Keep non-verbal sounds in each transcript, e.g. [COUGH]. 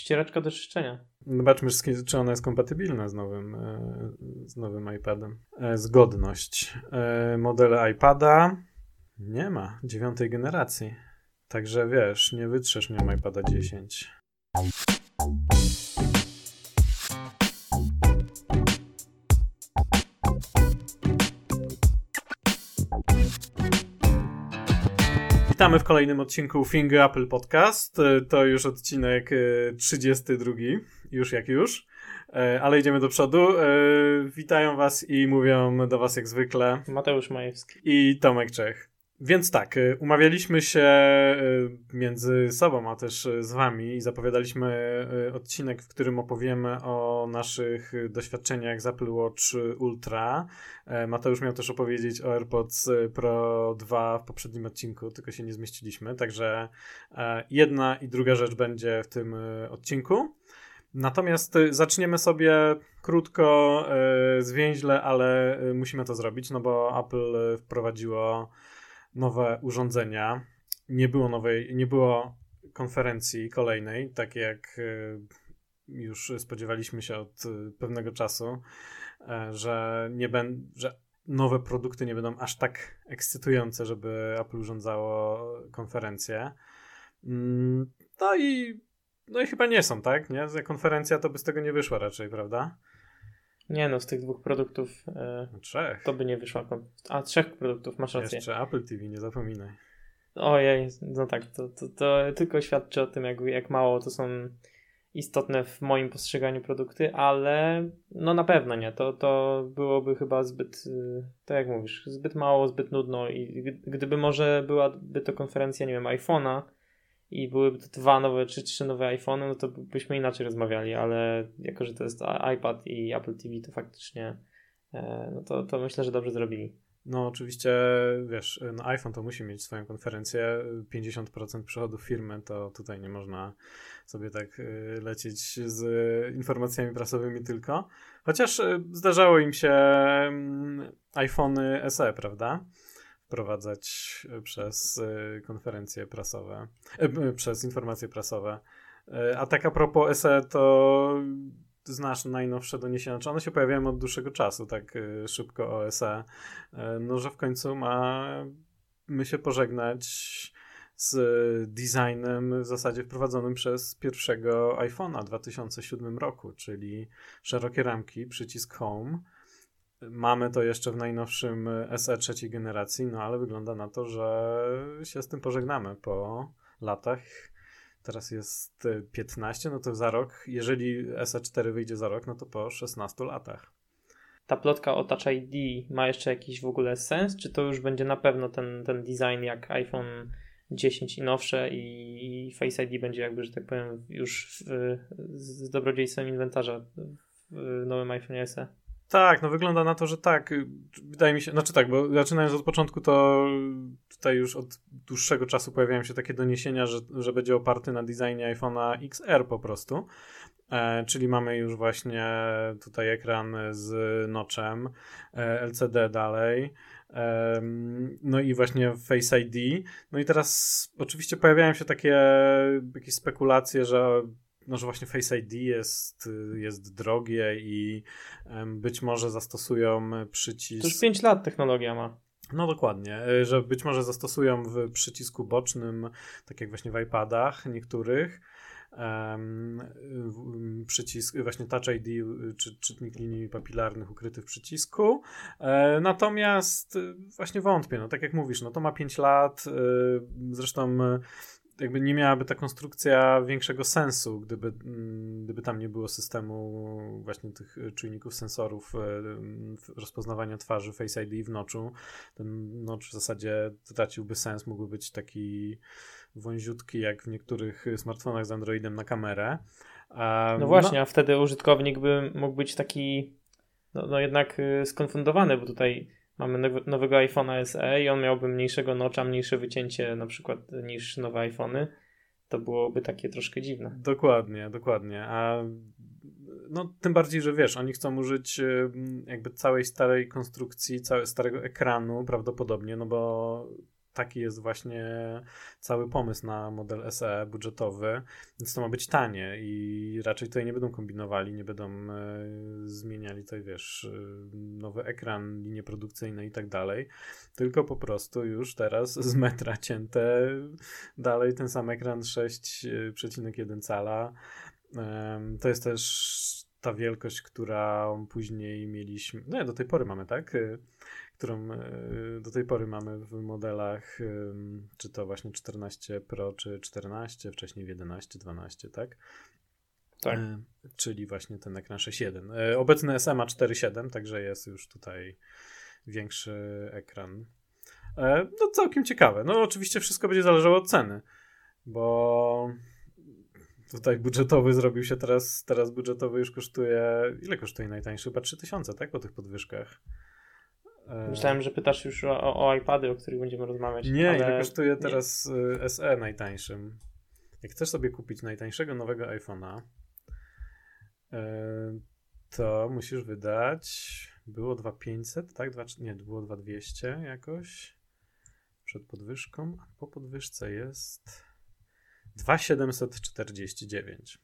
Ściereczka do czyszczenia. Zobaczmy, czy ona jest kompatybilna z nowym, e, z nowym iPadem. E, zgodność. E, modele iPada nie ma dziewiątej generacji. Także wiesz, nie wytrzesz nią iPada 10. w kolejnym odcinku Finger Apple Podcast. To już odcinek 32, e, już jak już, e, ale idziemy do przodu. Witają Was i mówią do Was jak zwykle Mateusz Majewski i Tomek Czech. Więc tak, y, umawialiśmy się y, między sobą, a też y, z wami i zapowiadaliśmy odcinek, w którym opowiemy o naszych doświadczeniach z Apple Watch Ultra. E, Mateusz miał też opowiedzieć o AirPods Pro 2 w poprzednim odcinku, tylko się nie zmieściliśmy, także e, jedna i druga rzecz będzie w tym odcinku. Natomiast zaczniemy sobie krótko, zwięźle, ale musimy to zrobić, no bo Apple wprowadziło nowe urządzenia. Nie było nowej, nie było konferencji kolejnej, tak jak y, już spodziewaliśmy się od y, pewnego czasu, e, że nie będą, że nowe produkty nie będą aż tak ekscytujące, żeby Apple urządzało konferencję. Mm, no i no i chyba nie są, tak? Nie? Konferencja to by z tego nie wyszła raczej, prawda? Nie no, z tych dwóch produktów e, trzech. to by nie wyszła. A, trzech produktów, masz rację. Jeszcze Apple TV, nie zapominaj. Ojej, no tak, to, to, to tylko świadczy o tym, jak, jak mało to są istotne w moim postrzeganiu produkty, ale no na pewno nie. To, to byłoby chyba zbyt, tak jak mówisz, zbyt mało, zbyt nudno i gdyby może byłaby to konferencja, nie wiem, iPhone'a, i byłyby to dwa nowe czy trzy nowe iPhony, no to byśmy inaczej rozmawiali, ale jako, że to jest iPad i Apple TV, to faktycznie e, no to, to myślę, że dobrze zrobili. No oczywiście, wiesz, no iPhone to musi mieć swoją konferencję, 50% przychodów firmy, to tutaj nie można sobie tak e, lecieć z informacjami prasowymi tylko. Chociaż e, zdarzało im się mm, iPhony SE, prawda? Wprowadzać e, przez e, konferencje prasowe, e, przez informacje prasowe. A tak a propos SE, to znasz najnowsze doniesienia, czy one się pojawiają od dłuższego czasu, tak szybko o SE, no że w końcu ma my się pożegnać z designem w zasadzie wprowadzonym przez pierwszego iPhone'a w 2007 roku, czyli szerokie ramki, przycisk Home, Mamy to jeszcze w najnowszym SE trzeciej generacji, no ale wygląda na to, że się z tym pożegnamy po latach. Teraz jest 15, no to za rok, jeżeli SE4 wyjdzie za rok, no to po 16 latach. Ta plotka o Touch ID ma jeszcze jakiś w ogóle sens? Czy to już będzie na pewno ten, ten design jak iPhone 10 i nowsze i Face ID będzie jakby, że tak powiem, już w, z dobrodziejstwem inwentarza w nowym iPhone SE? Tak, no wygląda na to, że tak. Wydaje mi się, znaczy tak, bo zaczynając od początku, to tutaj już od dłuższego czasu pojawiają się takie doniesienia, że, że będzie oparty na designie iPhone'a XR po prostu. E, czyli mamy już właśnie tutaj ekran z noczem, e, LCD dalej. No i właśnie Face ID. No i teraz oczywiście pojawiają się takie jakieś spekulacje, że no, że właśnie Face ID jest, jest drogie i być może zastosują przycisk. To już 5 lat technologia ma. No dokładnie, e, że być może zastosują w przycisku bocznym, tak jak właśnie w iPadach niektórych, um, przycisk, właśnie Touch ID, czy czytnik linii papilarnych ukryty w przycisku. E, natomiast e, właśnie wątpię, no tak jak mówisz, no to ma 5 lat, e, zresztą jakby nie miałaby ta konstrukcja większego sensu, gdyby, mm, gdyby tam nie było systemu właśnie tych czujników sensorów e, rozpoznawania twarzy Face ID w noczu. Ten nocz w zasadzie traciłby sens, mógłby być taki wąziutki jak w niektórych smartfonach z Androidem na kamerę. no właśnie, no. a wtedy użytkownik by mógł być taki no, no jednak y, skonfundowany, bo tutaj mamy nowego iPhone'a SE i on miałby mniejszego nocza, mniejsze wycięcie na przykład niż nowe iPhony, to byłoby takie troszkę dziwne. Dokładnie, dokładnie. A no tym bardziej, że wiesz, oni chcą użyć jakby całej starej konstrukcji, całego starego ekranu prawdopodobnie, no bo taki jest właśnie cały pomysł na model SE budżetowy, więc to ma być tanie i raczej tutaj nie będą kombinowali, nie będą e, zmieniali tutaj, wiesz, e, nowy ekran, linie produkcyjne i tak dalej, tylko po prostu już teraz z metra cięte dalej ten sam ekran 6,1 cala. To jest też ta wielkość, którą później mieliśmy, no do tej pory mamy, tak? Którą e, do tej pory mamy w modelach, czy to właśnie 14 Pro, czy 14, wcześniej w 11, 12, tak? Tak. E, czyli właśnie ten ekran 6.1. E, obecny SM ma 4.7, także jest już tutaj większy ekran. No całkiem ciekawe. No oczywiście wszystko będzie zależało od ceny, bo tutaj budżetowy zrobił się teraz, teraz budżetowy już kosztuje, ile kosztuje najtańszy? Chyba 3000, tak? Po tych podwyżkach. Myślałem, że pytasz już o, o iPady, o których będziemy rozmawiać. Nie, ale... ile kosztuje teraz nie. SE najtańszym. Jak chcesz sobie kupić najtańszego nowego iPhone'a, e, to musisz wydać. Było 2500, tak? 2, nie, było 2200 jakoś przed podwyżką, a po podwyżce jest 2749.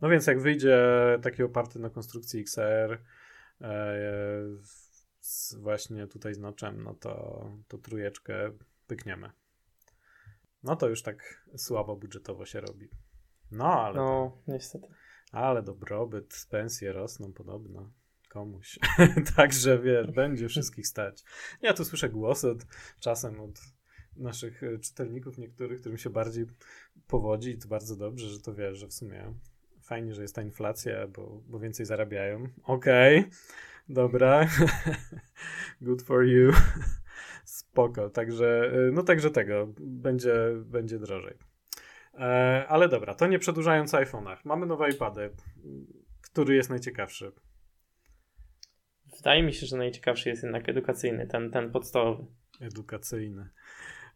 No więc jak wyjdzie taki oparty na konstrukcji XR, e, z właśnie tutaj znaczem, no to, to trójeczkę pykniemy. No to już tak słabo budżetowo się robi. No, ale. No, niestety. Ale dobrobyt, pensje rosną podobno komuś. [LAUGHS] Także wiesz, będzie wszystkich stać. Ja tu słyszę głosy od, czasem od naszych czytelników niektórych, którym się bardziej powodzi i to bardzo dobrze, że to wiesz, że w sumie fajnie, że jest ta inflacja, bo, bo więcej zarabiają. Okej. Okay. Dobra. [LAUGHS] Good for you. [LAUGHS] Spoko. Także, y, no także tego. Będzie, będzie drożej. E, ale dobra, to nie przedłużając iPhone'ach. Mamy nowe iPady. Który jest najciekawszy? Wydaje mi się, że najciekawszy jest jednak edukacyjny, ten, ten podstawowy. Edukacyjny.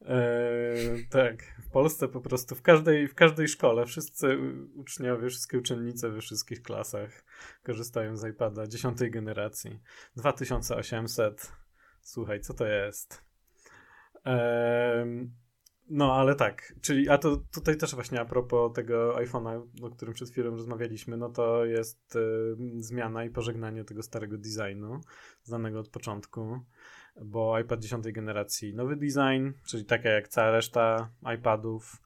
Eee, tak, w Polsce po prostu w każdej, w każdej szkole wszyscy uczniowie, wszystkie uczennice we wszystkich klasach korzystają z iPada dziesiątej generacji. 2800. Słuchaj, co to jest? Eee, no, ale tak, czyli, a to tutaj też właśnie a propos tego iPhone'a, o którym przed chwilą rozmawialiśmy, no to jest y, zmiana i pożegnanie tego starego designu, znanego od początku bo iPad 10 generacji nowy design, czyli taka jak cała reszta iPadów,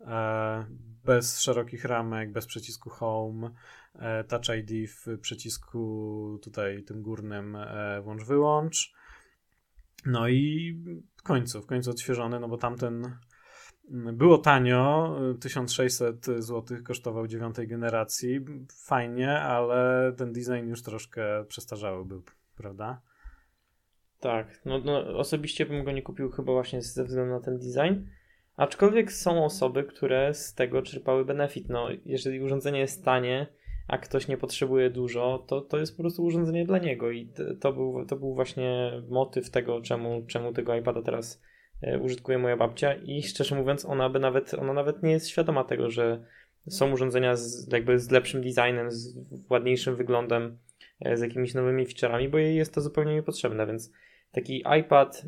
e, bez szerokich ramek, bez przycisku Home, e, Touch ID w przycisku tutaj tym górnym e, włącz-wyłącz. No i w końcu, w końcu odświeżony, no bo tamten mm, było tanio, 1600 zł kosztował dziewiątej generacji, fajnie, ale ten design już troszkę przestarzały był, prawda? Tak, no, no osobiście bym go nie kupił chyba właśnie ze względu na ten design. Aczkolwiek są osoby, które z tego czerpały benefit. No, jeżeli urządzenie jest tanie, a ktoś nie potrzebuje dużo, to, to jest po prostu urządzenie dla niego. I to był, to był właśnie motyw tego, czemu, czemu tego iPada teraz e, użytkuje moja babcia. I szczerze mówiąc, ona by nawet, ona nawet nie jest świadoma tego, że są urządzenia z, jakby z lepszym designem, z ładniejszym wyglądem, z jakimiś nowymi featureami, bo jej jest to zupełnie niepotrzebne, więc taki iPad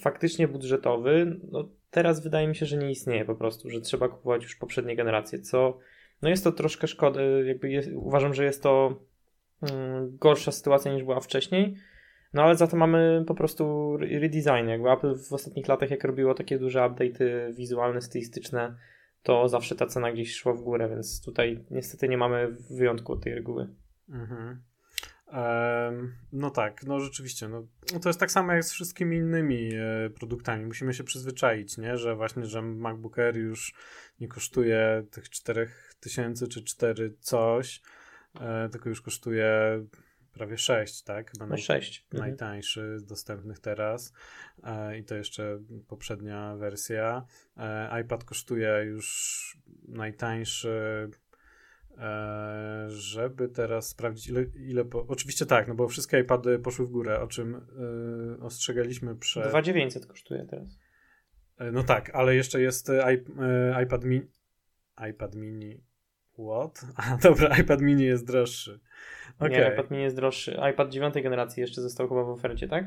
faktycznie budżetowy, no teraz wydaje mi się, że nie istnieje po prostu, że trzeba kupować już poprzednie generacje, co no jest to troszkę szkoda, jakby jest, uważam, że jest to mm, gorsza sytuacja niż była wcześniej, no ale za to mamy po prostu redesign, jakby Apple w ostatnich latach jak robiło takie duże update'y wizualne, stylistyczne, to zawsze ta cena gdzieś szła w górę, więc tutaj niestety nie mamy wyjątku od tej reguły. Mhm. No tak, no rzeczywiście. No, no, to jest tak samo jak z wszystkimi innymi e, produktami. Musimy się przyzwyczaić, nie? że właśnie, że MacBook Air już nie kosztuje tych 4000 czy 4 coś, e, tylko już kosztuje prawie 6, tak? Chyba no 6. Mhm. Najtańszy mhm. dostępnych teraz e, i to jeszcze poprzednia wersja. iPad kosztuje już najtańszy E, żeby teraz sprawdzić, ile, ile po... Oczywiście tak, no bo wszystkie iPady poszły w górę, o czym yy, ostrzegaliśmy przed... 2900 kosztuje teraz. Yy, no tak, ale jeszcze jest yy, iPad mini... iPad mini... What? [LAUGHS] A, dobra, iPad mini jest droższy. Okay. Nie, iPad mini jest droższy. iPad 9 generacji jeszcze został chyba w ofercie, tak?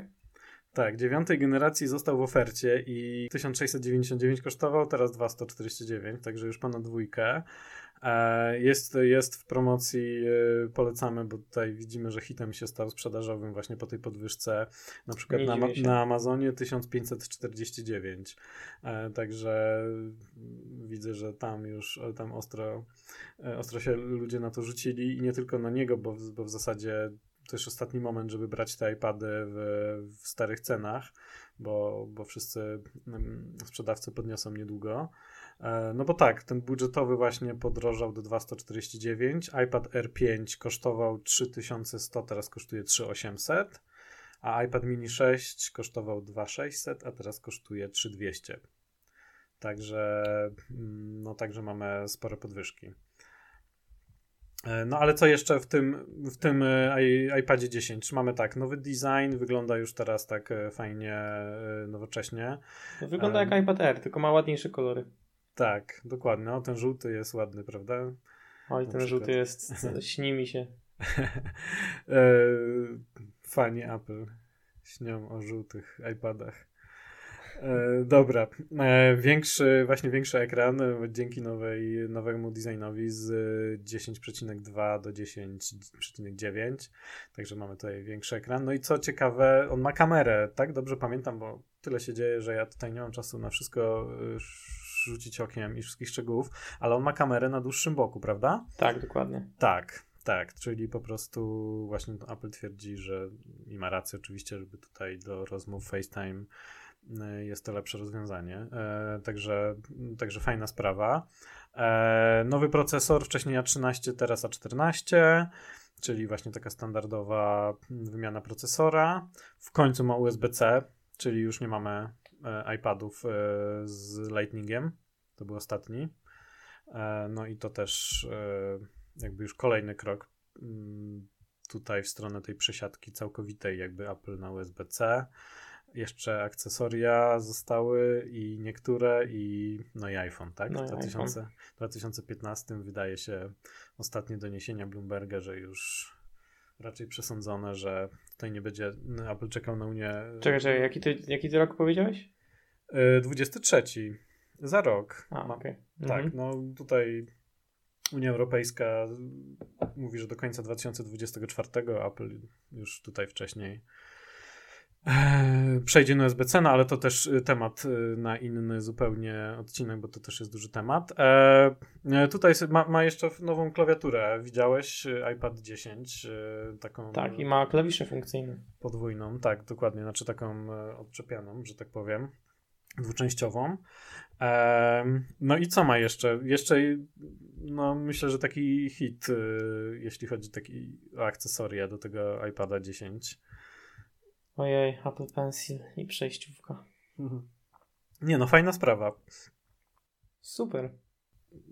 Tak, dziewiątej generacji został w ofercie i 1699 kosztował, teraz 2149, także już ponad dwójkę. E, jest, jest w promocji, e, polecamy, bo tutaj widzimy, że hitem się stał sprzedażowym właśnie po tej podwyżce, na przykład na, na Amazonie 1549. E, także widzę, że tam już tam ostro, ostro się ludzie na to rzucili i nie tylko na niego, bo, bo w zasadzie to już ostatni moment, żeby brać te iPady w, w starych cenach, bo, bo wszyscy mm, sprzedawcy podniosą niedługo. E, no bo tak, ten budżetowy właśnie podrożał do 249, iPad R5 kosztował 3100, teraz kosztuje 3800, a iPad mini 6 kosztował 2600, a teraz kosztuje 3200. Także, mm, no także mamy spore podwyżki. E, no ale co jeszcze w tym, w tym e, iPadzie 10? Mamy tak, nowy design, wygląda już teraz tak fajnie, nowocześnie. Wygląda jak iPad Air, tylko ma ładniejsze kolory. Tak, dokładnie. O, ten żółty jest ładny, prawda? Oj, ten żółty jest, [LAUGHS] śni mi się. e, fani Apple śnią o żółtych iPadach. E, dobra, e, większy, właśnie większy ekran e, dzięki nowej, nowemu designowi z 10,2 do 10,9, także mamy tutaj większy ekran. No i co ciekawe, on ma kamerę, tak? Dobrze pamiętam, bo tyle się dzieje, że ja tutaj nie mam czasu na wszystko rzucić okiem i wszystkich szczegółów, ale on ma kamerę na dłuższym boku, prawda? Tak, dokładnie. Tak, tak, czyli po prostu właśnie Apple twierdzi, że i ma rację oczywiście, żeby tutaj do rozmów FaceTime jest to lepsze rozwiązanie. E, także, także fajna sprawa. E, nowy procesor, wcześniej A13, teraz A14, czyli właśnie taka standardowa wymiana procesora. W końcu ma USB-C, czyli już nie mamy E, iPadów e, z Lightningiem. To był ostatni. E, no i to też jakby już kolejny krok mm, tutaj w stronę tej przesiadki całkowitej, jakby Apple na USB-C. Jeszcze akcesoria zostały i niektóre, i no i iPhone, tak? No w 2000, iPhone. 2015 wydaje się ostatnie doniesienia Bloomberga, że już raczej przesądzone, że tutaj nie będzie Apple czekał na Unię. Czekaj, czekaj, jaki ty, jaki ty rok powiedziałeś? 23. E, za rok. A, okej. Okay. Tak, mhm. no tutaj Unia Europejska mówi, że do końca 2024 Apple już tutaj wcześniej przejdzie na USB-C, no ale to też temat e, na inny zupełnie odcinek, bo to też jest duży temat. tutaj ma, ma jeszcze nową klawiaturę. Widziałeś iPad 10? taką tak, i ma klawisze funkcyjne. Podwójną, tak, dokładnie, znaczy taką odczepianą, że tak powiem dwuczęściową. No i co ma jeszcze? Jeszcze, no myślę, że taki hit, y, jeśli chodzi taki o akcesoria do tego iPada 10. Ojej, Apple Pencil i przejściówka. Mhm. Nie no, fajna sprawa. Super.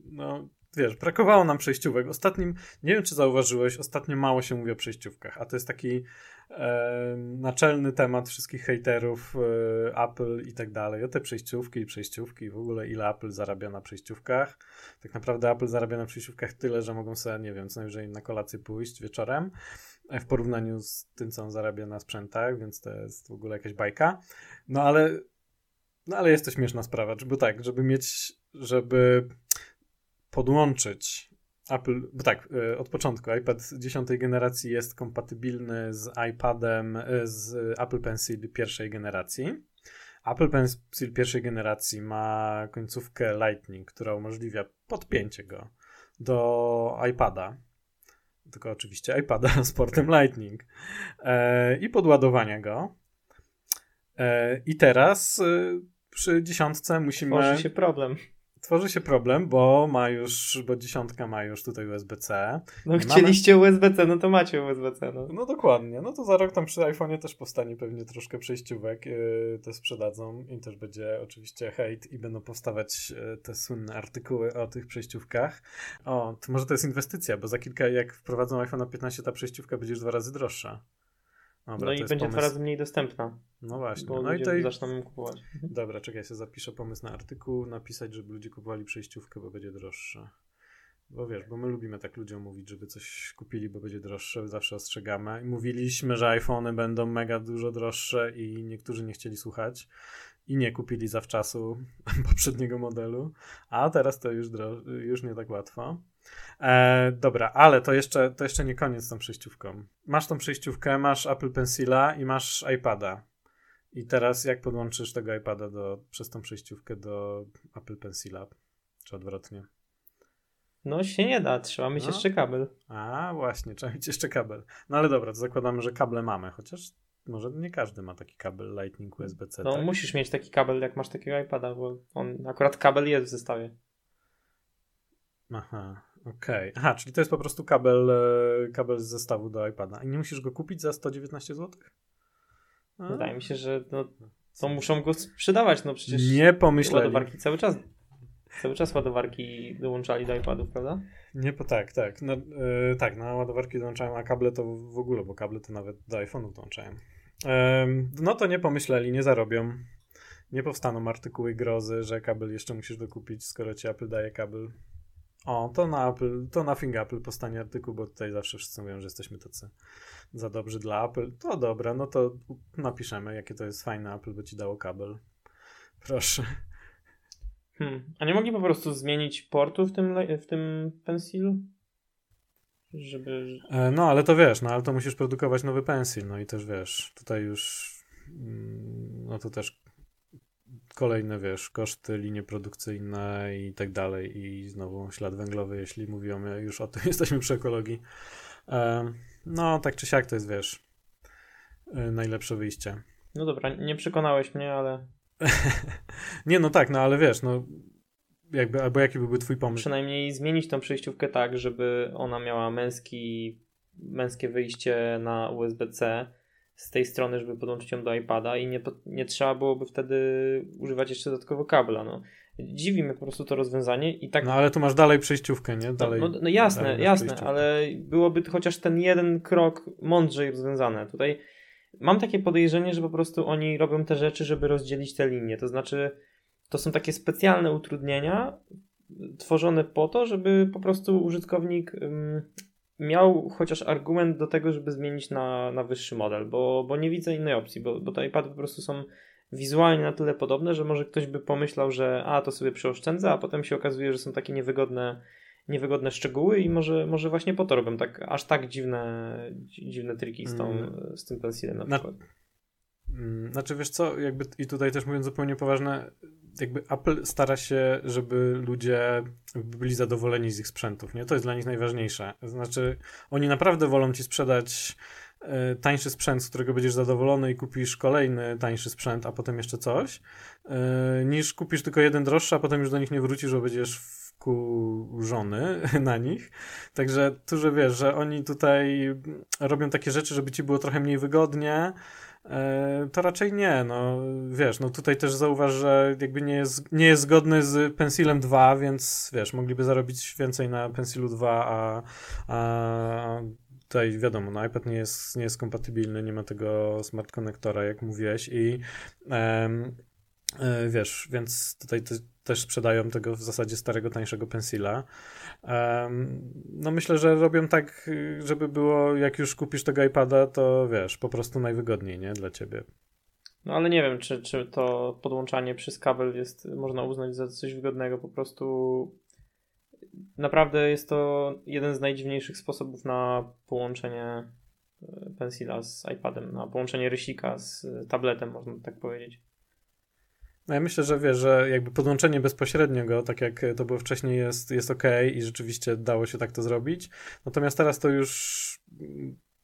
No, wiesz, brakowało nam przejściówek. Ostatnim, nie wiem czy zauważyłeś, ostatnio mało się mówi o przejściówkach, a to jest taki e, naczelny temat wszystkich haterów e, Apple i tak dalej. O te przejściówki i przejściówki, w ogóle ile Apple zarabia na przejściówkach. Tak naprawdę Apple zarabia na przejściówkach tyle, że mogą sobie, nie wiem, co najwyżej na kolację pójść wieczorem w porównaniu z tym, co on zarabia na sprzętach, więc to jest w ogóle jakaś bajka. No ale, no ale jest to śmieszna sprawa, bo tak, żeby mieć, żeby podłączyć Apple, bo tak, e, od początku iPad 10 generacji jest kompatybilny z iPadem, e, z Apple Pencil pierwszej generacji. Apple Pencil pierwszej generacji ma końcówkę Lightning, która umożliwia podpięcie go do iPada. Tylko oczywiście iPada [LAUGHS] z portem Lightning. E, I podładowania go. E, I teraz e, przy dziesiątce musimy. Tworzy się problem tworzy się problem, bo ma już, bo dziesiątka ma już tutaj USB-C. No chcieliście mamy... USB-C, no to macie USB-C. No. no dokładnie, no to za rok tam przy iPhone'ie też powstanie pewnie troszkę przejściówek, yy, te sprzedadzą i też będzie oczywiście hejt i będą powstawać yy, te słynne artykuły o tych przejściówkach. O, to może to jest inwestycja, bo za kilka, jak wprowadzą iPhone 15, ta przejściówka będzie już dwa razy droższa. Dobra, no i będzie pomysł... dwa razy mniej dostępna. No właśnie. Bo no i tutaj zaczną ją kupować. [LAUGHS] Dobra, czekaj, ja sobie zapiszę pomysł na artykuł, napisać, żeby ludzie kupowali przejściówkę, bo będzie droższa. Bo wiesz, bo my lubimy tak ludziom mówić, żeby coś kupili, bo będzie droższe, zawsze ostrzegamy. I mówiliśmy, że iPhony będą mega dużo droższe i niektórzy nie chcieli słuchać i nie kupili zawczasu [LAUGHS] poprzedniego modelu, a teraz to już, już nie tak łatwo. E, dobra, ale to jeszcze, to jeszcze nie koniec z tą przejściówką. Masz tą przejściówkę, masz Apple Pencila i masz iPada. I teraz jak podłączysz tego iPada do, przez tą przejściówkę do Apple Pencila? Czy odwrotnie? No się nie da, trzeba mieć no. jeszcze kabel. A, właśnie, trzeba mieć jeszcze kabel. No ale dobra, to zakładamy, że kable mamy, chociaż może nie każdy ma taki kabel Lightning USB-C. No tak? musisz mieć taki kabel, jak masz takiego iPada, bo on akurat kabel jest w zestawie. Aha, okej. Okay. Aha, czyli to jest po prostu kabel, e, kabel z zestawu do iPada. I nie musisz go kupić za 119 zł? A? Wydaje mi się, że no, to muszą go sprzedawać, no przecież nie pomyśleli. ładowarki cały czas cały czas ładowarki dołączali do iPadów, prawda? Nie, tak, tak. No, yy, tak, na ładowarki dołączają, a kable to w ogóle, bo kable to nawet do iPhone'ów dołączają. Yy, no to nie pomyśleli, nie zarobią. Nie powstaną artykuły grozy, że kabel jeszcze musisz dokupić, skoro ci Apple daje kabel. O, to na Apple, to na Thing Apple powstanie artykuł, bo tutaj zawsze wszyscy mówią, że jesteśmy tacy za dobrzy dla Apple. To dobra, no to napiszemy, jakie to jest fajne Apple, bo ci dało kabel. Proszę. Hmm. A nie mogli po prostu zmienić portu w tym, w tym pensilu? Żeby... E, no, ale to wiesz, no ale to musisz produkować nowy pensil, no i też wiesz, tutaj już mm, no to też kolejne, wiesz, koszty, linie produkcyjne i tak dalej i znowu ślad węglowy, jeśli mówimy już o tym, [LAUGHS] jesteśmy przy ekologii. No, tak czy siak to jest, wiesz, e, najlepsze wyjście. No dobra, nie przekonałeś mnie, ale [LAUGHS] nie, no tak, no ale wiesz, no jakby, albo jaki byłby twój pomysł? Przynajmniej zmienić tą przejściówkę tak, żeby ona miała męski, męskie wyjście na USB-C z tej strony, żeby podłączyć ją do iPada i nie, nie trzeba byłoby wtedy używać jeszcze dodatkowo kabla, no. Dziwi mnie po prostu to rozwiązanie i tak... No ale tu masz dalej przejściówkę, nie? Dalej, no, no, no jasne, jasne, ale byłoby chociaż ten jeden krok mądrzej rozwiązane. Tutaj mam takie podejrzenie, że po prostu oni robią te rzeczy, żeby rozdzielić te linie. To znaczy, to są takie specjalne utrudnienia tworzone po to, żeby po prostu użytkownik miał chociaż argument do tego, żeby zmienić na, na wyższy model, bo, bo nie widzę innej opcji, bo, bo te iPady po prostu są wizualnie na tyle podobne, że może ktoś by pomyślał, że a to sobie przeoszczędza, a potem się okazuje, że są takie niewygodne niewygodne szczegóły i może, może właśnie po to robią tak, aż tak dziwne, dziwne triki z, tą, mm. z tym pensilem na przykład. Mm, znaczy wiesz co, jakby i tutaj też mówiąc zupełnie poważne, jakby Apple stara się, żeby ludzie byli zadowoleni z ich sprzętów, nie? To jest dla nich najważniejsze. Znaczy oni naprawdę wolą ci sprzedać e, tańszy sprzęt, z którego będziesz zadowolony i kupisz kolejny tańszy sprzęt, a potem jeszcze coś, e, niż kupisz tylko jeden droższy, a potem już do nich nie wrócisz, bo będziesz żony [LAUGHS] na nich. Także tu, że wiesz, że oni tutaj robią takie rzeczy, żeby ci było trochę mniej wygodnie, to raczej nie, no wiesz, no tutaj też zauważ, że jakby nie jest, nie jest zgodny z Pensilem 2, więc wiesz, mogliby zarobić więcej na Pensilu 2, a, a tutaj wiadomo, no iPad nie jest, nie jest kompatybilny, nie ma tego smart konektora, jak mówiłeś i um, wiesz, więc tutaj też sprzedają tego w zasadzie starego, tańszego pensila. No myślę, że robią tak, żeby było, jak już kupisz tego iPada, to wiesz, po prostu najwygodniej, nie, dla ciebie. No ale nie wiem, czy, czy to podłączanie przez kabel jest, można uznać za coś wygodnego, po prostu naprawdę jest to jeden z najdziwniejszych sposobów na połączenie e, pensila z iPadem, na połączenie rysika z tabletem, można tak powiedzieć. No ja myślę, że wiesz, że jakby podłączenie bezpośredniego, tak jak to było wcześniej, jest, jest ok i rzeczywiście dało się tak to zrobić. Natomiast teraz to już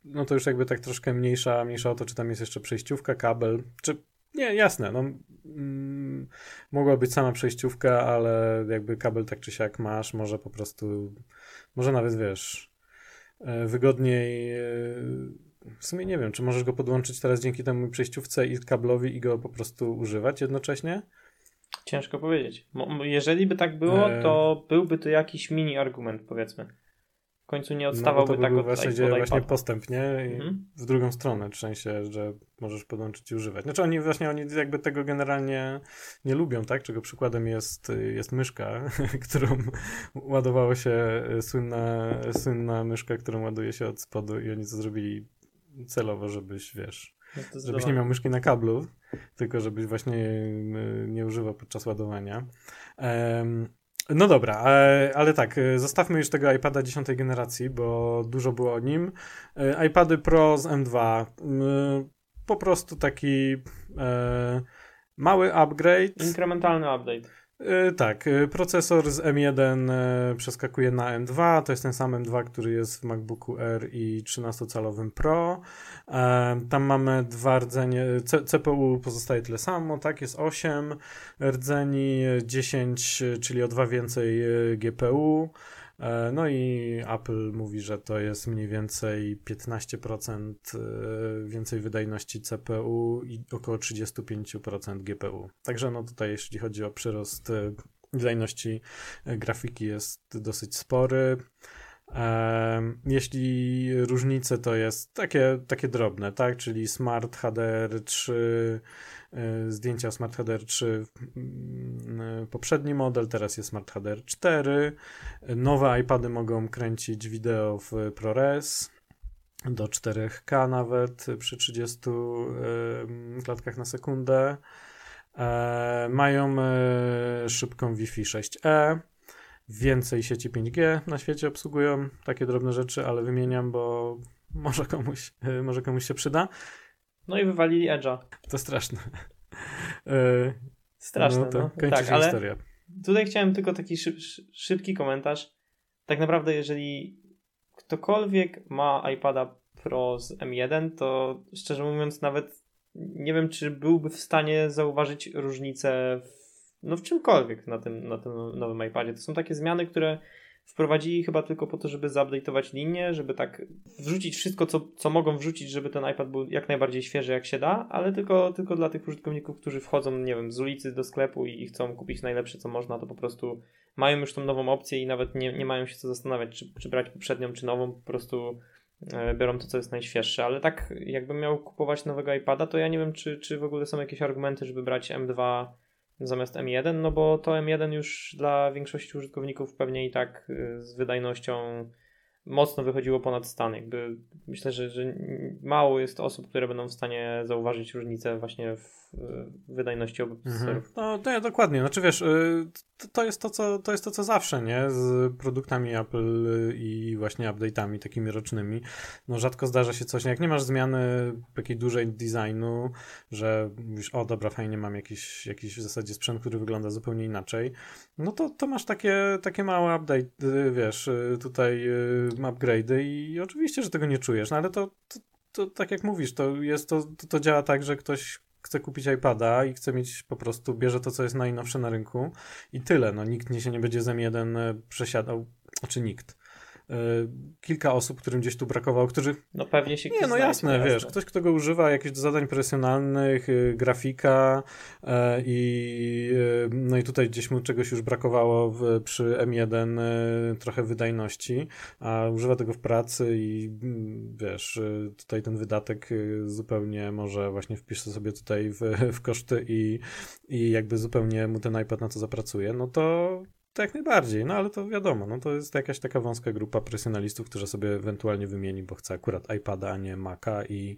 no to już jakby tak troszkę mniejsza, mniejsza o to, czy tam jest jeszcze przejściówka, kabel, czy nie, jasne, no mm, mogła być sama przejściówka, ale jakby kabel tak czy siak masz, może po prostu, może nawet wiesz, e, wygodniej e, w sumie nie wiem, czy możesz go podłączyć teraz dzięki temu przejściówce i kablowi i go po prostu używać jednocześnie? Ciężko powiedzieć. Jeżeli by tak było, e... to byłby to jakiś mini argument, powiedzmy. końcu nie odstawałby no, tak od właśnie, gdzie właśnie postęp, nie? Mhm. W drugą stronę, w sensie, że możesz podłączyć i używać. Znaczy oni właśnie, oni jakby tego generalnie nie lubią, tak? Czego przykładem jest, jest myszka, [LAUGHS] którą ładowało się słynna, słynna myszka, którą ładuje się od spodu i oni to zrobili celowo, żebyś, wiesz, no żebyś nie miał myszki na kablu, tylko żebyś właśnie nie używał podczas ładowania. No dobra, ale, ale, tak, e, zostawmy już tego iPada 10 generacji, bo dużo było o nim. E, iPady Pro z M2, po prostu taki e, mały upgrade. Inkrementalny update. E, tak, e, procesor z M1 e, przeskakuje na M2, to jest ten sam M2, który jest w MacBooku R i 13-calowym Pro. Tam mamy dwa rdzenie, CPU pozostaje tyle samo, tak, jest 8 rdzeni, 10, czyli o dwa więcej GPU. E, no i Apple mówi, że to jest mniej więcej 15% e, więcej wydajności CPU i około 35% GPU. Także no tutaj jeśli chodzi o przyrost e, wydajności grafiki jest dosyć spory. Jeśli różnice to jest takie, takie drobne, tak, czyli Smart HDR 3 E, zdjęcia Smart HDR 3 mm, e, poprzedni model, teraz jest Smart HDR 4. Nowe iPady mogą kręcić wideo w ProRes do 4K nawet przy 30 e, klatkach na sekundę. Mają szybką Wi-Fi 6E. Więcej sieci 5G na świecie obsługują takie drobne rzeczy, ale wymieniam, bo [LAUGHS] może komuś, może komuś się przyda. No i wywalili Edge'a. To straszne. [LAUGHS] E, straszne, no. To no. Kończy tak, się ale historia. Tutaj chciałem tylko taki szyb, szybki komentarz. Tak naprawdę, jeżeli ktokolwiek ma iPada Pro z M1, to szczerze mówiąc, nawet nie wiem, czy byłby w stanie zauważyć różnicę w, no w czymkolwiek na tym, na tym nowym iPadzie. To są takie zmiany, które wprowadzili chyba tylko po to, żeby zupdate'ować linię, żeby tak wrzucić wszystko, co, co mogą wrzucić, żeby ten iPad był jak najbardziej świeży jak się da, ale tylko, tylko dla tych użytkowników, którzy wchodzą, nie wiem, z ulicy do sklepu i, i chcą kupić najlepsze, co można, to po prostu mają już tą nową opcję i nawet nie, nie mają się co zastanawiać, czy, czy brać poprzednią, czy nową, po prostu e, biorą to, co jest najświeższe, ale tak jakbym miał kupować nowego iPada, to ja nie wiem, czy, czy w ogóle są jakieś argumenty, żeby brać M2 zamiast M1, no bo to M1 już dla większości użytkowników pewnie i tak y, z wydajnością mocno wychodziło ponad stan. Jakby myślę, że, że mało jest osób, które będą w stanie zauważyć różnicę właśnie w wydajności obu procesorów. Mhm. No, to ja dokładnie. Znaczy wiesz, y, to jest to, co, to jest to, co zawsze, nie? Z produktami Apple i właśnie update'ami takimi rocznymi. No rzadko zdarza się coś, jak nie masz zmiany takiej dużej designu, że mówisz, o dobra, fajnie, mam jakiś, jakiś w zasadzie sprzęt, który wygląda zupełnie inaczej, no to, to masz takie, takie małe update, y, wiesz, y, tutaj upgrade'y i oczywiście, że tego nie czujesz, no ale to, to, to tak jak mówisz, to jest to, to, to działa tak, że ktoś chce kupić iPada i chce mieć po prostu, bierze to, co jest najnowsze na rynku i tyle. No, nikt nie się nie będzie z M1 e, przesiadał, znaczy nikt. E, kilka osób, którym gdzieś tu brakowało, którzy... No pewnie się Nie, no jasne, jasne, wiesz, ktoś, kto go używa jakichś do zadań profesjonalnych, y, grafika e, i y, no i tutaj gdzieś mu czegoś już brakowało w, przy M1 y, trochę wydajności, a używa tego w pracy i mm, wiesz, tutaj ten wydatek zupełnie może właśnie wpisze sobie tutaj w, [LAUGHS] w koszty i, i jakby zupełnie mu ten iPad na to zapracuje, no to to jak najbardziej, no ale to wiadomo, no to jest jakaś taka wąska grupa profesjonalistów, którzy sobie ewentualnie wymieni, bo chce akurat iPada, a nie Maca i,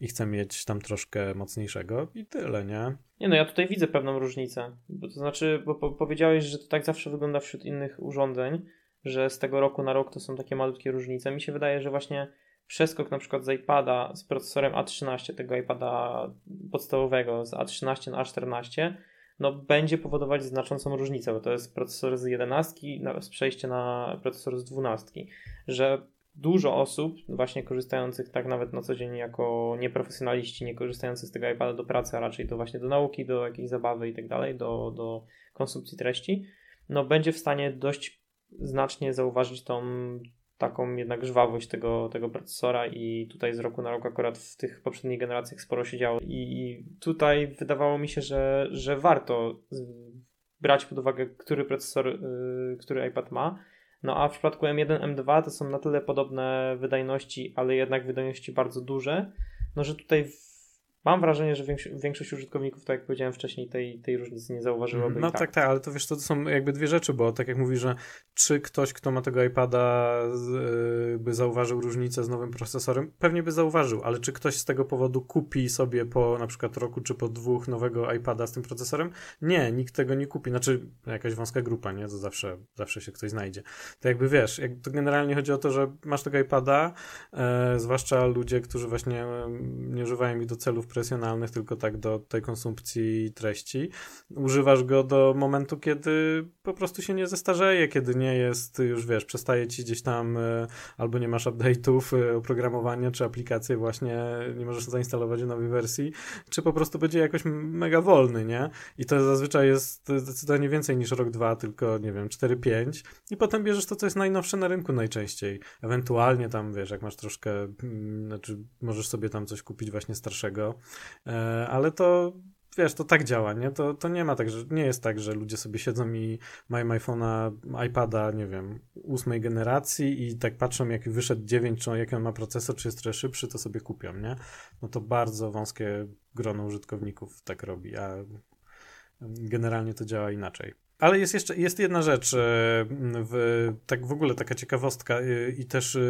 i chce mieć tam troszkę mocniejszego i tyle, nie? Nie no, ja tutaj widzę pewną różnicę, bo to znaczy, bo po, powiedziałeś, że to tak zawsze wygląda wśród innych urządzeń, że z tego roku na rok to są takie malutkie różnice. Mi się wydaje, że właśnie przeskok na przykład z iPada z procesorem A13, tego iPada podstawowego z A13 na A14 no, będzie powodować znaczącą różnicę, bo to jest procesor z 11 z przejście na procesor z 12, że dużo osób właśnie korzystających tak nawet na co dzień jako nieprofesjonaliści, nie korzystających z tego iPada do pracy, a raczej to właśnie do nauki, do jakiejś zabawy i tak dalej, do, do konsumpcji treści, no będzie w stanie dość znacznie zauważyć tą taką jednak żwawość tego, tego procesora i tutaj z roku na rok akurat w tych poprzednich generacjach sporo się działo. I tutaj wydawało mi się, że, że warto brać pod uwagę, który procesor, yy, który iPad ma, No a w przypadku M1, M2 to są na tyle podobne wydajności, ale jednak wydajności bardzo duże, no że tutaj Mam wrażenie, że większość użytkowników, tak jak powiedziałem wcześniej, tej, tej różnicy nie zauważyłoby. No tak. tak, tak, ale to wiesz, to, są jakby dwie rzeczy, bo tak jak mówisz, że czy ktoś, kto ma tego iPada, yy, by zauważył różnicę z nowym procesorem? Pewnie by zauważył, ale czy ktoś z tego powodu kupi sobie po na przykład roku czy po dwóch nowego iPada z tym procesorem? Nie, nikt tego nie kupi. Znaczy, jakaś wąska grupa, nie? To zawsze, zawsze się ktoś znajdzie. To jakby wiesz, jak to generalnie chodzi o to, że masz tego iPada, yy, zwłaszcza ludzie, którzy właśnie nie używają ich do celów presjonalnych, tylko tak do tej konsumpcji treści. Używasz go do momentu, kiedy po prostu się nie zestarzeje, kiedy nie jest już, wiesz, przestaje ci gdzieś tam e, albo nie masz update'ów e, oprogramowania, czy aplikacje właśnie nie możesz zainstalować nowej wersji, czy po prostu będzie jakoś mega wolny, nie? I to zazwyczaj jest zdecydowanie więcej niż rok, dwa, tylko nie wiem, 4-5 i potem bierzesz to, co jest najnowsze na rynku najczęściej. Ewentualnie tam, wiesz, jak masz troszkę, mm, znaczy możesz sobie tam coś kupić właśnie starszego, ale to wiesz, to tak działa, nie? To, to nie ma tak, że nie jest tak, że ludzie sobie siedzą i mają iPhone'a, iPada, nie wiem, ósmej generacji i tak patrzą, jak wyszedł 9, czy jaki on ma procesor, czy jest trochę szybszy, to sobie kupią, nie? No to bardzo wąskie grono użytkowników tak robi, a generalnie to działa inaczej. Ale jest jeszcze jest jedna rzecz, e, w, tak w ogóle taka ciekawostka e, i też e,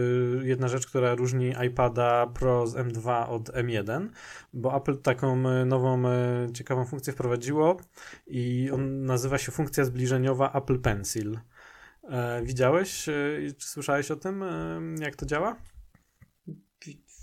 jedna rzecz, która różni iPada Pro z M2 od M1, bo Apple taką nową ciekawą funkcję wprowadziło i on nazywa się funkcja zbliżeniowa Apple Pencil. Widziałeś, czy słyszałeś o tym, jak to działa?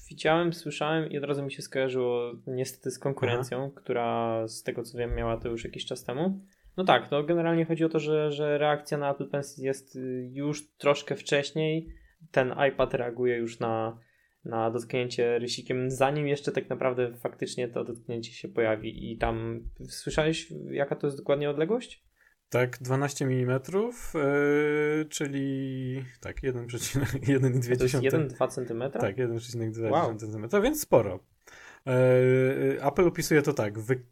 Widziałem, słyszałem i od razu mi się skojarzyło niestety z konkurencją, Aha. która z tego co wiem miała to już jakiś czas temu. No tak, to generalnie chodzi o to, że, że reakcja na Apple Pencil jest y, już troszkę wcześniej. Ten iPad reaguje już na, na dotknięcie rysikiem, zanim jeszcze tak naprawdę faktycznie to dotknięcie się pojawi. I tam słyszałeś, jaka to jest dokładnie odległość? Tak, 12 mm, yy, czyli tak, 1,2 1,2 cm? Tak, 1,2 wow. cm, więc sporo. E, Apple opisuje to tak, wy,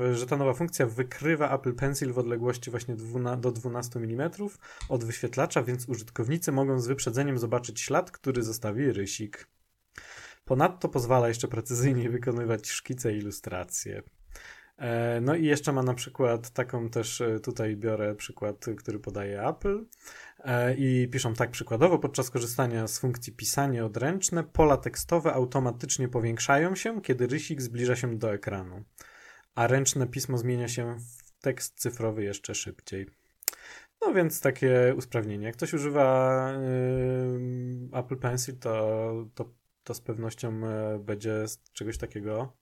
e, że ta nowa funkcja wykrywa Apple Pencil w odległości właśnie do 12 mm od wyświetlacza, więc użytkownicy mogą z wyprzedzeniem zobaczyć ślad, który zostawi rysik. Ponadto pozwala jeszcze precyzyjnie wykonywać szkice i ilustracje. E, no i jeszcze ma na przykład taką też, tutaj biorę przykład, który podaje Apple. E, I piszą tak przykładowo, podczas korzystania z funkcji pisanie odręczne, pola tekstowe automatycznie powiększają się, kiedy rysik zbliża się do ekranu, a ręczne pismo zmienia się w tekst cyfrowy jeszcze szybciej. No więc takie usprawnienie. Jak ktoś używa yy, Apple Pencil, to, to, to z pewnością będzie z czegoś takiego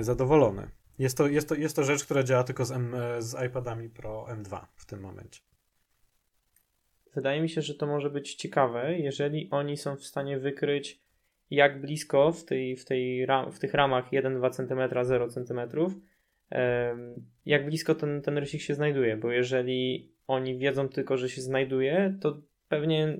zadowolony. Jest to, jest, to, jest to rzecz, która działa tylko z, M, z iPadami Pro M2 w tym momencie. Wydaje mi się, że to może być ciekawe, jeżeli oni są w stanie wykryć, jak blisko w, tej, w, tej ram, w tych ramach 1-2 cm, 0 cm, jak blisko ten, ten rysik się znajduje, bo jeżeli oni wiedzą tylko, że się znajduje, to pewnie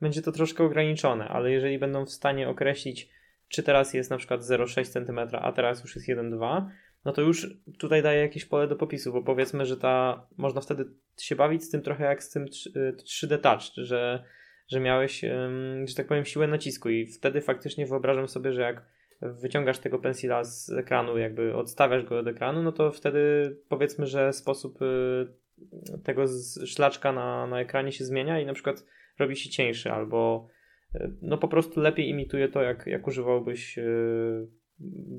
będzie to troszkę ograniczone, ale jeżeli będą w stanie określić, czy teraz jest na przykład 0,6 cm, a teraz już jest 1,2 no to już tutaj daje jakieś pole do popisu, bo powiedzmy, że ta można wtedy się bawić z tym trochę jak z tym 3D y, Touch, że, że miałeś, że tak powiem, siłę nacisku i wtedy faktycznie wyobrażam sobie, że jak wyciągasz tego pensila z ekranu, jakby odstawiasz go od ekranu, no to wtedy powiedzmy, że sposób y, tego szlaczka na, na ekranie się zmienia i na przykład robi się cieńszy albo y, no po prostu lepiej imituje to, jak, jak używałbyś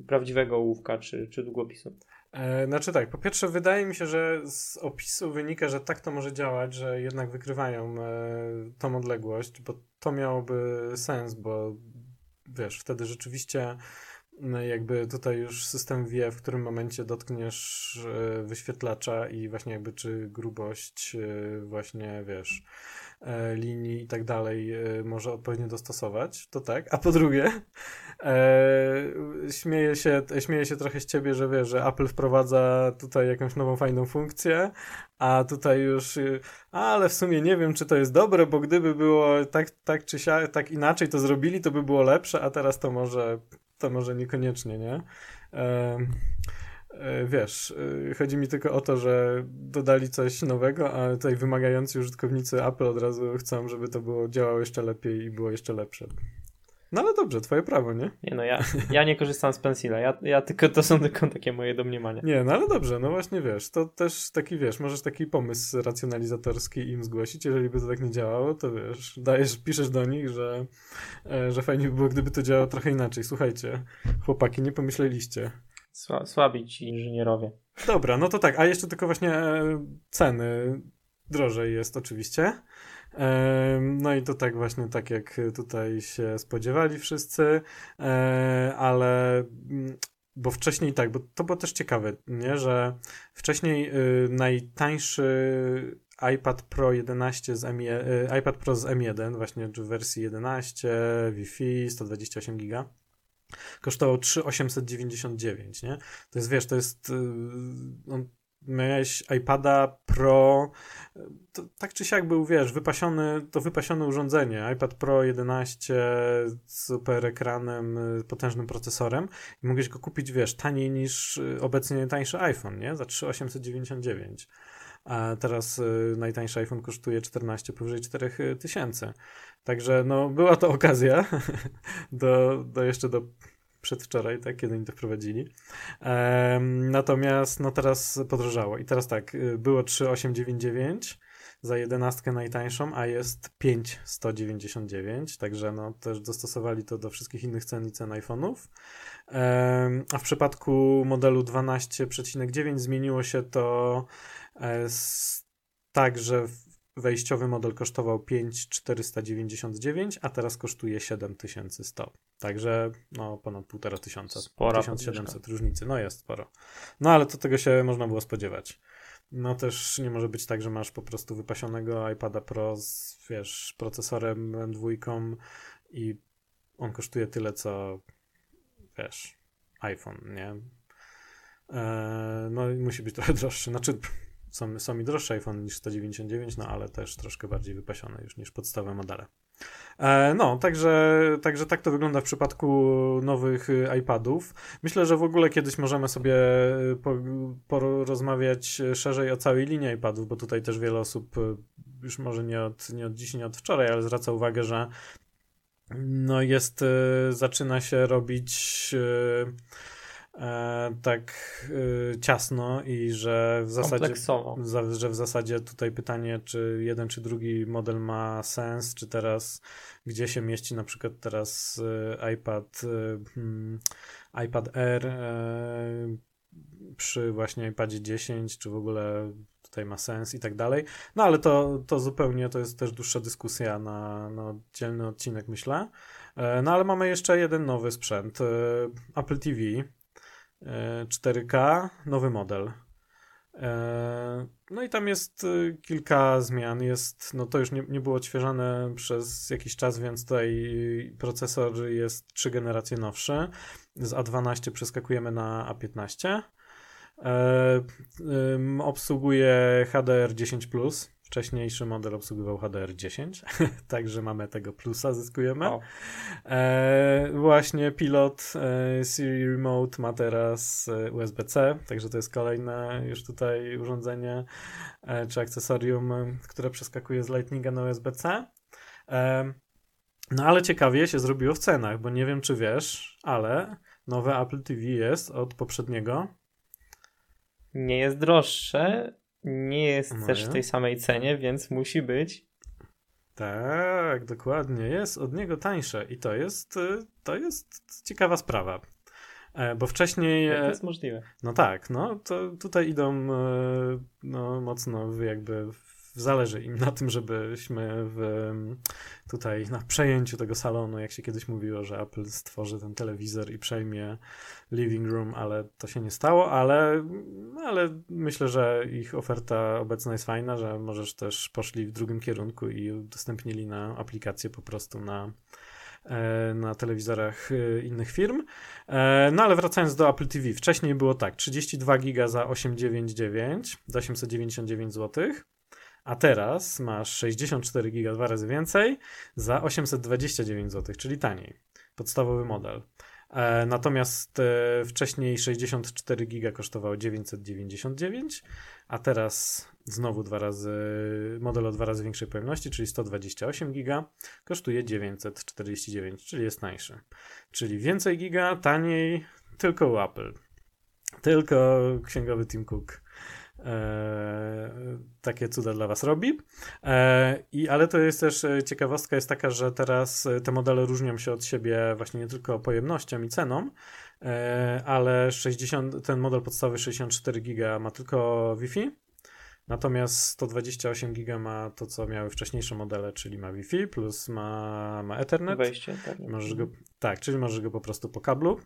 prawdziwego ołówka czy, czy długopisu? E, znaczy tak, po pierwsze wydaje mi się, że z opisu wynika, że tak to może działać, że jednak wykrywają e, tą odległość, bo to miałoby sens, bo wiesz, wtedy rzeczywiście jakby tutaj już system wie, w którym momencie dotkniesz e, wyświetlacza i właśnie jakby czy grubość właśnie, wiesz, linii i tak dalej może odpowiednio dostosować, to tak. A po drugie, e, śmieję, się, śmieję się trochę z ciebie, że wiesz, że Apple wprowadza tutaj jakąś nową fajną funkcję, a tutaj już, ale w sumie nie wiem, czy to jest dobre, bo gdyby było tak, tak czy siak, tak inaczej to zrobili, to by było lepsze, a teraz to może to może niekoniecznie, nie? e, wiesz, e, chodzi mi tylko o to, że dodali coś nowego, a tutaj wymagający użytkownicy Apple od razu chcą, żeby to było działało jeszcze lepiej i było jeszcze lepsze. No ale dobrze, twoje prawo, nie? Nie no, ja, ja nie korzystam z Pencila, ja, ja tylko, to są tylko takie moje domniemania. Nie, no ale dobrze, no właśnie wiesz, to też taki, wiesz, możesz taki pomysł racjonalizatorski im zgłosić, jeżeli by to tak nie działało, to wiesz, dajesz, piszesz do nich, że, e, że fajnie by było, gdyby to działało trochę inaczej. Słuchajcie, chłopaki, nie pomyśleliście. Sła, słabi ci inżynierowie. Dobra, no to tak, a jeszcze tylko właśnie e, ceny drożej jest oczywiście. No i to tak właśnie, tak jak tutaj się spodziewali wszyscy, e, ale mm, bo wcześniej tak, bo to było też ciekawe, nie, że wcześniej y, najtańszy iPad Pro 11 z M1, y, iPad Pro z M1 właśnie w wersji 11, Wi-Fi, 128 giga kosztował 3,899, nie? To jest, wiesz, to jest, y, on miałeś iPada Pro, to, tak czy siak był, wiesz, wypasiony, to wypasione urządzenie, iPad Pro 11 z super ekranem, potężnym procesorem i mogłeś go kupić, wiesz, taniej niż y, obecnie tańszy iPhone, nie? Za 3,899. A teraz y, najtańszy iPhone kosztuje 14, powyżej 4000. Także no, była to okazja [LAUGHS] do, do jeszcze do przedwczoraj, tak, kiedy oni to wprowadzili. Um, natomiast no teraz podrożało i teraz tak, y, było 3,899 za jedenastkę najtańszą, a jest 5,199, także no też dostosowali to do wszystkich innych cen i cen iPhone'ów. Um, a w przypadku modelu 12,9 zmieniło się to tak, że wejściowy model kosztował 5499, a teraz kosztuje 7100. Także no ponad 1500 tysiąca. Spora 1700 różnicy. No jest sporo. No ale to tego się można było spodziewać. No też nie może być tak, że masz po prostu wypasionego iPada Pro z wiesz, procesorem M2 i on kosztuje tyle co wiesz, iPhone, nie? Eee, no i musi być trochę droższy. Znaczy są, są mi droższe iPhone niż 199, no ale też troszkę bardziej wypasione już niż podstawowe modele. E, no, także, także tak to wygląda w przypadku nowych y, iPadów. Myślę, że w ogóle kiedyś możemy sobie y, porozmawiać szerzej o całej linii iPadów, bo tutaj też wiele osób już może nie od, nie od dziś, nie od wczoraj, ale zwraca uwagę, że no jest, zaczyna się robić e, tak e, ciasno i że w zasadzie że w zasadzie tutaj pytanie, czy jeden czy drugi model ma sens, czy teraz gdzie się mieści na przykład teraz e, iPad e, hmm, iPad Air e, przy właśnie iPadzie 10, czy w ogóle tutaj ma sens i tak dalej. No ale to, to zupełnie to jest też dłuższa dyskusja na, na oddzielny odcinek, myślę. E, no ale mamy jeszcze jeden nowy sprzęt. Apple TV 4K, nowy model. E, no i tam jest y, kilka zmian. Jest, no to już nie, nie było odświeżane przez jakiś czas, więc tutaj procesor jest trzy generacje nowszy. Z A12 przeskakujemy na A15. E, obsługuje HDR10+, Wcześniejszy model obsługiwał HDR10, [LAUGHS] także mamy tego plusa, zyskujemy. E, właśnie pilot e, Siri Remote ma teraz e, USB-C, także to jest kolejne już tutaj urządzenie e, czy akcesorium, które przeskakuje z Lightninga na USB-C. E, no ale ciekawie się zrobiło w cenach, bo nie wiem czy wiesz, ale nowe Apple TV jest od poprzedniego. Nie jest droższe, nie jest no też w tej samej cenie, więc musi być. Tak, dokładnie. Jest od niego tańsze i to jest, y, to jest ciekawa sprawa. E, bo wcześniej. To jest możliwe? No tak, no to tutaj idą e, no, mocno jakby zależy im na tym, żebyśmy w, tutaj na przejęciu tego salonu, jak się kiedyś mówiło, że Apple stworzy ten telewizor i przejmie living room, ale to się nie stało, ale, ale myślę, że ich oferta obecna jest fajna, że możesz też poszli w drugim kierunku i udostępnili na aplikację po prostu na e, na telewizorach e, innych firm. E, no ale wracając do Apple TV, wcześniej było tak, 32 giga za 899, za 899 zł. A teraz masz 64 GB, dwa razy więcej, za 829 zł, czyli taniej. Podstawowy model. E, natomiast e, wcześniej 64 giga kosztowało 999, a teraz znowu dwa razy, model o dwa razy większej pojemności, czyli 128 giga, kosztuje 949, czyli jest tańszy. Czyli więcej giga, taniej, tylko u Apple. Tylko księgowy Tim Cook takie cuda dla was robi. E, i, ale to jest też e, ciekawostka jest taka, że teraz e, te modele różnią się od siebie właśnie nie tylko pojemnością i ceną, e, ale 60, ten model podstawowy 64 giga ma tylko Wi-Fi, Natomiast 128 giga ma to, co miały wcześniejsze modele, czyli ma Wi-Fi plus ma, ma Ethernet. Wejście, tak. Możesz go, tak, czyli możesz go po prostu po kablu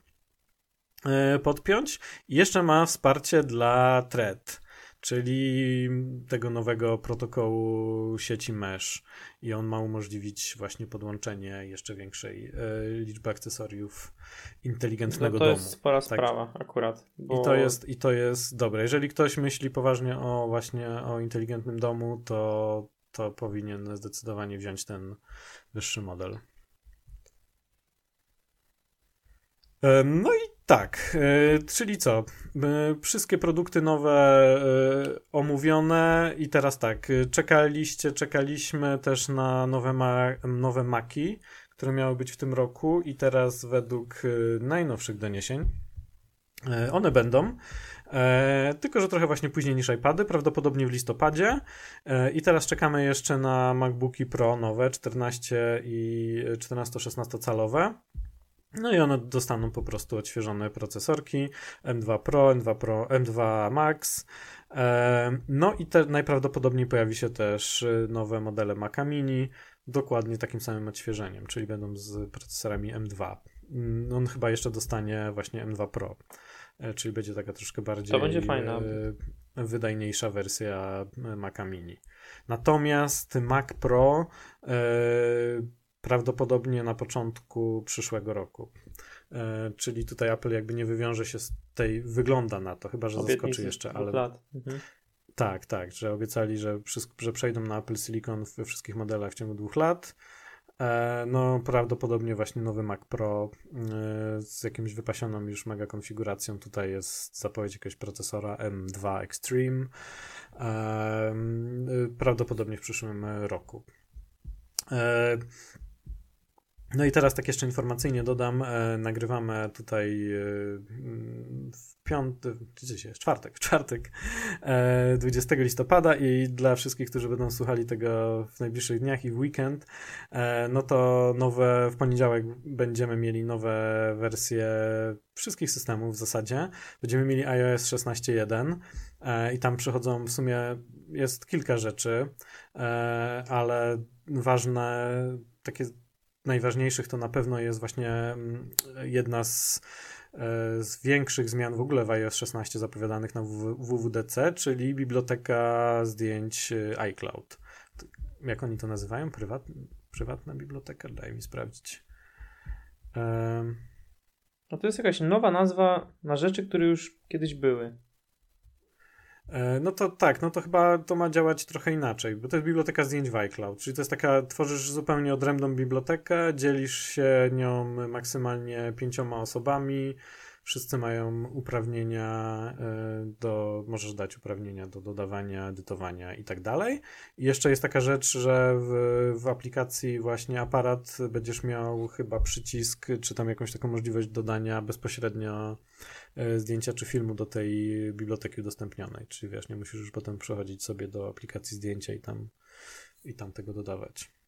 e, podpiąć. I jeszcze ma wsparcie dla Thread czyli tego nowego protokołu sieci mesh i on ma umożliwić właśnie podłączenie jeszcze większej e, liczby akcesoriów inteligentnego no to domu. To jest spora tak. sprawa akurat. Bo... I, to jest, I to jest dobre. Jeżeli ktoś myśli poważnie o właśnie o inteligentnym domu, to, to powinien zdecydowanie wziąć ten wyższy model. No i tak, e, czyli co? E, wszystkie produkty nowe e, omówione i teraz tak, czekaliście, czekaliśmy też na nowe, ma nowe Maki, które miały być w tym roku i teraz według najnowszych doniesień one będą. Tylko, że trochę właśnie później niż iPady, prawdopodobnie w listopadzie. I teraz czekamy jeszcze na MacBooki Pro nowe, 14 i 14-16 calowe. No i one dostaną po prostu odświeżone procesorki M2 Pro, M2 Pro, M2 Max. No i te, najprawdopodobniej pojawi się też y, nowe modele Maca Mini, dokładnie takim samym odświeżeniem, czyli będą z procesorami M2. Mm, on chyba jeszcze dostanie właśnie M2 Pro, e, czyli będzie taka troszkę bardziej. E, wydajniejsza wersja e, Maca Mini. Natomiast Mac Pro prawdopodobnie na początku przyszłego roku. E, czyli tutaj Apple jakby nie wywiąże się z tej, wygląda na to, chyba że Obietnicy zaskoczy jeszcze, ale. Lat. Mhm. Tak, tak, że obiecali, że, że przejdą na Apple Silicon we wszystkich modelach w ciągu dwóch lat. E, no, prawdopodobnie właśnie nowy Mac Pro e, z jakimś wypasioną już mega konfiguracją. Tutaj jest zapowiedź jakiegoś procesora M2 Extreme. E, prawdopodobnie w przyszłym roku. No i teraz tak jeszcze informacyjnie dodam, e, nagrywamy tutaj e, w piąty, gdzie jest, czwartek, w czwartek, e, 20 listopada i dla wszystkich, którzy będą słuchali tego w najbliższych dniach i w weekend, e, no to nowe, w poniedziałek będziemy mieli nowe wersje wszystkich systemów w zasadzie. Będziemy mieli iOS 16.1 e, i tam przychodzą w sumie, jest kilka rzeczy, e, ale ważne takie najważniejszych to na pewno jest właśnie mm, jedna z, e, z większych zmian w ogóle w iOS 16 zapowiadanych na WWDC, czyli biblioteka zdjęć e, iCloud. Jak oni to nazywają? Prywat, prywatna biblioteka? Daj mi sprawdzić. Um. No to jest jakaś nowa nazwa na rzeczy, które już kiedyś były. E, no to tak, no to chyba to ma działać trochę inaczej, bo to jest biblioteka zdjęć w iCloud, czyli to jest taka, tworzysz zupełnie odrębną bibliotekę, dzielisz się nią maksymalnie pięcioma osobami, wszyscy mają uprawnienia e, do, możesz dać uprawnienia do dodawania, edytowania i tak dalej. I jeszcze jest taka rzecz, że w, w aplikacji właśnie aparat będziesz miał chyba przycisk, czy tam jakąś taką możliwość dodania bezpośrednio e, zdjęcia czy filmu do tej biblioteki udostępnionej. Czyli wiesz, nie musisz już potem przechodzić sobie do aplikacji zdjęcia i tam, i tam tego dodawać.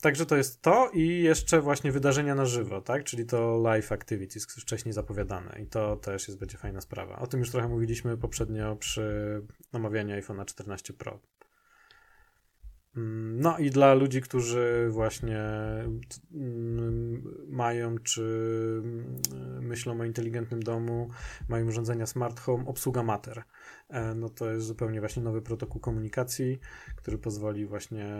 Także to jest to i jeszcze właśnie wydarzenia na żywo, tak? Czyli to live activities wcześniej zapowiadane i to też jest będzie fajna sprawa. O tym już trochę mówiliśmy poprzednio przy omawianiu iPhone'a 14 Pro. Mm, no i dla ludzi, którzy właśnie mm, mają czy mm, myślą o inteligentnym domu, mają urządzenia smart home, obsługa Matter. E, no to jest zupełnie właśnie nowy protokół komunikacji, który pozwoli właśnie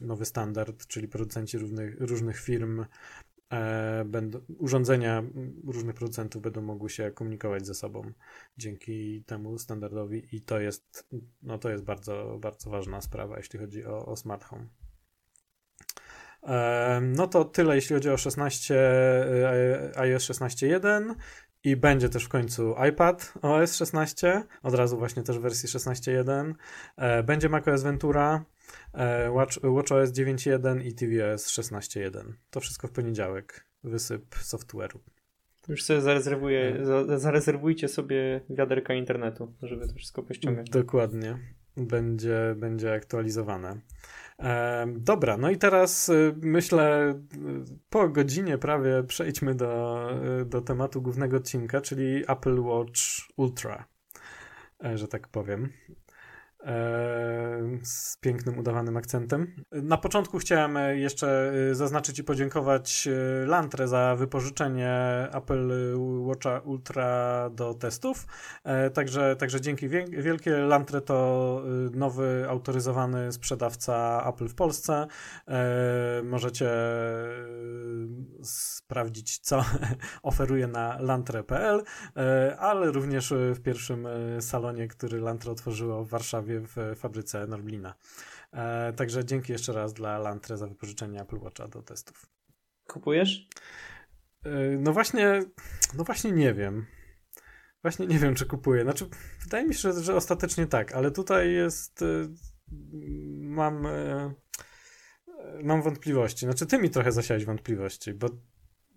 nowy standard, czyli producenci różnych, firm będą, urządzenia różnych producentów będą mogły się komunikować ze sobą dzięki temu standardowi i to jest, no to jest bardzo, bardzo ważna sprawa, jeśli chodzi o, o smart home. No to tyle, jeśli chodzi o 16, iOS 16.1 i będzie też w końcu iPad OS 16, od razu właśnie też w wersji 16.1. Będzie macOS Ventura, Watch, WatchOS 9.1 i tvOS 16.1. To wszystko w poniedziałek. Wysyp software'u. Już sobie zarezerwuję, za, zarezerwujcie sobie wiaderka internetu, żeby to wszystko pościągać. Dokładnie. Będzie, będzie aktualizowane. E, dobra, no i teraz y, myślę, y, po godzinie prawie przejdźmy do, y, do tematu głównego odcinka, czyli Apple Watch Ultra, e, że tak powiem z pięknym, udawanym akcentem. Na początku chciałem jeszcze y, zaznaczyć i podziękować Lantre za wypożyczenie Apple Watcha Ultra do testów. E, także, także dzięki wielkie. Lantre to nowy autoryzowany sprzedawca Apple w Polsce. E, możecie sprawdzić, co [LAUGHS] oferuje na lantre.pl, e, ale również w pierwszym salonie, który Lantre otworzyło w Warszawie w fabryce Norblina. E, także dzięki jeszcze raz dla Lantre za wypożyczenie Apple Watcha do testów. Kupujesz? E, no właśnie, no właśnie nie wiem. Właśnie nie wiem, czy kupuję. Znaczy, wydaje mi się, że, że ostatecznie tak, ale tutaj jest. E, mam. E, mam wątpliwości. Znaczy, ty mi trochę zasiałeś wątpliwości, bo,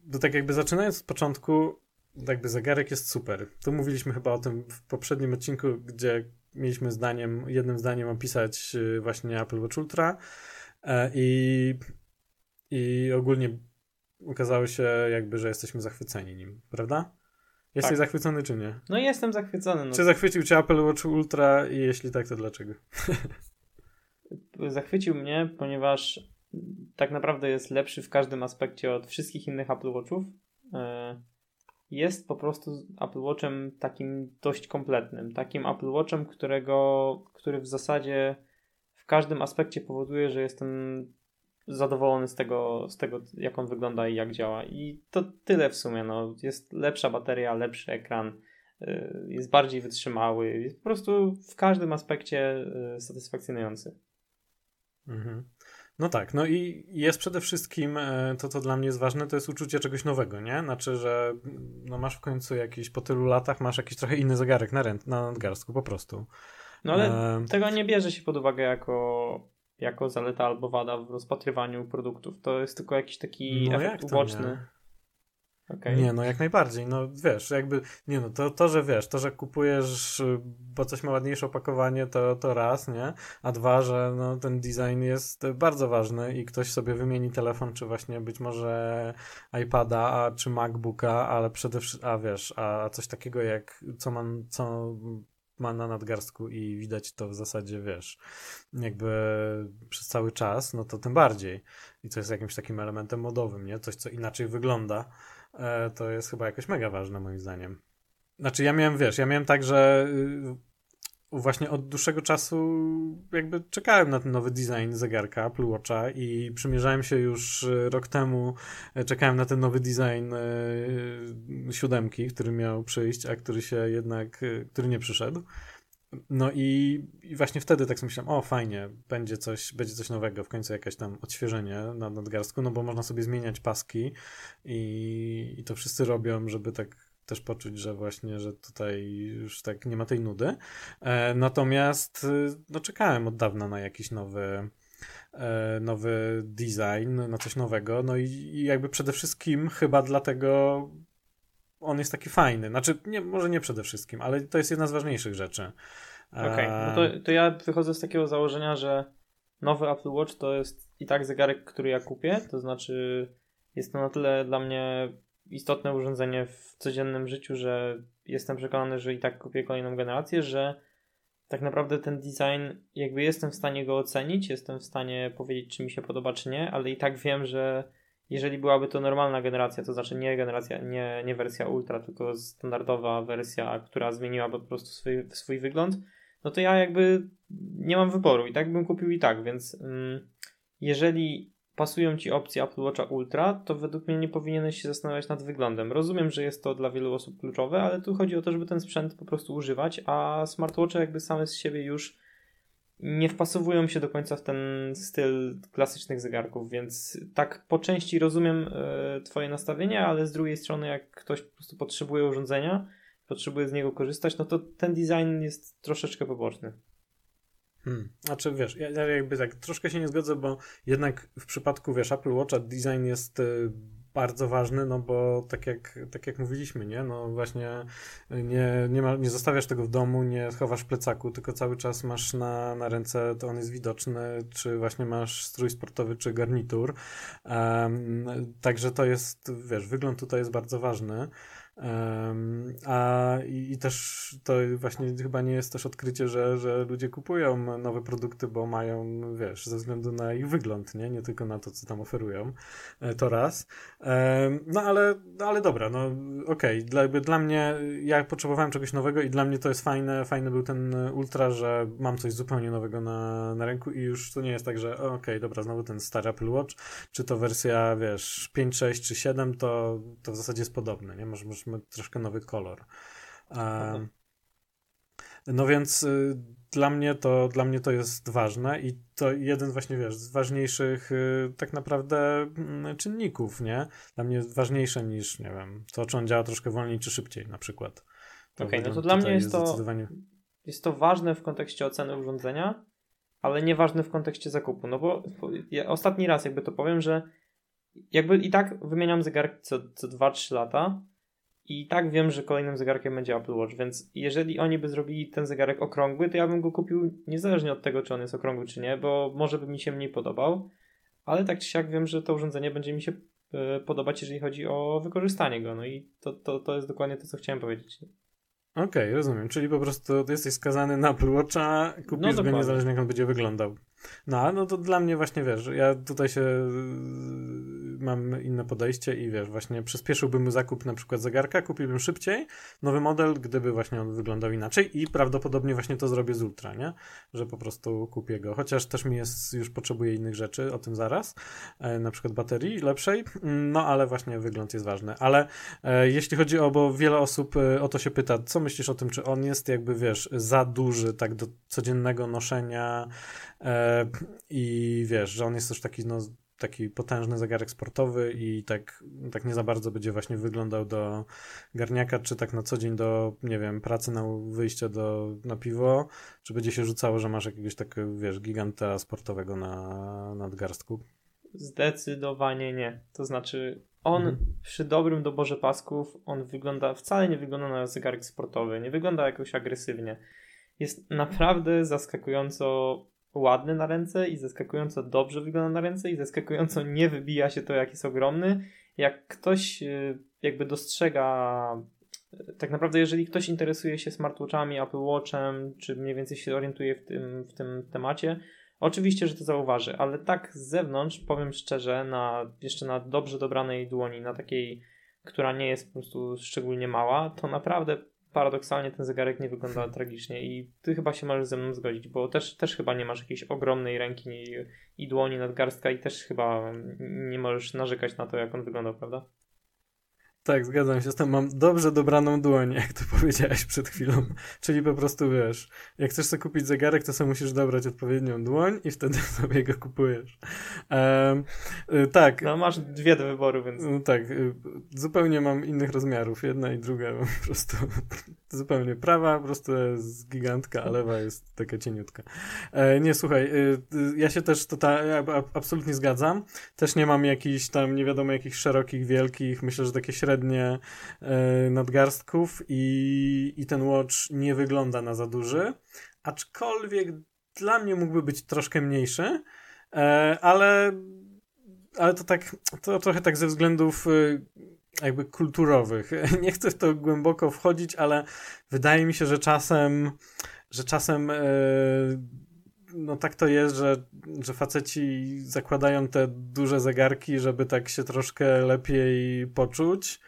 bo tak jakby zaczynając od początku, jakby zegarek jest super. Tu mówiliśmy chyba o tym w poprzednim odcinku, gdzie mieliśmy zdaniem, jednym zdaniem opisać y, właśnie Apple Watch Ultra e, i, i ogólnie okazało się jakby, że jesteśmy zachwyceni nim, prawda? Jesteś tak. zachwycony czy nie? No jestem zachwycony. No. Czy zachwycił cię Apple Watch Ultra i jeśli tak, to dlaczego? [LAUGHS] Zachwycił mnie, ponieważ tak naprawdę jest lepszy w każdym aspekcie od wszystkich innych Apple Watchów. E, jest po prostu Apple Watchem takim dość kompletnym. Takim Apple Watchem, którego, który w zasadzie w każdym aspekcie powoduje, że jestem zadowolony z tego, z tego, jak on wygląda i jak działa. I to tyle w sumie. No. Jest lepsza bateria, lepszy ekran, y, jest bardziej wytrzymały, jest po prostu w każdym aspekcie y, satysfakcjonujący. Mhm. No tak, no i jest przede wszystkim e, to, co dla mnie jest ważne, to jest uczucie czegoś nowego, nie? Znaczy, że no masz w końcu jakiś, po tylu latach masz jakiś trochę inny zegarek na, ręd, na nadgarstku, po prostu. No ale e... tego nie bierze się pod uwagę jako, jako zaleta albo wada w rozpatrywaniu produktów. To jest tylko jakiś taki no efekt uboczny. Nie? Okay. Nie, no jak najbardziej. No wiesz, jakby, nie no, to, to, że wiesz, to, że kupujesz, bo coś ma ładniejsze opakowanie, to, to raz, nie? A dwa, że no, ten design jest bardzo ważny i ktoś sobie wymieni telefon, czy właśnie być może iPada, a, czy MacBooka, ale przede wszystkim, a wiesz, a coś takiego jak, co man, co ma na nadgarstku i widać to w zasadzie, wiesz, jakby przez cały czas, no to tym bardziej. I to jest jakimś takim elementem modowym, nie? Coś, co inaczej wygląda to jest chyba jakoś mega ważne moim zdaniem. Znaczy ja miałem, wiesz, ja miałem tak, że y, właśnie od dłuższego czasu jakby czekałem na ten nowy design zegarka Apple Watcha i przymierzałem się już y, rok temu, e, czekałem na ten nowy design y, siódemki, który miał przyjść, a który się jednak, który nie przyszedł. No i, i, właśnie wtedy tak sobie myślałem, o fajnie, będzie coś, będzie coś nowego, w końcu jakieś tam odświeżenie na nadgarstku, no bo można sobie zmieniać paski i, i to wszyscy robią, żeby tak też poczuć, że właśnie, że tutaj już tak nie ma tej nudy. E, natomiast no czekałem od dawna na jakiś nowy e, nowy design, na coś nowego, no i, i jakby przede wszystkim chyba dlatego on jest taki fajny. Znaczy, nie, może nie przede wszystkim, ale to jest jedna z ważniejszych rzeczy. Okej, okay. no to, to ja wychodzę z takiego założenia, że nowy Apple Watch to jest i tak zegarek, który ja kupię, to znaczy jest to na tyle dla mnie istotne urządzenie w codziennym życiu, że jestem przekonany, że i tak kupię kolejną generację, że tak naprawdę ten design, jakby jestem w stanie go ocenić, jestem w stanie powiedzieć, czy mi się podoba, czy nie, ale i tak wiem, że jeżeli byłaby to normalna generacja, to znaczy nie generacja, nie, nie wersja ultra, tylko standardowa wersja, która zmieniłaby po prostu swój, swój wygląd, no to ja jakby nie mam wyboru i tak bym kupił i tak, więc mm, jeżeli pasują Ci opcje Apple Watcha Ultra, to według mnie nie powinieneś się zastanawiać nad wyglądem. Rozumiem, że jest to dla wielu osób kluczowe, ale tu chodzi o to, żeby ten sprzęt po prostu używać, a smartwatche jakby same z siebie już nie wpasowują się do końca w ten styl klasycznych zegarków, więc tak po części rozumiem y, Twoje nastawienie, ale z drugiej strony, jak ktoś po prostu potrzebuje urządzenia, potrzebuje z niego korzystać, no to ten design jest troszeczkę poboczny. Hmm. Znaczy wiesz, ja, ja jakby tak troszkę się nie zgodzę, bo jednak w przypadku wiesz, Apple Watcha design jest y, bardzo ważny, no bo tak jak, tak jak mówiliśmy, nie? No właśnie nie, nie, ma, nie zostawiasz tego w domu, nie chowasz plecaku, tylko cały czas masz na, na ręce, to on jest widoczny, czy właśnie masz strój sportowy, czy garnitur. Um, także to jest, wiesz, wygląd tutaj jest bardzo ważny. Um, a i, i, też to właśnie chyba nie jest też odkrycie, że, że ludzie kupują nowe produkty, bo mają, wiesz, ze względu na ich wygląd, nie, nie tylko na to, co tam oferują. E, to raz. No ale, no, ale dobra, no okej. Okay. Dla, dla mnie, ja potrzebowałem czegoś nowego i dla mnie to jest fajne. Fajny był ten Ultra, że mam coś zupełnie nowego na, na ręku i już to nie jest tak, że okej, okay, dobra, znowu ten stary Apple Watch, czy to wersja, wiesz, 5, 6 czy 7, to, to w zasadzie jest podobne, nie? Może, może ma troszkę nowy kolor. Um, no więc y, dla mnie to dla mnie to jest ważne i to jeden właśnie wiesz z ważniejszych y, tak naprawdę y, czynników, nie? Dla mnie ważniejsze niż nie wiem, to czy on działa troszkę wolniej czy szybciej na przykład. Okej, okay, no to dla mnie jest, jest to zdecydowanie... jest to ważne w kontekście oceny urządzenia, ale nieważne w kontekście zakupu, no bo ja ostatni raz jakby to powiem, że jakby i tak wymieniam zegarki co, co 2-3 lata, i tak wiem, że kolejnym zegarkiem będzie Apple Watch, więc jeżeli oni by zrobili ten zegarek okrągły, to ja bym go kupił niezależnie od tego, czy on jest okrągły, czy nie, bo może by mi się mniej podobał, ale tak czy siak wiem, że to urządzenie będzie mi się e, podobać, jeżeli chodzi o wykorzystanie go. No i to, to, to jest dokładnie to, co chciałem powiedzieć. Okej, okay, rozumiem. Czyli po prostu jesteś skazany na Apple Watcha, kupisz no, go niezależnie jak on będzie wyglądał. No, no to dla mnie właśnie, wiesz, ja tutaj się mam inne podejście i wiesz, właśnie przyspieszyłbym zakup na przykład zegarka, kupiłbym szybciej nowy model, gdyby właśnie on wyglądał inaczej i prawdopodobnie właśnie to zrobię z Ultra, nie? Że po prostu kupię go, chociaż też mi jest, już potrzebuję innych rzeczy, o tym zaraz, e, na przykład baterii lepszej, no ale właśnie wygląd jest ważny, ale e, jeśli chodzi o, bo wiele osób e, o to się pyta, co myślisz o tym, czy on jest jakby, wiesz, za duży tak do codziennego noszenia e, i wiesz, że on jest też taki, no taki potężny zegarek sportowy i tak, tak nie za bardzo będzie właśnie wyglądał do garniaka, czy tak na co dzień do, nie wiem, pracy na wyjście do, na piwo, czy będzie się rzucało, że masz jakiegoś takiego, wiesz, giganta sportowego na nadgarstku? Zdecydowanie nie. To znaczy, on mhm. przy dobrym doborze pasków, on wygląda, wcale nie wygląda na zegarek sportowy, nie wygląda jakoś agresywnie. Jest naprawdę zaskakująco ładny na ręce i zaskakująco dobrze wygląda na ręce i zaskakująco nie wybija się to, jak jest ogromny. Jak ktoś y, jakby dostrzega, y, tak naprawdę jeżeli ktoś interesuje się smartwatchami, Apple Watchem, czy mniej więcej się orientuje w tym, w tym temacie, oczywiście, że to zauważy, ale tak z zewnątrz, powiem szczerze, na, jeszcze na dobrze dobranej dłoni, na takiej, która nie jest po prostu szczególnie mała, to naprawdę paradoksalnie ten zegarek nie wygląda tragicznie i ty chyba się możesz ze mną zgodzić, bo też, też chyba nie masz jakiejś ogromnej ręki i dłoni nadgarstka i też chyba nie możesz narzekać na to, jak on wygląda, prawda? Tak, zgadzam się z tym. Mam dobrze dobraną dłoń, jak to powiedziałeś przed chwilą. Czyli po prostu wiesz, jak chcesz sobie kupić zegarek, to sobie musisz dobrać odpowiednią dłoń i wtedy [LAUGHS] sobie go kupujesz. Um, tak. No masz dwie do wyboru, więc. No tak, y, zupełnie mam innych rozmiarów. Jedna i druga [LAUGHS] po prostu zupełnie prawa, po prostu jest gigantka, a lewa jest taka cieniutka. E, nie, słuchaj, y, ja się też tutaj absolutnie zgadzam. Też nie mam jakichś tam, nie wiadomo jakich szerokich, wielkich, myślę, że takie średnie średnie e, nadgarstków i, i ten watch nie wygląda na za duży, aczkolwiek dla mnie mógłby być troszkę mniejszy, e, ale, ale to tak, to trochę tak ze względów e, jakby kulturowych. [LAUGHS] Nie chcę w to głęboko wchodzić, ale wydaje mi się, że czasem, że czasem no tak to jest, że, że faceci zakładają te duże zegarki, żeby tak się troszkę lepiej poczuć.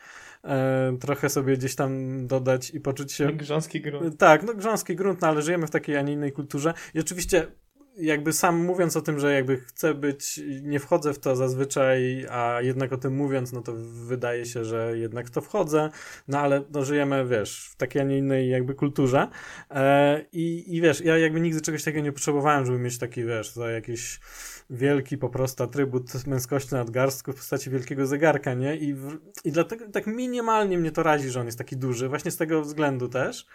E, trochę sobie gdzieś tam dodać i poczuć się. Grząski grunt. Tak, no grząski grunt, no ale żyjemy w takiej, a nie innej kulturze. I oczywiście jakby sam mówiąc o tym, że jakby chcę być, nie wchodzę w to zazwyczaj, a jednak o tym mówiąc, no to wydaje się, że jednak w to wchodzę, no ale no, żyjemy, wiesz, w takiej, a nie innej jakby kulturze e, i, i wiesz, ja jakby nigdy czegoś takiego nie potrzebowałem, żeby mieć taki, wiesz, to jakiś wielki po prostu atrybut męskości na nadgarstku w postaci wielkiego zegarka, nie? I, w, I dlatego tak minimalnie mnie to razi, że on jest taki duży, właśnie z tego względu też,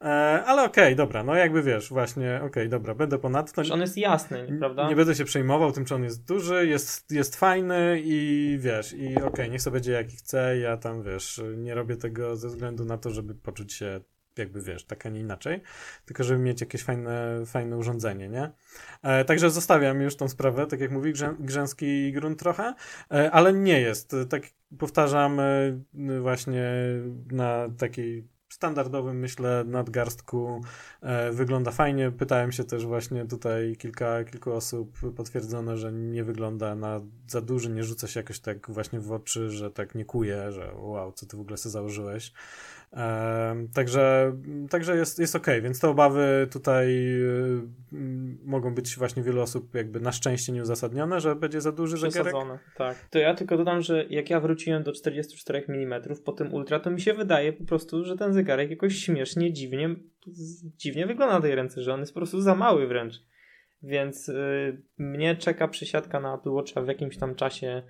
ale okej, okay, dobra, no jakby wiesz, właśnie, okej, okay, dobra, będę ponadto. Że on jest jasny, prawda? Nie będę się przejmował tym, czy on jest duży, jest, jest fajny i wiesz, i okej, okay, niech sobie będzie jaki chce, ja tam wiesz, nie robię tego ze względu na to, żeby poczuć się jakby wiesz, tak, a nie inaczej, tylko żeby mieć jakieś fajne, fajne urządzenie, nie? E, także zostawiam już tą sprawę, tak jak mówi grzę, grzęski grunt trochę, e, ale nie jest, tak powtarzam e, właśnie na takiej standardowym, myślę, nadgarstku e, wygląda fajnie. Pytałem się też właśnie tutaj kilka, kilku osób potwierdzono, że nie wygląda na za duży, nie rzuca się jakoś tak właśnie w oczy, że tak nie kuje, że wow, co ty w ogóle sobie założyłeś. Także, także jest, jest ok, więc te obawy tutaj y, mogą być właśnie wielu osób jakby na szczęście nieuzasadnione, że będzie za duży zegarek. tak. To ja tylko dodam, że jak ja wróciłem do 44 mm po tym ultra, to mi się wydaje po prostu, że ten zegarek jakoś śmiesznie, dziwnie, dziwnie wygląda na tej ręce, że on jest po prostu za mały wręcz. Więc y, mnie czeka przesiadka na Apple Watcha w jakimś tam czasie,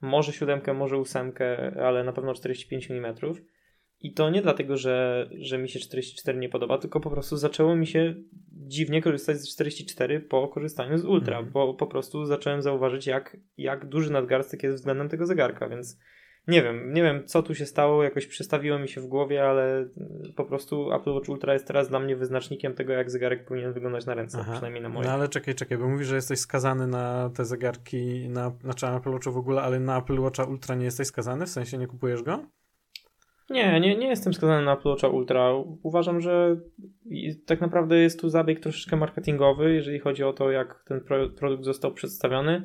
może siódemkę, może ósemkę, ale na pewno 45 mm i to nie dlatego, że, że mi się 44 nie podoba, tylko po prostu zaczęło mi się dziwnie korzystać z 44 po korzystaniu z Ultra, mm. bo po prostu zacząłem zauważyć, jak, jak duży nadgarstek jest względem tego zegarka, więc nie wiem, nie wiem co tu się stało, jakoś przestawiło mi się w głowie, ale po prostu Apple Watch Ultra jest teraz dla mnie wyznacznikiem tego, jak zegarek powinien wyglądać na ręce, Aha. przynajmniej na moje. No ale czekaj, czekaj, bo mówisz, że jesteś skazany na te zegarki, na, znaczy na Apple Watcha w ogóle, ale na Apple Watcha Ultra nie jesteś skazany? W sensie nie kupujesz go? Nie, nie, nie jestem skazany na Apple Ultra. Uważam, że tak naprawdę jest tu zabieg troszeczkę marketingowy, jeżeli chodzi o to, jak ten produkt został przedstawiony.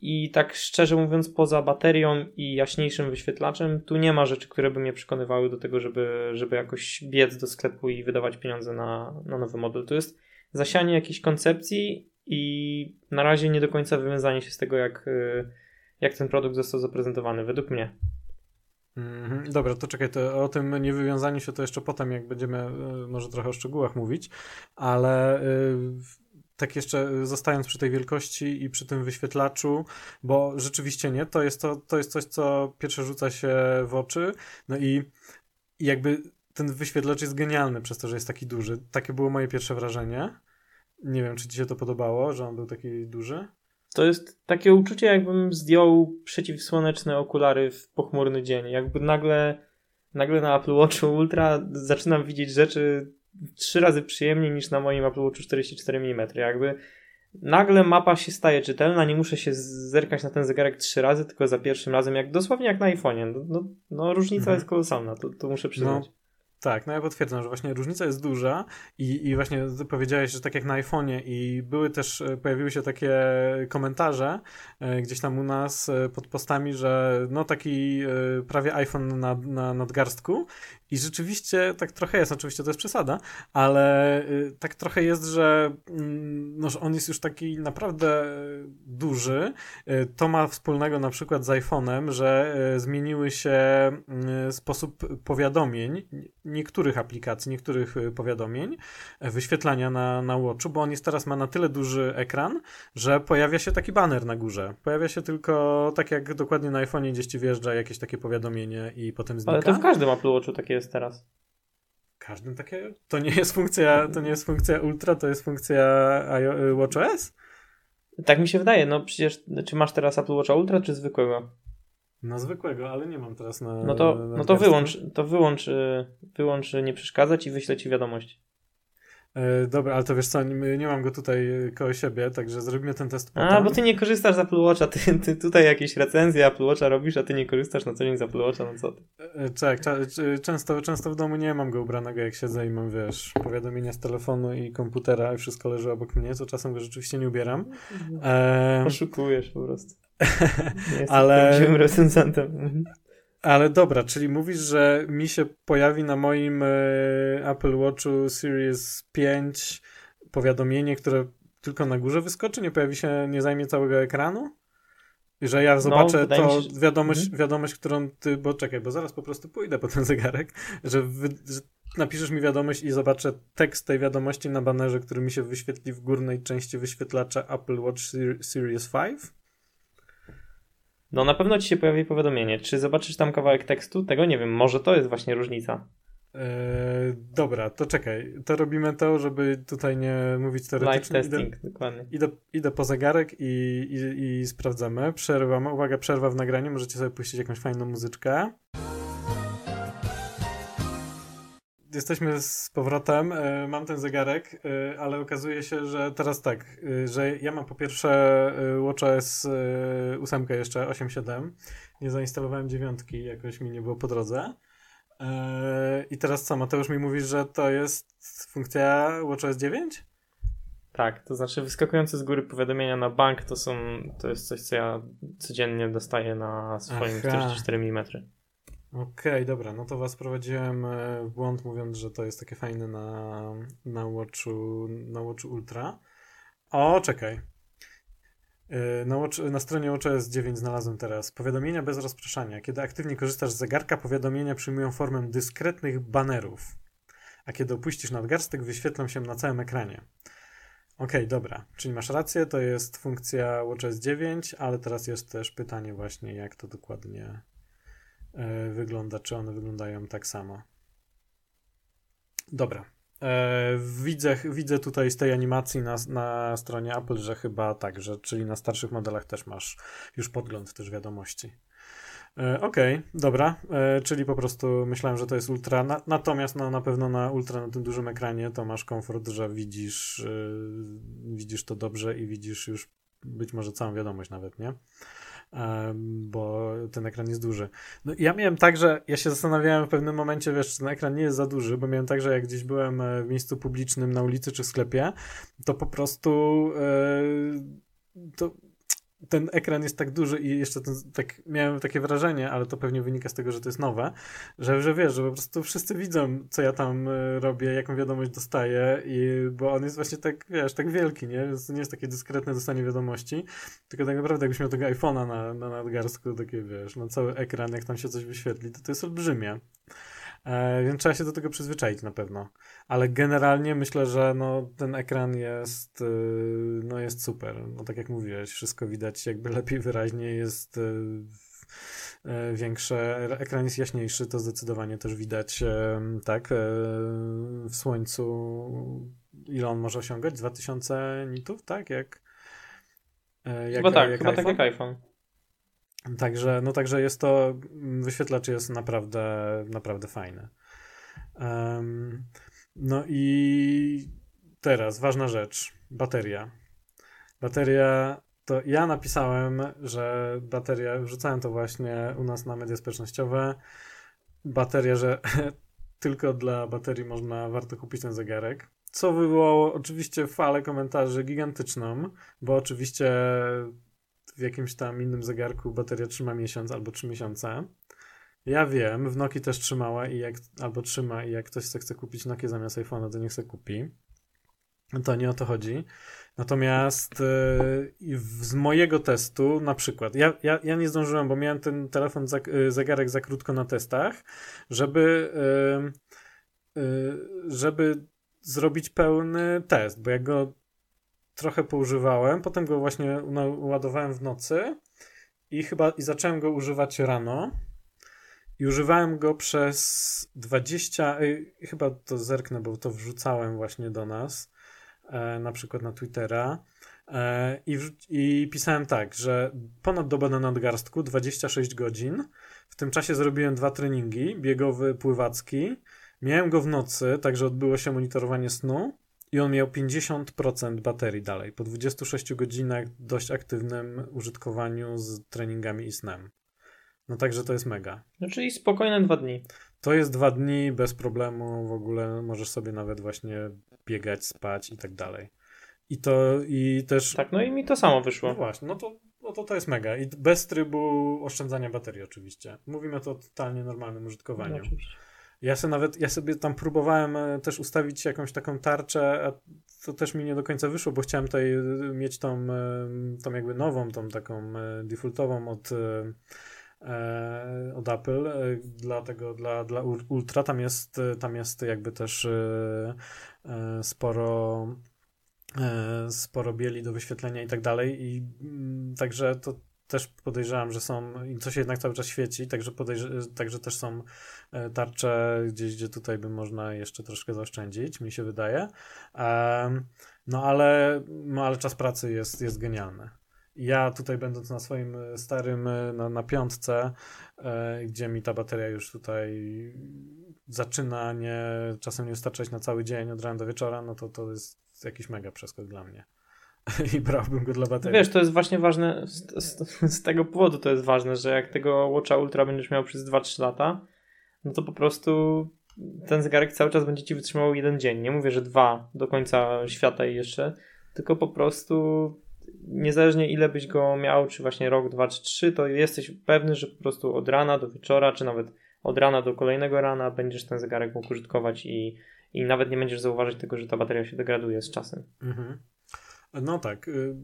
I tak szczerze mówiąc, poza baterią i jaśniejszym wyświetlaczem, tu nie ma rzeczy, które by mnie przekonywały do tego, żeby, żeby jakoś biec do sklepu i wydawać pieniądze na, na nowy model. To jest zasianie jakiejś koncepcji i na razie nie do końca wywiązanie się z tego, jak, jak ten produkt został zaprezentowany, według mnie. Mhm. Dobra, to czekaj, to o tym niewywiązaniu się to jeszcze potem, jak będziemy y, może trochę o szczegółach mówić, ale y, tak jeszcze zostając przy tej wielkości i przy tym wyświetlaczu, bo rzeczywiście nie, to jest, to, to jest coś, co pierwsze rzuca się w oczy, no i jakby ten wyświetlacz jest genialny przez to, że jest taki duży. Takie było moje pierwsze wrażenie. Nie wiem, czy ci się to podobało, że on był taki duży? To jest takie uczucie, jakbym zdjął przeciwsłoneczne okulary w pochmurny dzień. Jakby nagle, nagle na Apple Watchu Ultra zaczynam widzieć rzeczy trzy razy przyjemniej niż na moim Apple Watchu 44 mm. Jakby nagle mapa się staje czytelna, nie muszę się zerkać na ten zegarek trzy razy, tylko za pierwszym razem, jak dosłownie jak na iPhone'ie. No, no, no różnica mhm. jest kolosalna, to, to muszę przyznać. No. Tak, no ja potwierdzam, że właśnie różnica jest duża i, i właśnie powiedziałeś, że tak jak na iPhone'ie i były też, e, pojawiły się takie komentarze e, gdzieś tam u nas e, pod postami, że no taki prawie iPhone na, na nadgarstku i rzeczywiście tak trochę jest, oczywiście to jest przesada, ale tak trochę jest, że, mm, no, on jest już taki naprawdę duży. To ma wspólnego na przykład z iPhone'em, że zmieniły się sposób powiadomień niektórych aplikacji, niektórych y, powiadomień, wyświetlania na, na Watchu, bo on jest teraz ma na tyle duży ekran, że pojawia się taki banner na górze. Pojawia się tylko tak jak dokładnie na iPhone'ie gdzieś ci wjeżdża jakieś takie powiadomienie i potem znika. Ale to w każdym Apple Watchu takie jest teraz. W każdym takie? To nie jest funkcja, to nie jest funkcja Ultra, to jest funkcja WatchOS? Tak mi się wydaje, no przecież, czy masz teraz Apple Watcha Ultra, czy zwykłego? Na zwykłego, ale nie mam teraz na. No to, na no to wyłącz, to wyłącz, y, wyłącz nie przeszkadzać i wyślę ci wiadomość. E, dobra, ale to wiesz co, nie, mam go tutaj koło siebie, także zrobimy ten test potem. A, bo ty nie korzystasz z Apple Watcha, ty, ty tutaj jakieś recenzje Apple Watcha robisz, a ty nie korzystasz na co dzień z Apple Watcha, no co ty? E, tak, często, często w domu nie mam go ubranego, jak siedzę i mam, wiesz, powiadomienia z telefonu i komputera i wszystko leży obok mnie, co czasem go rzeczywiście nie ubieram. E... Oszukujesz po prostu. [LAUGHS] Nie ale... prawdziwym recenzentem. Ale dobra, czyli mówisz, że mi się pojawi na moim e, Apple Watchu Series 5 powiadomienie, które tylko na górze wyskoczy, nie pojawi się, nie zajmie całego ekranu? I że ja zobaczę no, to się, wiadomość, mhm. wiadomość, którą ty, bo czekaj, bo zaraz po prostu pójdę po ten zegarek, że, wy, że napiszesz mi wiadomość i zobaczę tekst tej wiadomości na banerze, który mi się wyświetli w górnej części wyświetlacza Apple Watch Series 5? No na pewno ci się pojawi powiadomienie. Czy zobaczysz tam kawałek tekstu? Tego nie wiem. Może to jest właśnie różnica. Eee, dobra, to czekaj. To robimy to, żeby tutaj nie mówić teoretycznie. Live testing, idę, dokładnie. Idę, idę po zegarek i, i, i sprawdzamy. Przerwamy. Uwaga, przerwa w nagraniu. Możecie sobie puścić jakąś fajną muzyczkę. Jesteśmy z powrotem. E, mam ten zegarek, e, ale okazuje się, że teraz tak, e, że ja mam po pierwsze WatchOS 8 jeszcze, 8.7. Nie zainstalowałem dziewiątki, jakoś mi nie było po drodze. I teraz co, Mateusz mi mówisz, że to jest funkcja WatchOS 9? Tak, to znaczy wyskakujące z góry powiadomienia na bank to są, to jest coś, co ja codziennie dostaję na swoim 44 mm. Okej, okay, dobra, no to was prowadziłem e, w błąd mówiąc, że to jest takie fajne na, na, Watchu, na Watchu Ultra. O, czekaj. E, na, watch, na stronie WatchOS 9 znalazłem teraz powiadomienia bez rozpraszania. Kiedy aktywnie korzystasz z zegarka, powiadomienia przyjmują formę dyskretnych banerów, a kiedy opuścisz nadgarstek, wyświetlą się na całym ekranie. Okej, okay, dobra, czyli masz rację, to jest funkcja WatchOS 9, ale teraz jest też pytanie właśnie, jak to dokładnie wygląda, czy one wyglądają tak samo. Dobra. E, widzę, widzę tutaj z tej animacji na, na stronie Apple, że chyba tak, że, czyli na starszych modelach też masz już podgląd też wiadomości. E, okej, okay, dobra, czyli po prostu myślałem, że to jest ultra, na, natomiast no, na pewno na ultra, na tym dużym ekranie to masz komfort, że widzisz, widzisz to dobrze i widzisz już być może całą wiadomość nawet, nie? Bo ten ekran jest duży. No ja miałem tak, że ja się zastanawiałem w pewnym momencie, wiesz, czy ten ekran nie jest za duży, bo miałem tak, że jak gdzieś byłem e, w miejscu publicznym na ulicy czy w sklepie, to po prostu e, to ten ekran jest tak duży i jeszcze ten, tak miałem takie wrażenie, ale to pewnie wynika z tego, że to jest nowe, że, że wiesz, że po prostu wszyscy widzą, co ja tam e, robię, jaką wiadomość dostaję i bo on jest właśnie tak, wiesz, tak wielki, nie? Więc nie jest takie dyskretne dostanie wiadomości, tylko tak naprawdę jakbyś miał tego iPhone'a na, na nadgarstku, takie wiesz, na cały ekran, jak tam się coś wyświetli, to to jest olbrzymie. E, więc trzeba się do tego przyzwyczaić na pewno. Ale generalnie myślę, że no, ten ekran jest, y, no, jest super. No, tak jak mówiłeś, wszystko widać jakby lepiej wyraźnie jest y, y, większe, ekran jest jaśniejszy, to zdecydowanie też widać tak w słońcu ile on może osiągać? 2000 nitów, tak? Jak, jak chyba tak, jak chyba iPhone? tak jak iPhone. Także, no także jest to, wyświetlacz jest naprawdę, naprawdę fajny. Um, no i teraz ważna rzecz, bateria. Bateria, to ja napisałem, że bateria, wrzucałem to właśnie u nas na media społecznościowe, bateria, że [LAUGHS] tylko dla baterii można, warto kupić ten zegarek. Co wywołało oczywiście falę komentarzy gigantyczną, bo oczywiście w jakimś tam innym zegarku bateria trzyma miesiąc albo trzy miesiące. Ja wiem, w Noki też trzymała i jak, albo trzyma i jak ktoś chce kupić Nokia zamiast iPhone'a, to niech se kupi. To nie o to chodzi. Natomiast yy, z mojego testu, na przykład, ja, ja, ja nie zdążyłem, bo miałem ten telefon, za, yy, zegarek za krótko na testach, żeby, yy, żeby zrobić pełny test, bo jak go trochę poużywałem, potem go właśnie ładowałem w nocy i chyba i zacząłem go używać rano. I używałem go przez 20, y, chyba to zerknę, bo to wrzucałem właśnie do nas, e, na przykład na Twittera. E, i, I pisałem tak, że ponad dobę na nadgarstku, 26 godzin. W tym czasie zrobiłem dwa treningi, biegowy, pływacki. Miałem go w nocy, także odbyło się monitorowanie snu i on miał 50% baterii dalej, po 26 godzinach dość aktywnym użytkowaniu z treningami i snem. No także to jest mega. No czyli spokojne dwa dni. To jest dwa dni bez problemu, w ogóle możesz sobie nawet właśnie biegać, spać i tak dalej. I to i też. Tak, no i mi to samo wyszło. No właśnie, no to, no to to jest mega. I bez trybu oszczędzania baterii, oczywiście. Mówimy to o totalnie normalnym użytkowaniu. No, oczywiście. Ja sobie nawet, ja sobie tam próbowałem e, też ustawić jakąś taką tarczę, a to też mi nie do końca wyszło, bo chciałem tutaj e, mieć tą, e, tą jakby nową, tą taką defaultową od, od Apple, dlatego dla, dla Ultra. Tam jest, tam jest jakby też sporo sporo bieli do wyświetlenia i tak dalej i mm, także to też podejrzewam, że są, i co się jednak cały czas świeci, także, także też są e, tarcze gdzieś, gdzie tutaj by można jeszcze troszkę zaoszczędzić, mi się wydaje. No ale, no ale czas pracy jest, jest genialny. Ja tutaj będąc na swoim e, starym, e, na, na piątce, gdzie mi ta bateria już tutaj zaczyna nie, czasem nie wystarczać na cały dzień od rana do wieczora, no to to jest jakiś mega przeskok dla mnie. [LAUGHS] i brałbym go dla baterii. Wiesz, to jest właśnie ważne, z, z, z, tego powodu to jest ważne, że jak tego Watcha Ultra będziesz miał przez 2-3 lata, no to po prostu ten zegarek cały czas będzie ci wytrzymał jeden dzień. Nie mówię, że dwa do końca świata i jeszcze, tylko po prostu niezależnie ile byś go miał, czy właśnie rok, dwa, czy trzy, to jesteś pewny, że po prostu od rana do wieczora, czy nawet od rana do kolejnego rana będziesz ten zegarek mógł użytkować i, i nawet nie będziesz zauważyć tego, że ta bateria się degraduje z czasem. Mhm. No tak. Y,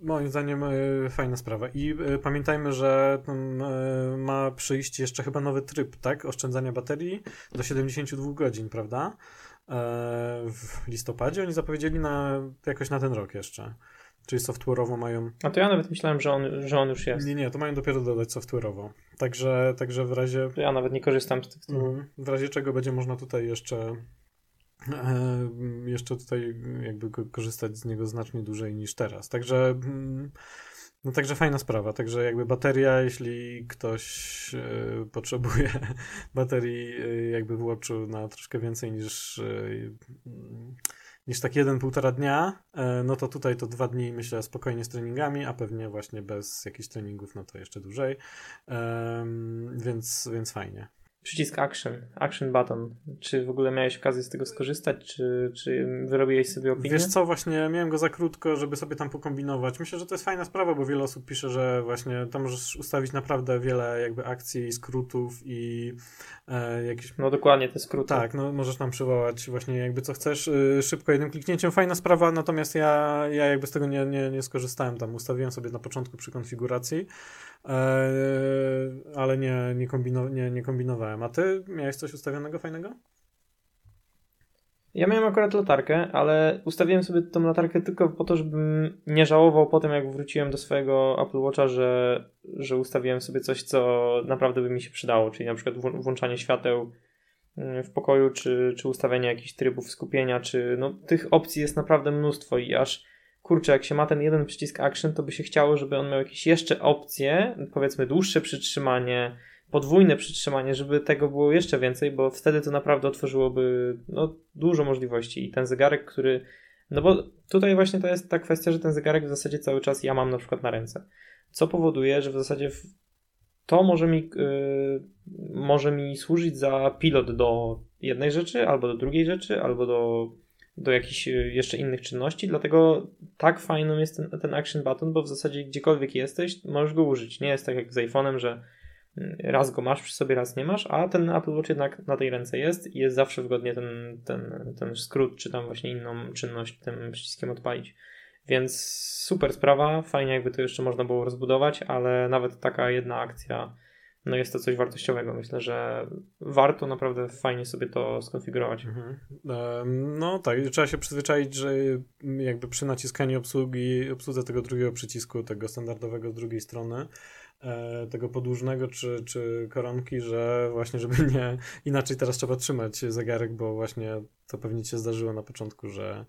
moim zdaniem y, fajna sprawa. I y, pamiętajmy, że ma przyjść jeszcze chyba nowy tryb, tak? Oszczędzania baterii do 72 godzin, prawda? E, w listopadzie oni zapowiedzieli na, jakoś na ten rok jeszcze. Czyli software'owo mają. A to ja nawet myślałem, że on, że on już jest. Nie, nie, to mają dopiero dodać software'owo. Także, także w razie. Ja nawet nie korzystam z tych. Mhm. W razie czego będzie można tutaj jeszcze jeszcze tutaj jakby korzystać z niego znacznie dłużej niż teraz. Także mm, no także fajna sprawa, także jakby bateria, jeśli ktoś y, potrzebuje [LAUGHS] baterii y, jakby w Watchu na troszkę więcej niż y, niż tak jeden, półtora dnia, no to tutaj to dwa dni myślę spokojnie z treningami, a pewnie właśnie bez jakichś treningów no to jeszcze dłużej, więc, więc fajnie przycisk Action, Action Button. Czy w ogóle miałeś okazję z tego skorzystać, czy, czy wyrobiłeś sobie opinię? Wiesz co, właśnie miałem go za krótko, żeby sobie tam pokombinować. Myślę, że to jest fajna sprawa, bo wiele osób pisze, że właśnie tam możesz ustawić naprawdę wiele jakby akcji, skrótów i e, jakieś... No dokładnie, te skróty. Tak, no możesz tam przywołać właśnie jakby co chcesz, y, szybko jednym kliknięciem. Fajna sprawa, natomiast ja, ja jakby z tego nie, nie, nie skorzystałem. Tam ustawiłem sobie na początku przy konfiguracji, e, ale nie, nie, kombino, nie, nie kombinowałem. A ty miałeś coś ustawionego fajnego? Ja miałem akurat latarkę, ale ustawiłem sobie tą latarkę tylko po to, żebym nie żałował po tym, jak wróciłem do swojego Apple Watcha, że, że ustawiłem sobie coś, co naprawdę by mi się przydało, czyli na przykład włączanie świateł mm, w pokoju, czy, czy ustawienie jakichś trybów skupienia, czy no, tych opcji jest naprawdę mnóstwo i aż kurczę, jak się ma ten jeden przycisk action, to by się chciało, żeby on miał jakieś jeszcze opcje, powiedzmy dłuższe przytrzymanie, podwójne przytrzymanie, żeby tego było jeszcze więcej, bo wtedy to naprawdę otworzyłoby no, dużo możliwości. I ten zegarek, który no bo tutaj właśnie to jest ta kwestia, że ten zegarek w zasadzie cały czas ja mam na przykład na ręce, co powoduje, że w zasadzie to może mi, yy, może mi służyć za pilot do jednej rzeczy, albo do drugiej rzeczy, albo do, do jakichś y, jeszcze innych czynności, dlatego tak fajną jest ten, ten action button, bo w zasadzie gdziekolwiek jesteś, możesz go użyć. Nie jest tak jak z iPhone'em, że raz go masz przy sobie, raz nie masz, a ten Apple Watch jednak na tej ręce jest i jest zawsze wygodnie ten, ten, ten skrót, czy tam właśnie inną czynność tym przyciskiem odpalić. Więc super sprawa, fajnie jakby to jeszcze można było rozbudować, ale nawet taka jedna akcja, no jest to coś wartościowego. Myślę, że warto naprawdę fajnie sobie to skonfigurować. Mhm. No tak, trzeba się przyzwyczaić, że jakby przy naciskaniu obsługi, obsłudze tego drugiego przycisku, tego standardowego z drugiej strony, tego podłużnego czy, czy koronki, że właśnie, żeby nie inaczej teraz trzeba trzymać zegarek, bo właśnie to pewnie ci się zdarzyło na początku, że,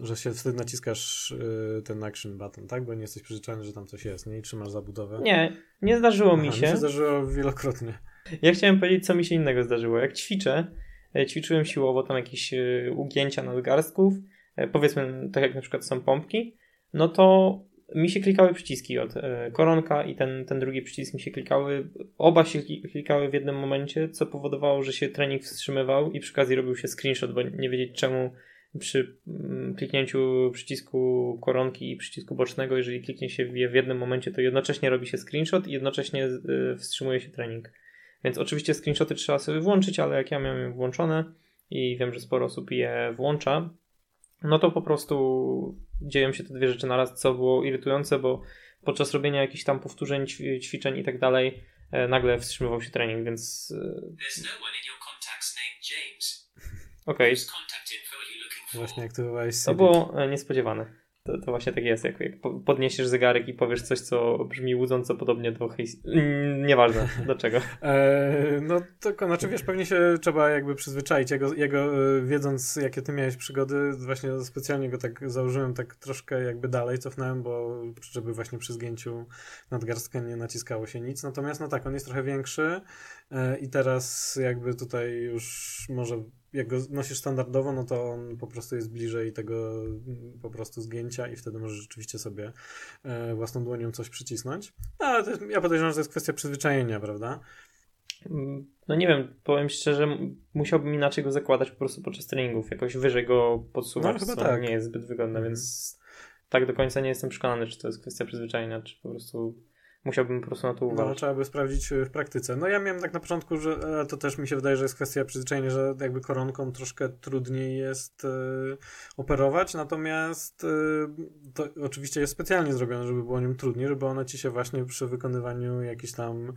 że się wtedy naciskasz y, ten action button, tak? Bo nie jesteś przyzwyczajony, że tam coś jest, nie? I trzymasz zabudowę. Nie, nie zdarzyło mi się. Mi się zdarzyło wielokrotnie. Ja chciałem powiedzieć, co mi się innego zdarzyło. Jak ćwiczę, e, ćwiczyłem siłowo tam jakieś e, ugięcia nadgarstków, powiedzmy, tak jak na przykład są pompki, no to mi się klikały przyciski od e, koronka i ten, ten drugi przycisk mi się klikały. Oba się klikały w jednym momencie, co powodowało, że się trening wstrzymywał i przy okazji robił się screenshot, bo nie wiedzieć czemu przy mm, kliknięciu przycisku koronki i przycisku bocznego, jeżeli kliknie się je w jednym momencie, to jednocześnie robi się screenshot i jednocześnie e, wstrzymuje się trening. Więc oczywiście screenshoty trzeba sobie włączyć, ale jak ja miałem je włączone i wiem, że sporo osób je włącza, no to po prostu dzieją się te dwie rzeczy naraz, co było irytujące, bo podczas robienia jakichś tam powtórzeń, ćwiczeń i tak dalej, e, nagle wstrzymywał się trening, więc. E, [LAUGHS] Okej. Okay. Właśnie aktywowałeś To było e, niespodziewane. To, to właśnie tak jest, jak, jak podniesiesz zegarek i powiesz coś, co brzmi łudząco podobnie do hej... Mm, nieważne, dlaczego. [LAUGHS] E, no tylko, znaczy wiesz, pewnie się trzeba jakby przyzwyczaić. Jego, jego e, wiedząc, jakie ty miałeś przygody, właśnie specjalnie go tak założyłem tak troszkę jakby dalej, cofnąłem, bo żeby właśnie przy zgięciu nadgarstkę nie naciskało się nic. Natomiast no tak, on jest trochę większy e, i teraz jakby tutaj już może jak go nosisz standardowo, no to on po prostu jest bliżej tego mm, po prostu zgięcia i wtedy możesz rzeczywiście sobie e, własną dłonią coś przycisnąć. No, ale jest, ja podejrzewam, że to jest kwestia przyzwyczajenia, prawda? No nie wiem, powiem szczerze, musiałbym inaczej go zakładać po prostu podczas treningów, jakoś wyżej go podsuwać, no, chyba co tak. nie jest zbyt wygodne, mhm. więc tak do końca nie jestem przekonany, czy to jest kwestia przyzwyczajenia, czy po prostu Musiałbym po prostu na to no, uważać. No, trzeba by sprawdzić e, w praktyce. No ja miałem tak na początku, że e, to też mi się wydaje, że jest kwestia przyzwyczajenia, że jakby koronką troszkę trudniej jest y, operować, natomiast y, to oczywiście jest specjalnie zrobione, żeby było nim trudniej, żeby ona ci się właśnie przy wykonywaniu jakichś tam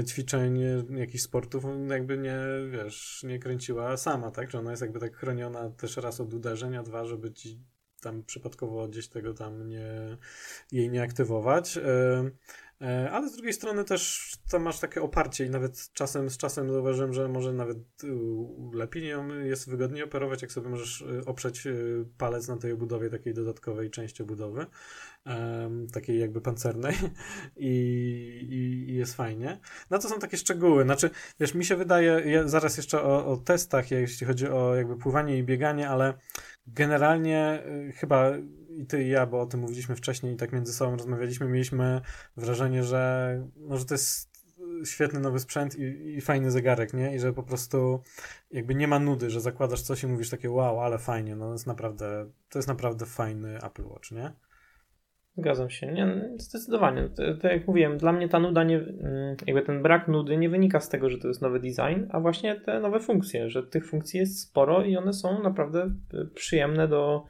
y, ćwiczeń, jakichś sportów jakby nie, wiesz, nie kręciła sama, tak? Że ona jest jakby tak chroniona też raz od uderzeń, a dwa, żeby ci tam przypadkowo gdzieś tego tam nie, jej nie aktywować. E, e, ale z drugiej strony też to masz takie oparcie i nawet czasem z czasem zauważyłem, że może nawet lepiej jest wygodniej operować, jak sobie możesz e, oprzeć palec na tej obudowie, takiej dodatkowej części obudowy, takiej jakby pancernej [LAUGHS] I, i, i, jest fajnie. No to są takie szczegóły. Znaczy, wiesz, mi się wydaje, ja zaraz jeszcze o, o testach, jeśli chodzi o jakby pływanie i bieganie, ale generalnie y, chyba i ty i ja, bo o tym mówiliśmy wcześniej i tak między sobą rozmawialiśmy, mieliśmy wrażenie, że, no, że to jest świetny nowy sprzęt i, i, fajny zegarek, nie? I że po prostu jakby nie ma nudy, że zakładasz coś i mówisz takie wow, ale fajnie, no to jest naprawdę, to jest naprawdę fajny Apple Watch, nie? Zgadzam się. Nie, zdecydowanie. Tak jak mówiłem, dla mnie ta nuda, nie, mm, jakby ten brak nudy nie wynika z tego, że to jest nowy design, a właśnie te nowe funkcje, że tych funkcji jest sporo i one są naprawdę e, przyjemne do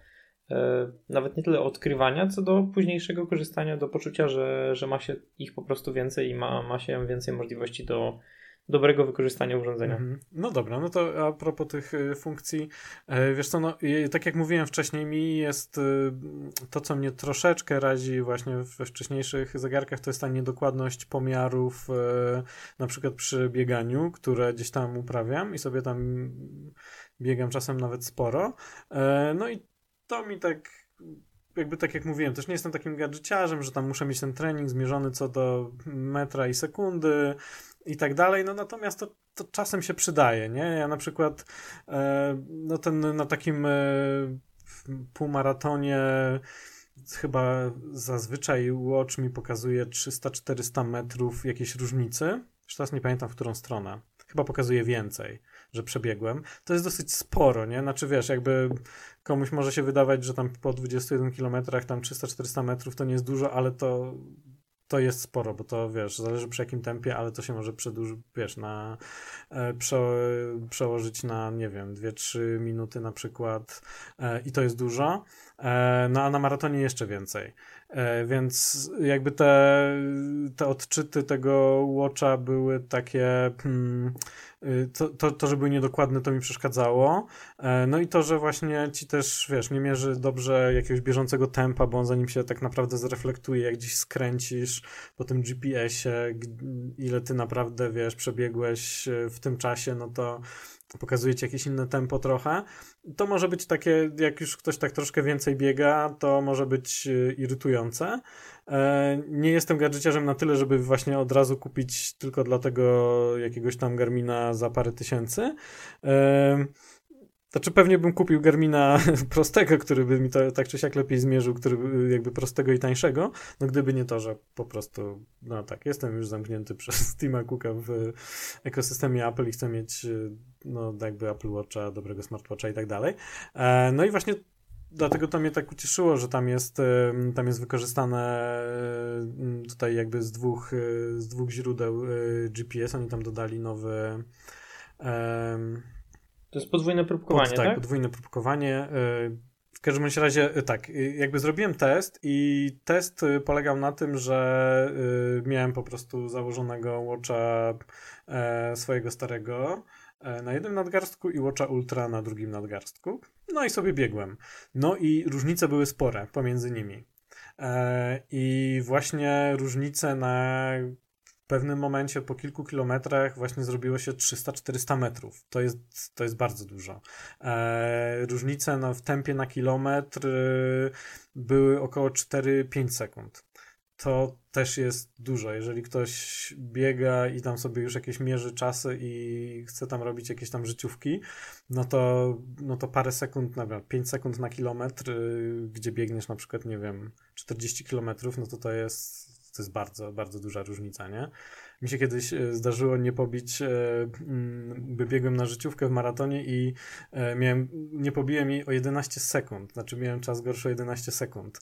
e, nawet nie tyle odkrywania, co do późniejszego korzystania, do poczucia, że, że ma się ich po prostu więcej i ma, ma się więcej możliwości do dobrego wykorzystania urządzenia. Mhm. No dobra, no to a propos tych y, funkcji, e, wiesz co, no, tak jak mówiłem wcześniej, mi jest y, to, co mnie troszeczkę razi właśnie we wcześniejszych zegarkach, to jest ta niedokładność pomiarów e, na przykład przy bieganiu, które gdzieś tam uprawiam i sobie tam biegam czasem nawet sporo. E, no i to mi tak jakby tak jak mówiłem, też nie jestem takim gadżeciarzem, że tam muszę mieć ten trening zmierzony co do metra i sekundy, i tak dalej, no natomiast to, to czasem się przydaje, nie? Ja na przykład e, no ten na takim e, półmaratonie chyba zazwyczaj Watch mi pokazuje 300-400 metrów jakiejś różnicy, już teraz nie pamiętam w którą stronę, chyba pokazuje więcej, że przebiegłem, to jest dosyć sporo, nie? Znaczy wiesz, jakby komuś może się wydawać, że tam po 21 km tam 300-400 metrów to nie jest dużo, ale to to jest sporo, bo to wiesz, zależy przy jakim tempie, ale to się może przedłużyć, wiesz, na e, prze, przełożyć na, nie wiem, 2-3 minuty na przykład e, i to jest dużo, e, no a na maratonie jeszcze więcej. E, więc jakby te, te odczyty tego Watcha były takie. Hmm, y, to, to, to, że były niedokładne, to mi przeszkadzało. E, no i to, że właśnie ci też, wiesz, nie mierzy dobrze jakiegoś bieżącego tempa, bo on zanim się tak naprawdę zreflektuje, jak gdzieś skręcisz po tym GPS-ie, ile ty naprawdę, wiesz, przebiegłeś e, w tym czasie, no to pokazuje ci jakieś inne tempo trochę. To może być takie, jak już ktoś tak troszkę więcej biega, to może być e, irytujące. E, nie jestem gadżeciarzem na tyle, żeby właśnie od razu kupić tylko dlatego jakiegoś tam Garmina za parę tysięcy. Znaczy pewnie bym kupił Garmina [LAUGHS] prostego, który by mi to tak czy siak lepiej zmierzył, który jakby prostego i tańszego, no gdyby nie to, że po prostu, no tak, jestem już zamknięty [LAUGHS] przez Tima Cooka w ekosystemie Apple i chcę mieć no jakby Apple Watcha, dobrego smartwatcha i tak dalej. E, no i właśnie dlatego to mnie tak ucieszyło, że tam jest, tam jest wykorzystane tutaj jakby z dwóch, z dwóch źródeł GPS. Oni tam dodali nowy. To jest podwójne próbkowanie, pod, tak, tak? podwójne próbkowanie. W każdym razie tak, jakby zrobiłem test i test polegał na tym, że miałem po prostu założonego Watcha swojego starego E, na jednym nadgarstku i Watcha Ultra na drugim nadgarstku. No i sobie biegłem. No i różnice były spore pomiędzy nimi. E, I właśnie różnice na pewnym momencie po kilku kilometrach właśnie zrobiło się 300-400 metrów. To jest, to jest bardzo dużo. E, różnice no, w tempie na kilometr były około 4-5 sekund to też jest dużo. Jeżeli ktoś biega i tam sobie już jakieś mierzy czasy i chce tam robić jakieś tam życiówki, no to, no to parę sekund, nawet 5 sekund na kilometr, y, gdzie biegniesz na przykład, nie wiem, 40 kilometrów, no to to jest, to jest bardzo, bardzo duża różnica, nie? Mi się kiedyś e, zdarzyło nie pobić, e, mm, by biegłem na życiówkę w maratonie i e, miałem, nie pobiłem jej o 11 sekund, znaczy miałem czas gorszy o 11 sekund,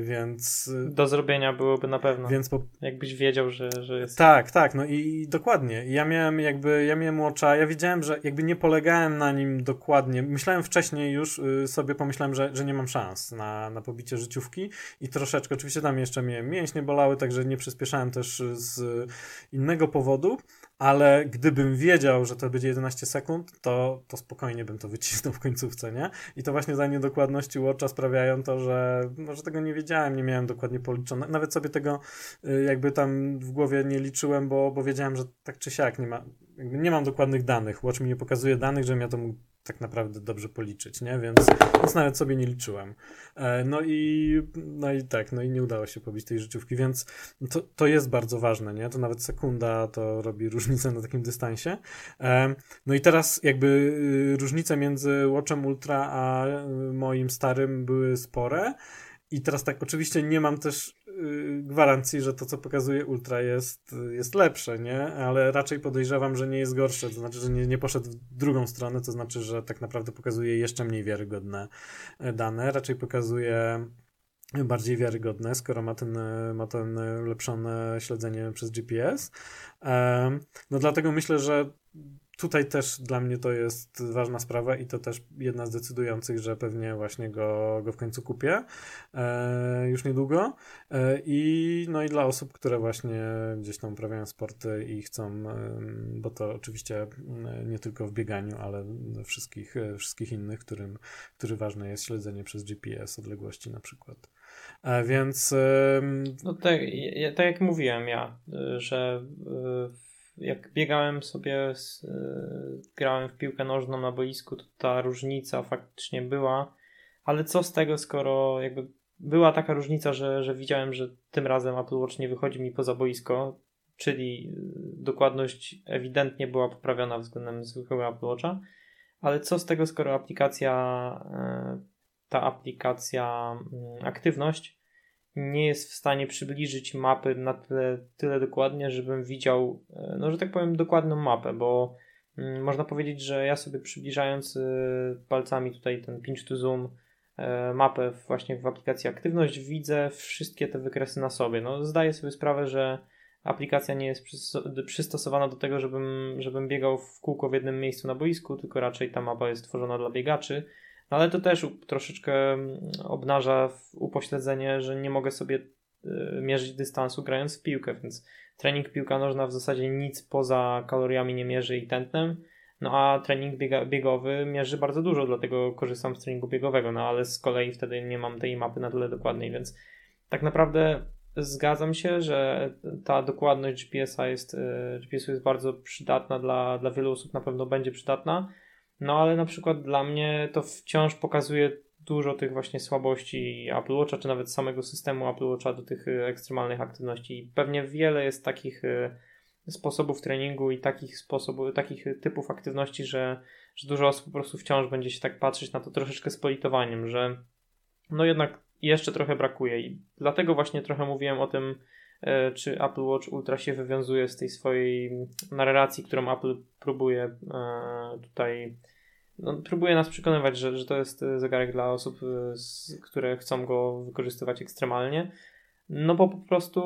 więc... Do zrobienia byłoby na pewno, więc po... jakbyś wiedział, że, że jest... Tak, tak, no i dokładnie. Ja miałem jakby, ja miałem łocza, ja wiedziałem, że jakby nie polegałem na nim dokładnie. Myślałem wcześniej już, y, sobie pomyślałem, że, że nie mam szans na, na pobicie życiówki i troszeczkę, oczywiście tam jeszcze mnie mięśnie bolały, także nie przyspieszałem też z z innego powodu, ale gdybym wiedział, że to będzie 11 sekund, to, to spokojnie bym to wycisnął w końcówce, nie? I to właśnie za niedokładności Watcha sprawiają to, że może tego nie wiedziałem, nie miałem dokładnie policzone. Nawet sobie tego y, jakby tam w głowie nie liczyłem, bo, bo wiedziałem, że tak czy siak nie ma, nie mam dokładnych danych. Watch mi nie pokazuje danych, żebym ja to mógł tak naprawdę dobrze policzyć, nie? Więc, więc nawet sobie nie liczyłem. E, no i, no i tak, no i nie udało się pobić tej życiówki, więc to, to jest bardzo ważne, nie? To nawet sekunda to robi [LAUGHS] różnicę na takim dystansie. E, no i teraz jakby y, różnice między Watchem Ultra a y, moim starym były spore. I teraz tak, oczywiście nie mam też gwarancji, że to, co pokazuje Ultra jest, jest lepsze, nie? Ale raczej podejrzewam, że nie jest gorsze, to znaczy, że nie, nie poszedł w drugą stronę, to znaczy, że tak naprawdę pokazuje jeszcze mniej wiarygodne e, dane, raczej pokazuje bardziej wiarygodne, skoro ma ten, ma ten ulepszone śledzenie przez GPS. No dlatego myślę, że tutaj też dla mnie to jest ważna sprawa i to też jedna z decydujących, że pewnie właśnie go, go w końcu kupię e, już niedługo. E, I no i dla osób, które właśnie gdzieś tam uprawiają sporty i chcą, e, bo to oczywiście nie tylko w bieganiu, ale wszystkich, wszystkich innych, którym, który ważne jest śledzenie przez GPS odległości na przykład. E, więc. No tak, tak jak mówiłem ja, że e, jak biegałem sobie, z, y, grałem w piłkę nożną na boisku, to ta różnica faktycznie była, ale co z tego, skoro jakby była taka różnica, że, że widziałem, że tym razem Apple Watch nie wychodzi mi poza boisko, czyli y, dokładność ewidentnie była poprawiona względem zwykłego Apple Watcha, ale co z tego, skoro aplikacja, y, ta aplikacja mm, aktywność nie jest w stanie przybliżyć mapy na tyle, tyle dokładnie, żebym widział, e, no że tak powiem, dokładną mapę, bo mm, można powiedzieć, że ja sobie przybliżając e, palcami tutaj ten pinch to zoom e, mapę właśnie w aplikacji aktywność widzę wszystkie te wykresy na sobie. No zdaję sobie sprawę, że aplikacja nie jest przystosowana do tego, żebym, żebym biegał w kółko w jednym miejscu na boisku, tylko raczej ta mapa jest tworzona dla biegaczy no ale to też troszeczkę mm, obnaża upośledzenie, że nie mogę sobie y, mierzyć dystansu grając w piłkę, więc trening piłka nożna w zasadzie nic poza kaloriami nie mierzy i tętnem, no a trening biega, biegowy mierzy bardzo dużo, dlatego korzystam z treningu biegowego, no ale z kolei wtedy nie mam tej mapy na tyle dokładnej, więc tak naprawdę zgadzam się, że ta dokładność GPS-a jest, y, GPS jest bardzo przydatna dla, dla wielu osób, na pewno będzie przydatna, no ale na przykład dla mnie to wciąż pokazuje dużo tych właśnie słabości Apple Watcha, czy nawet samego systemu Apple Watcha do tych y, ekstremalnych aktywności. I pewnie wiele jest takich y, sposobów treningu i takich sposobów, takich typów aktywności, że, że dużo osób po prostu wciąż będzie się tak patrzeć na to troszeczkę z politowaniem, że no jednak jeszcze trochę brakuje i dlatego właśnie trochę mówiłem o tym, czy Apple Watch Ultra się wywiązuje z tej swojej narracji, którą Apple próbuje e, tutaj no, próbuje nas przekonywać, że, że to jest zegarek dla osób, które chcą go wykorzystywać ekstremalnie. No bo po prostu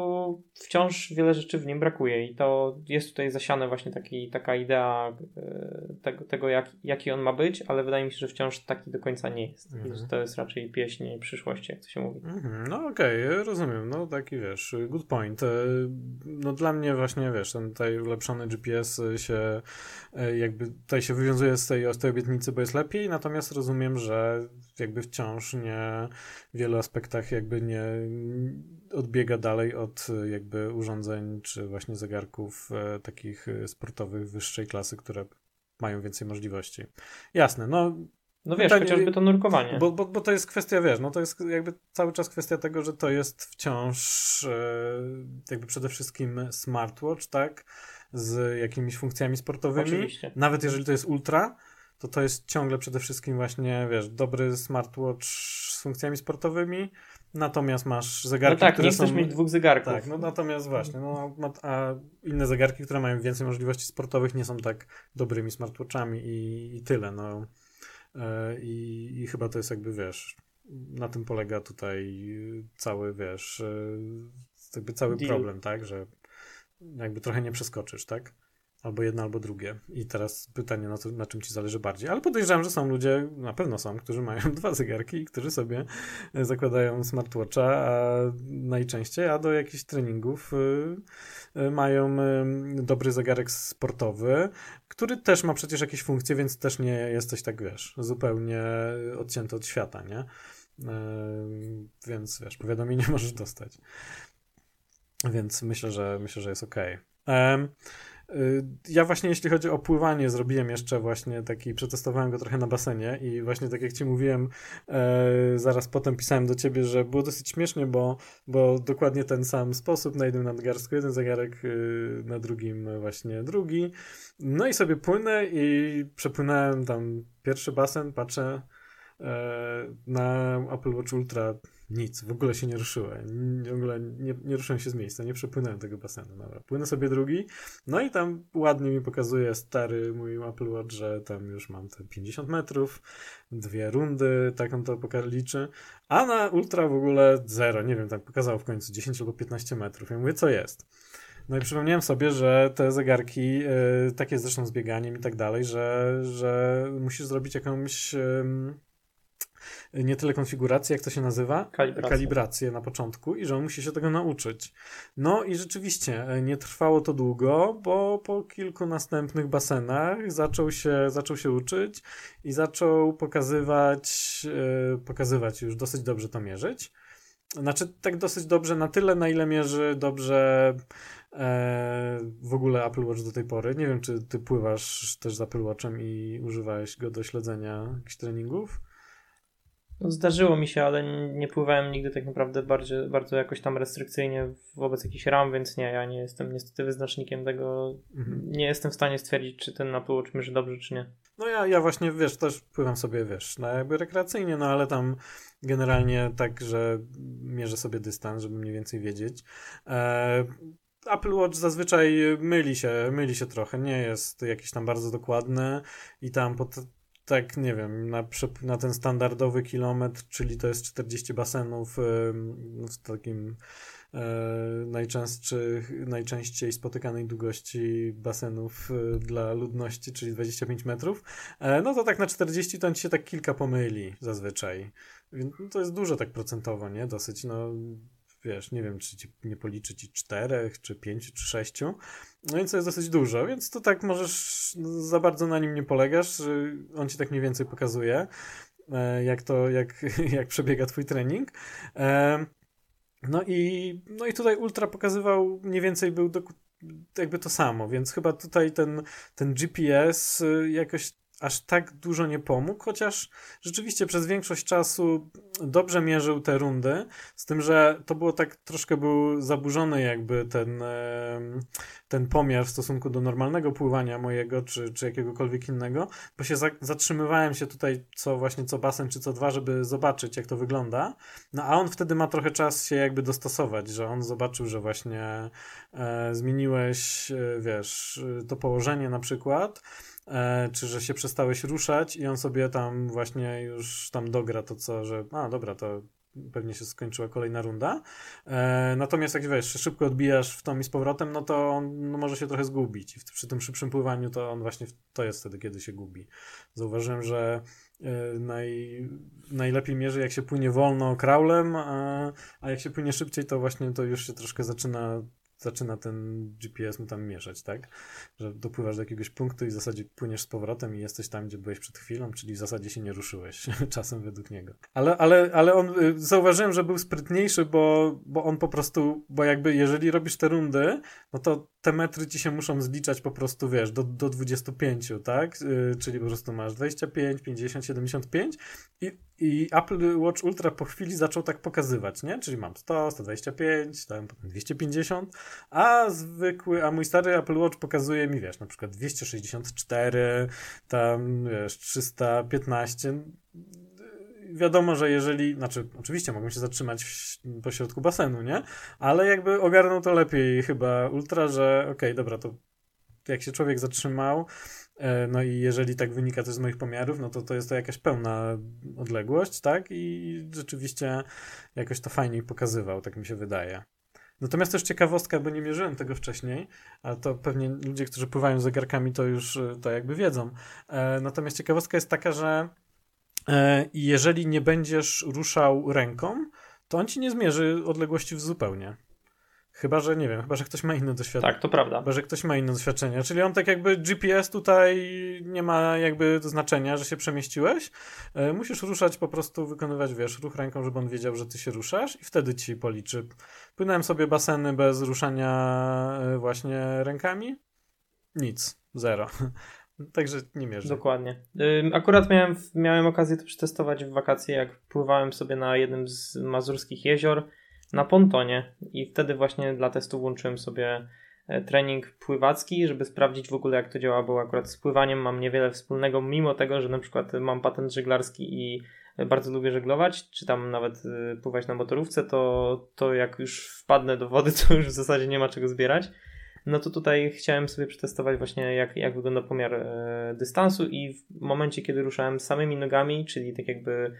wciąż wiele rzeczy w nim brakuje i to jest tutaj zasiane właśnie taki, taka idea e, tego, tego jak, jaki on ma być, ale wydaje mi się, że wciąż taki do końca nie jest. Mhm. to jest raczej pieśń przyszłości, jak to się mówi. Mhm. No okej, okay, rozumiem. No taki wiesz, good point. E, no dla mnie właśnie wiesz, ten tutaj ulepszony GPS się e, jakby tutaj się wywiązuje z tej, z tej obietnicy, bo jest lepiej, natomiast rozumiem, że jakby wciąż nie w wielu aspektach jakby nie odbiega dalej od e, jakby urządzeń czy właśnie zegarków e, takich e, sportowych wyższej klasy, które mają więcej możliwości. Jasne, no no wiesz, chociażby to nurkowanie. Bo, bo, bo to jest kwestia, wiesz, no to jest jakby cały czas kwestia tego, że to jest wciąż jakby przede wszystkim smartwatch, tak? Z jakimiś funkcjami sportowymi. Oczywiście. Nawet jeżeli to jest ultra, to to jest ciągle przede wszystkim właśnie, wiesz, dobry smartwatch z funkcjami sportowymi, Natomiast masz zegarki, no tak, które nie chcesz mieć dwóch zegarków. Tak, no natomiast właśnie, no, a inne zegarki, które mają więcej możliwości sportowych, nie są tak dobrymi smartwatchami i, i tyle. No. E, I, I chyba to jest jakby, wiesz, na tym polega tutaj cały, wiesz, e, jakby cały Deal. problem, tak, że jakby trochę nie przeskoczysz, tak? Albo jedno, albo drugie. I teraz pytanie, na, to, na czym ci zależy bardziej. Ale podejrzewam, że są ludzie, na pewno są, którzy mają [LAUGHS] dwa zegarki i którzy sobie e, zakładają smartwatcha, a najczęściej, a do jakichś treningów y, y, mają y, dobry zegarek sportowy, który też ma przecież jakieś funkcje, więc też nie jesteś tak, wiesz, zupełnie odcięty od świata, nie? Więc, wiesz, powiadomienie [LAUGHS] możesz dostać. Więc myślę, że myślę, że jest ok. Um, ja właśnie jeśli chodzi o pływanie, zrobiłem jeszcze właśnie taki, przetestowałem go trochę na basenie i właśnie tak jak ci mówiłem, e, zaraz potem pisałem do ciebie, że było dosyć śmiesznie, bo, bo dokładnie ten sam sposób na jednym nadgarstku, jeden zegarek y, na drugim właśnie drugi. No i sobie płynę i przepłynąłem tam pierwszy basen, patrzę e, na Apple Watch Ultra nic, w ogóle się nie ruszyłem. W ogóle nie, nie ruszyłem się z miejsca, nie przepłynąłem tego basenu. Płynę sobie drugi, no i tam ładnie mi pokazuje stary mój Apple Watch, że tam już mam te 50 metrów, dwie rundy, tak on to liczy, a na Ultra w ogóle zero, nie wiem, tak pokazało w końcu 10 albo 15 metrów. Ja mówię, co jest? No i przypomniałem sobie, że te zegarki, yy, takie zresztą z bieganiem i tak dalej, że, że musisz zrobić jakąś... Yy, nie tyle konfigurację, jak to się nazywa? Kalibrację. Kalibrację na początku i że on musi się tego nauczyć. No i rzeczywiście e, nie trwało to długo, bo po kilku następnych basenach zaczął się, zaczął się uczyć i zaczął pokazywać, yy, pokazywać już dosyć dobrze to mierzyć. Znaczy, tak dosyć dobrze, na tyle, na ile mierzy dobrze e, w ogóle Apple Watch do tej pory. Nie wiem, czy ty pływasz też z Apple Watchem i używałeś go do śledzenia jakichś treningów. No, zdarzyło mi się, ale nie pływałem nigdy tak naprawdę bardzo, bardzo jakoś tam restrykcyjnie wobec jakichś ram, więc nie, ja nie jestem niestety wyznacznikiem tego. Mhm. Nie jestem w stanie stwierdzić, czy ten Apple Watch mierzy dobrze, czy nie. No ja, ja właśnie, wiesz, też pływam sobie, wiesz, no jakby rekreacyjnie, no ale tam generalnie tak, że mierzę sobie dystans, żeby mniej więcej wiedzieć. E, Apple Watch zazwyczaj myli się, myli się trochę, nie jest jakiś tam bardzo dokładny i tam pod tak, nie wiem, na, na ten standardowy kilometr, czyli to jest 40 basenów w takim e, najczęstszych, najczęściej spotykanej długości basenów e, dla ludności, czyli 25 metrów, e, no to tak na 40 to się tak kilka pomyli zazwyczaj. Więc to jest dużo tak procentowo, nie? Dosyć, no wiesz, nie wiem, czy ci nie policzy ci czterech, czy pięciu, czy sześciu. No więc to jest dosyć dużo, więc to tak możesz, no, za bardzo na nim nie polegasz. On ci tak mniej więcej pokazuje, e, jak to, jak, [LAUGHS] jak przebiega twój trening. E, no i, no i tutaj Ultra pokazywał, mniej więcej był do, jakby to samo, więc chyba tutaj ten, ten GPS y, jakoś aż tak dużo nie pomógł, chociaż rzeczywiście przez większość czasu dobrze mierzył te rundy, z tym, że to było tak troszkę był zaburzony jakby ten, ten pomiar w stosunku do normalnego pływania mojego, czy, czy jakiegokolwiek innego, bo się za, zatrzymywałem się tutaj co właśnie co basen, czy co dwa, żeby zobaczyć, jak to wygląda. No a on wtedy ma trochę czas się jakby dostosować, że on zobaczył, że właśnie e, zmieniłeś, e, wiesz, to położenie na przykład, czy że się przestałeś ruszać i on sobie tam właśnie już tam dogra to, co, że a dobra, to pewnie się skończyła kolejna runda. E, natomiast jak wiesz, szybko odbijasz w tą i z powrotem, no to on no, może się trochę zgubić. I przy tym szybszym pływaniu to on właśnie to jest wtedy, kiedy się gubi. Zauważyłem, że e, naj, najlepiej mierzy jak się płynie wolno kraulem, a, a jak się płynie szybciej, to właśnie to już się troszkę zaczyna zaczyna ten GPS mu tam mieszać, tak? Że dopływasz do jakiegoś punktu i w zasadzie płyniesz z powrotem i jesteś tam, gdzie byłeś przed chwilą, czyli w zasadzie się nie ruszyłeś [LAUGHS] czasem według niego. Ale, ale, ale on, y, zauważyłem, że był sprytniejszy, bo, bo on po prostu, bo jakby jeżeli robisz te rundy, no to te metry ci się muszą zliczać po prostu, wiesz, do, do 25, tak? Yy, czyli po prostu masz 25, 50, 75 i, i Apple Watch Ultra po chwili zaczął tak pokazywać, nie? Czyli mam 100, 125, tam potem 250, a zwykły, a mój stary Apple Watch pokazuje mi, wiesz, na przykład 264, tam, wiesz, 315 wiadomo, że jeżeli, znaczy oczywiście mogą się zatrzymać w, po środku basenu, nie? Ale jakby ogarnął to lepiej chyba Ultra, że okej, okay, dobra, to jak się człowiek zatrzymał, no i jeżeli tak wynika też z moich pomiarów, no to to jest to jakaś pełna odległość, tak? I rzeczywiście jakoś to fajniej pokazywał, tak mi się wydaje. Natomiast też ciekawostka, bo nie mierzyłem tego wcześniej, ale to pewnie ludzie, którzy pływają zegarkami, to już e, to jakby wiedzą. E, natomiast ciekawostka jest taka, że E, jeżeli nie będziesz ruszał ręką, to on ci nie zmierzy odległości zupełnie. Chyba, że nie wiem, chyba, że ktoś ma inne doświadczenie. Tak, to prawda. Chyba, że ktoś ma inne doświadczenie. Czyli on tak jakby GPS tutaj nie ma jakby znaczenia, że się przemieściłeś. E, musisz ruszać, po prostu wykonywać, wiesz, ruch ręką, żeby on wiedział, że ty się ruszasz i wtedy ci policzy. Płynąłem sobie baseny bez ruszania e, właśnie rękami. Nic. Zero. [LAUGHS] Także nie mierzę. Dokładnie. Akurat miałem, miałem okazję to przetestować w wakacje, jak pływałem sobie na jednym z mazurskich jezior na pontonie. I wtedy właśnie dla testu włączyłem sobie e, trening pływacki, żeby sprawdzić w ogóle jak to działa, bo akurat z pływaniem mam niewiele wspólnego, mimo tego, że na przykład mam patent żeglarski i bardzo lubię żeglować, czy tam nawet e, pływać na motorówce, to, to jak już wpadnę do wody, [LAUGHS] to już w zasadzie nie ma czego zbierać. No to tutaj chciałem sobie przetestować właśnie jak, jak wygląda pomiar e, dystansu i w momencie, kiedy ruszałem samymi nogami, czyli tak jakby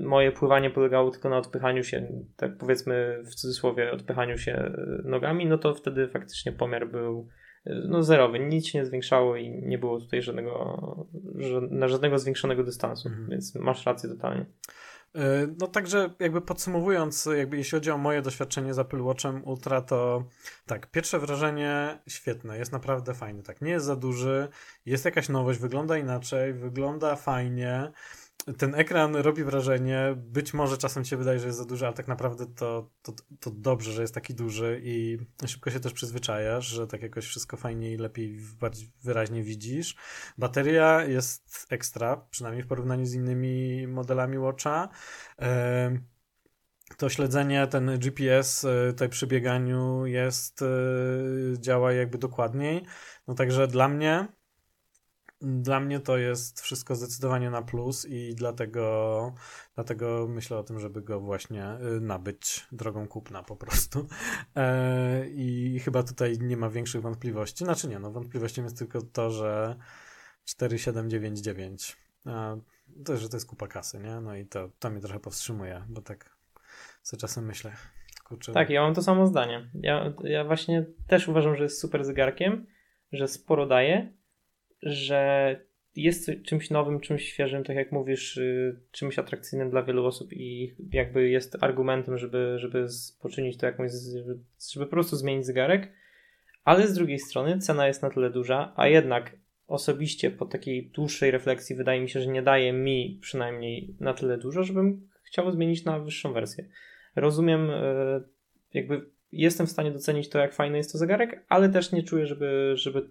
moje pływanie polegało tylko na odpychaniu się, tak powiedzmy w cudzysłowie, odpychaniu się e, nogami, no to wtedy faktycznie pomiar był e, no zerowy, nic się nie zwiększało i nie było tutaj żadnego, żadnego zwiększonego dystansu, mhm. więc masz rację totalnie. E, no także jakby podsumowując, jakby jeśli chodzi o moje doświadczenie z Apple Watchem Ultra, to tak, pierwsze wrażenie świetne, jest naprawdę fajny, tak, nie jest za duży, jest jakaś nowość, wygląda inaczej, wygląda fajnie, ten ekran robi wrażenie, być może czasem się wydaje, że jest za duży, ale tak naprawdę to, to, to dobrze, że jest taki duży i szybko się też przyzwyczajasz, że tak jakoś wszystko fajniej lepiej, bardziej wyraźnie widzisz. Bateria jest ekstra, przynajmniej w porównaniu z innymi modelami Watcha. To śledzenie, ten GPS e, tutaj przy bieganiu jest, e, działa jakby dokładniej. No także dla mnie dla mnie to jest wszystko zdecydowanie na plus i dlatego, dlatego myślę o tym, żeby go właśnie y, nabyć drogą kupna po prostu. E, I chyba tutaj nie ma większych wątpliwości. Znaczy nie, no wątpliwością jest tylko to, że 4799 to, że to jest kupa kasy, nie? No i to, to mnie trochę powstrzymuje, bo tak co czasem myślę. Kurczę. Tak, ja mam to samo zdanie. Ja, ja właśnie też uważam, że jest super zegarkiem, że sporo daje, że jest czymś nowym, czymś świeżym, tak jak mówisz, y, czymś atrakcyjnym dla wielu osób i jakby jest argumentem, żeby, żeby poczynić to jakąś, żeby, po prostu zmienić zegarek, ale z drugiej strony cena jest na tyle duża, a jednak osobiście po takiej dłuższej refleksji wydaje mi się, że nie daje mi przynajmniej na tyle dużo, żebym chciał zmienić na wyższą wersję. Rozumiem, y, jakby jestem w stanie docenić to, jak fajny jest to zegarek, ale też nie czuję, żeby, żeby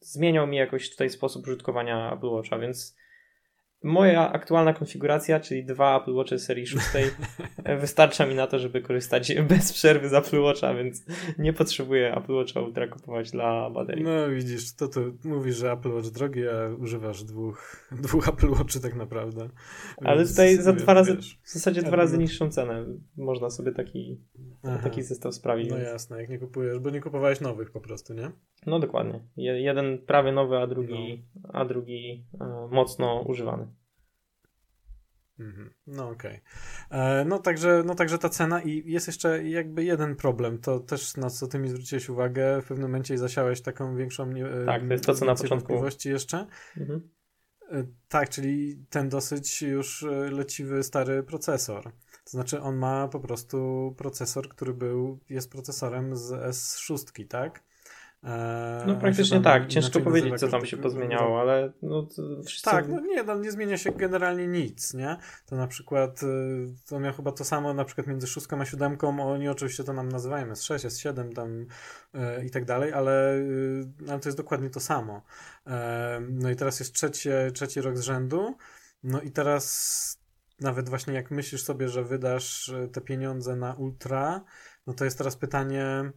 zmieniał mi jakoś tutaj sposób użytkowania Apple Watcha, więc moja aktualna konfiguracja, czyli dwa Apple Watche serii 6 [LAUGHS] wystarcza mi na to, żeby korzystać bez przerwy z Apple Watcha, więc nie potrzebuję Apple Watcha Ultra kupować dla baterii. No widzisz, to tu mówisz, że Apple Watch drogi, a używasz dwóch, [LAUGHS] dwóch Apple Watchy tak naprawdę. Ale tutaj za dwa razy, wiesz, w zasadzie dwa razy niższą cenę można sobie taki, taki zestaw sprawić. No więc... jasne, jak nie kupujesz, bo nie kupowałeś nowych po prostu, nie? No dokładnie. jeden prawie nowy, a drugi, no. a drugi e, mocno używany. Mhm. No okej. Okay. E, no, także, no także ta cena i jest jeszcze jakby jeden problem, to też na co ty mi zwróciłeś uwagę, w pewnym momencie zasiałeś taką większą e, Tak, to jest to co na początku. jeszcze. Mhm. E, tak, czyli ten dosyć już leciwy stary procesor. To znaczy on ma po prostu procesor, który był, jest procesorem z S6, tak? No praktycznie tak, ciężko powiedzieć, co tam się pozmieniało, ale no wszyscy... Tak, no nie, no nie zmienia się generalnie nic, nie? To na przykład, y, to miał chyba to samo na przykład między szóstką a siódemką, oni oczywiście to nam nazywają S6, S7 tam yy, i tak dalej, ale, yy, ale to jest dokładnie to samo. No i teraz jest trzecie, trzeci rok z rzędu, no i teraz nawet właśnie jak myślisz sobie, że wydasz y, te pieniądze na Ultra, no to jest teraz pytanie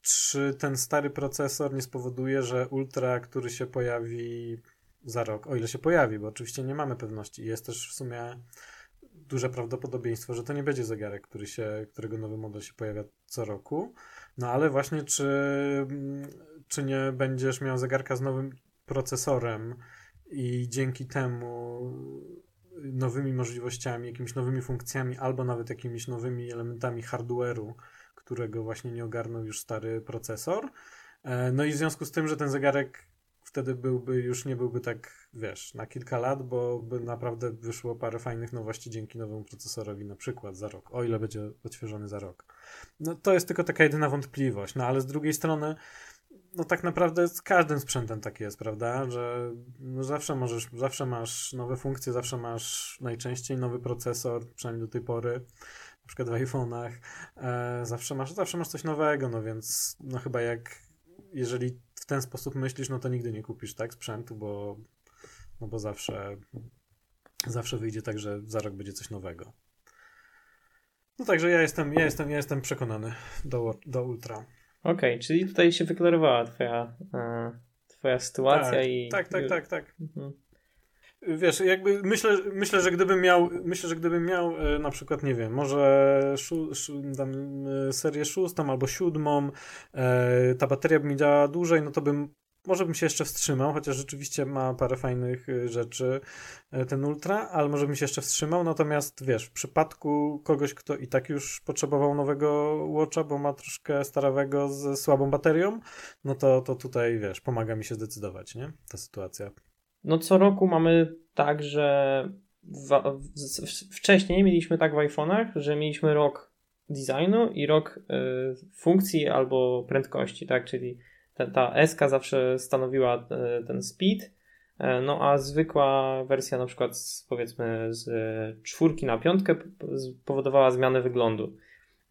czy ten stary procesor nie spowoduje, że Ultra, który się pojawi za rok, o ile się pojawi, bo oczywiście nie mamy pewności, jest też w sumie duże prawdopodobieństwo, że to nie będzie zegarek, który się, którego nowy model się pojawia co roku. No ale właśnie, czy, czy nie będziesz miał zegarka z nowym procesorem i dzięki temu nowymi możliwościami, jakimiś nowymi funkcjami, albo nawet jakimiś nowymi elementami hardware'u, którego właśnie nie ogarnął już stary procesor. E, no i w związku z tym, że ten zegarek wtedy byłby, już nie byłby tak, wiesz, na kilka lat, bo by naprawdę wyszło parę fajnych nowości dzięki nowemu procesorowi, na przykład za rok, o ile będzie odświeżony za rok. No to jest tylko taka jedyna wątpliwość, no ale z drugiej strony, no tak naprawdę z każdym sprzętem tak jest, prawda, że no zawsze możesz, zawsze masz nowe funkcje, zawsze masz najczęściej nowy procesor, przynajmniej do tej pory, przykład w iPhone'ach, e, zawsze, masz, zawsze masz coś nowego, no więc no chyba jak jeżeli w ten sposób myślisz, no to nigdy nie kupisz tak sprzętu, bo, no bo zawsze, zawsze wyjdzie tak, że za rok będzie coś nowego. No także ja jestem, ja jestem, ja jestem przekonany do, do Ultra. Okej, okay, czyli tutaj się wyklarowała twoja, e, twoja sytuacja tak, i... Tak, tak, tak, tak. Mhm. Wiesz, jakby myślę, myślę, że gdybym miał, myślę, że gdybym miał e, na przykład, nie wiem, może szu, szu, tam, e, serię szóstą albo siódmą, e, ta bateria by mi działa dłużej, no to bym może bym się jeszcze wstrzymał, chociaż rzeczywiście ma parę fajnych e, rzeczy ten Ultra, ale może bym się jeszcze wstrzymał. Natomiast wiesz, w przypadku kogoś, kto i tak już potrzebował nowego Watcha, bo ma troszkę starawego z słabą baterią, no to, to tutaj wiesz, pomaga mi się zdecydować, nie? Ta sytuacja. No co roku mamy tak, że w, w, wcześniej mieliśmy tak w iPhone'ach, że mieliśmy rok designu i rok y, funkcji albo prędkości, tak, czyli ta, ta SK zawsze stanowiła y, ten speed, y, no a zwykła wersja na przykład z, powiedzmy z czwórki na piątkę powodowała zmianę wyglądu.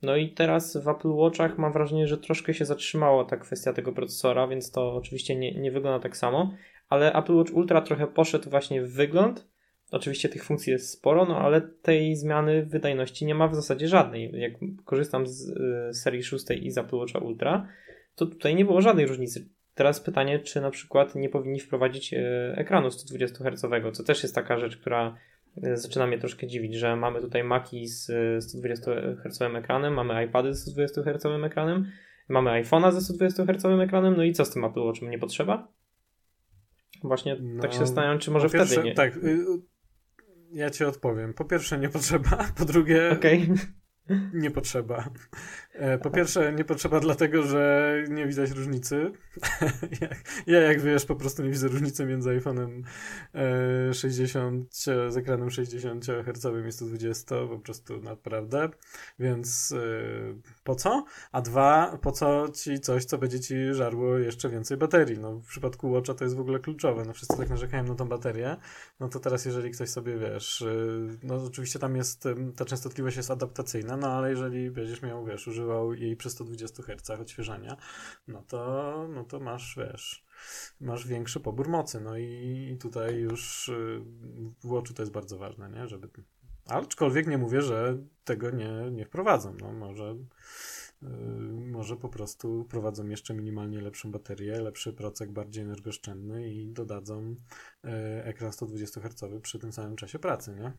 No i teraz w Apple Watchach mam wrażenie, że troszkę się zatrzymała ta kwestia tego procesora, więc to oczywiście nie, nie wygląda tak samo, ale Apple Watch Ultra trochę poszedł właśnie w wygląd. Oczywiście tych funkcji jest sporo, no ale tej zmiany wydajności nie ma w zasadzie żadnej. Jak korzystam z y, serii 6 i z Apple Watcha Ultra, to tutaj nie było żadnej różnicy. Teraz pytanie, czy na przykład nie powinni wprowadzić y, ekranu 120 Hz, co też jest taka rzecz, która y, zaczyna mnie troszkę dziwić, że mamy tutaj Maki z 120 Hz ekranem, mamy iPady z 120 Hz ekranem, mamy iPhone'a ze 120 Hz ekranem, no i co z tym Apple Watchem nie potrzeba? Właśnie no, tak się zastanawiam, czy może pierwsze, wtedy nie. Tak, y, y, ja ci odpowiem. Po pierwsze nie potrzeba, po drugie okay. Nie potrzeba. E, po pierwsze, nie potrzeba dlatego, że nie widać różnicy. [LAUGHS] ja, jak wiesz, po prostu nie widzę różnicy między iPhone'em 60 e, z ekranem 60 Hz i 120, po prostu naprawdę. Więc e, po co? A dwa, po co ci coś, co będzie ci żarło jeszcze więcej baterii? No, w przypadku Watcha to jest w ogóle kluczowe. No, wszyscy tak narzekają na tą baterię. No to teraz, jeżeli ktoś sobie wiesz, no oczywiście tam jest, ta częstotliwość jest adaptacyjna, no ale jeżeli będziesz miał, wiesz, używał jej przy 120 Hz odświeżania, no to, no to masz, wiesz, masz większy pobór mocy, no i tutaj już y, w Watchu to jest bardzo ważne, nie, żeby, aczkolwiek nie mówię, że tego nie, nie wprowadzą, no może Yy, może po prostu prowadzą jeszcze minimalnie lepszą baterię, lepszy procek, bardziej energooszczędny i dodadzą yy, ekran 120 Hz przy tym samym czasie pracy, nie?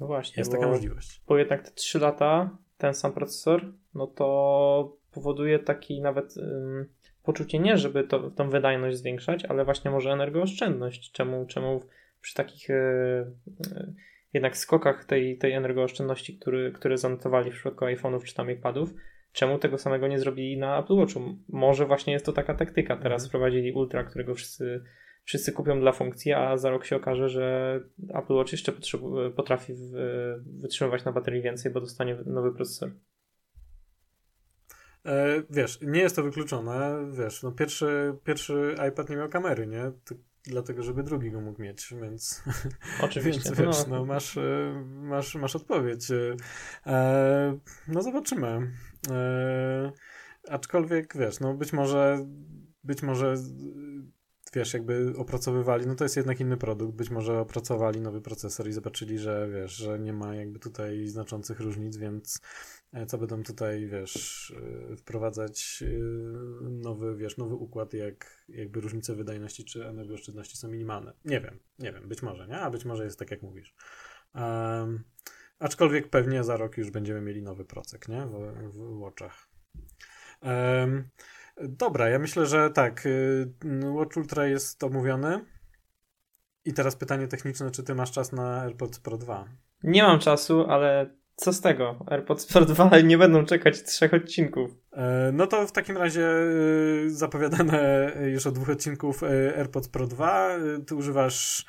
No właśnie. Jest taka możliwość. Bo jednak te 3 lata, ten sam procesor, no to powoduje taki nawet poczucie nie, żeby to, tą wydajność zwiększać, ale właśnie może energooszczędność. Czemu, czemu przy takich yy, jednak skokach tej, tej energooszczędności, który, które zanotowali w przypadku iPhone'ów czy tam iPadów, czemu tego samego nie zrobili na Apple Watchu? Może właśnie jest to taka taktyka. Teraz mhm. wprowadzili Ultra, którego wszyscy, wszyscy kupią dla funkcji, a za rok się okaże, że Apple Watch jeszcze potrafi wytrzymywać na baterii więcej, bo dostanie nowy procesor. E, wiesz, nie jest to wykluczone, wiesz, no pierwszy, pierwszy iPad nie miał kamery, nie? dlatego, żeby drugi go mógł mieć, więc, [LAUGHS] Oczywiście. więc wiesz, no, masz, e, masz, masz odpowiedź. E, no zobaczymy. E, aczkolwiek, wiesz, no być może być może wiesz, jakby opracowywali, no to jest jednak inny produkt, być może opracowali nowy procesor i zobaczyli, że wiesz, że nie ma jakby tutaj znaczących różnic, więc E, co będą tutaj, wiesz, e, wprowadzać e, nowy, wiesz, nowy układ, jak jakby różnice wydajności czy energooszczędności są minimalne. Nie wiem, nie wiem, być może, nie? A być może jest tak, jak mówisz. Um, aczkolwiek pewnie za rok już będziemy mieli nowy procek, nie? W, w Watchach. Um, dobra, ja myślę, że tak, Watch Ultra jest omówiony. I teraz pytanie techniczne, czy ty masz czas na AirPods Pro 2? Nie mam czasu, ale co z tego? AirPods Pro 2 nie będą czekać trzech odcinków. E, no to w takim razie e, zapowiadane już od dwóch odcinków AirPods Pro 2. Ty używasz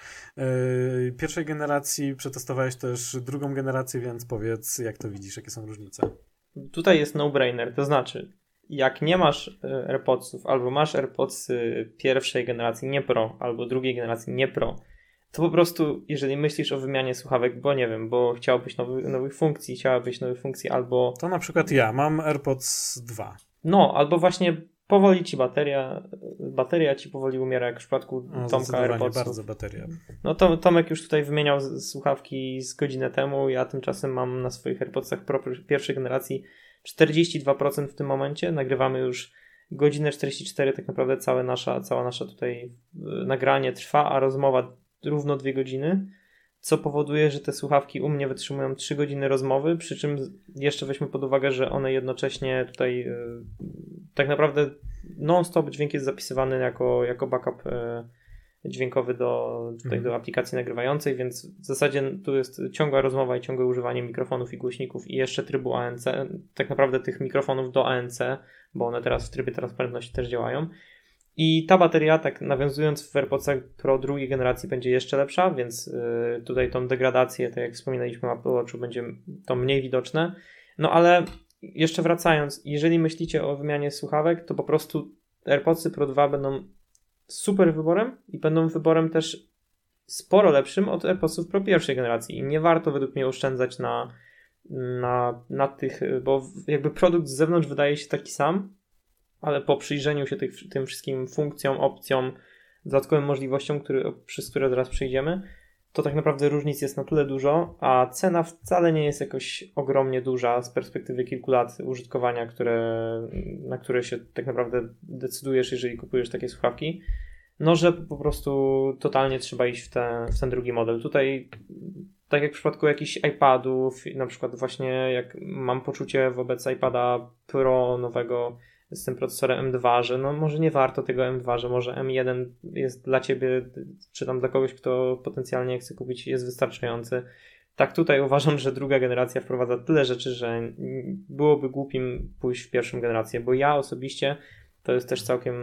pierwszej generacji, przetestowałeś też drugą generację, więc powiedz, jak to widzisz, jakie są różnice. Tutaj jest no-brainer, to znaczy, jak nie masz AirPodsów, albo masz AirPods pierwszej generacji nie Pro, albo drugiej generacji nie Pro, to po prostu, jeżeli myślisz o wymianie słuchawek, bo nie wiem, bo chciałbyś nowy, nowych funkcji, chciałabyś nowych funkcji, albo. To na przykład ja mam AirPods 2. No, albo właśnie powoli ci bateria, bateria ci powoli umiera, jak w przypadku no, Tomka AirPodsów. bardzo bateria. No to Tomek już tutaj wymieniał słuchawki z godzinę temu, ja tymczasem mam na swoich AirPodsach Pro pierwszej generacji 42% w tym momencie, nagrywamy już godzinę 44, tak naprawdę całe nasza, cała nasza tutaj y, nagranie trwa, a rozmowa równo dwie godziny, co powoduje, że te słuchawki u mnie wytrzymują 3 godziny rozmowy, przy czym jeszcze weźmy pod uwagę, że one jednocześnie tutaj yy, tak naprawdę non-stop dźwięk jest zapisywany jako, jako backup yy, dźwiękowy do, tutaj mhm. do aplikacji nagrywającej, więc w zasadzie tu jest ciągła rozmowa i ciągłe używanie mikrofonów i głośników i jeszcze trybu ANC, tak naprawdę tych mikrofonów do ANC, bo one teraz w trybie transparentności też działają. I ta bateria, tak nawiązując w AirPodsach Pro drugiej generacji, będzie jeszcze lepsza, więc yy, tutaj tą degradację, tak jak wspominaliśmy w Apple Watchu, będzie to mniej widoczne. No ale jeszcze wracając, jeżeli myślicie o wymianie słuchawek, to po prostu AirPodsy Pro 2 będą super wyborem i będą wyborem też sporo lepszym od AirPodsów Pro pierwszej generacji. I nie warto według mnie oszczędzać na, na, na tych, bo jakby produkt z zewnątrz wydaje się taki sam, ale po przyjrzeniu się tych, tym wszystkim funkcjom, opcjom, dodatkowym możliwościom, który, przez które zaraz przejdziemy, to tak naprawdę różnic jest na tyle dużo, a cena wcale nie jest jakoś ogromnie duża z perspektywy kilku lat użytkowania, które, na które się tak naprawdę decydujesz, jeżeli kupujesz takie słuchawki. No, że po prostu totalnie trzeba iść w, te, w ten drugi model. Tutaj, tak jak w przypadku jakichś iPadów, na przykład właśnie jak mam poczucie wobec iPada Pro nowego, z tym procesorem M2, że no może nie warto tego M2, że może M1 jest dla ciebie, czy tam dla kogoś, kto potencjalnie chce kupić, jest wystarczający. Tak tutaj uważam, że druga generacja wprowadza tyle rzeczy, że byłoby głupim pójść w pierwszą generację, bo ja osobiście, to jest też całkiem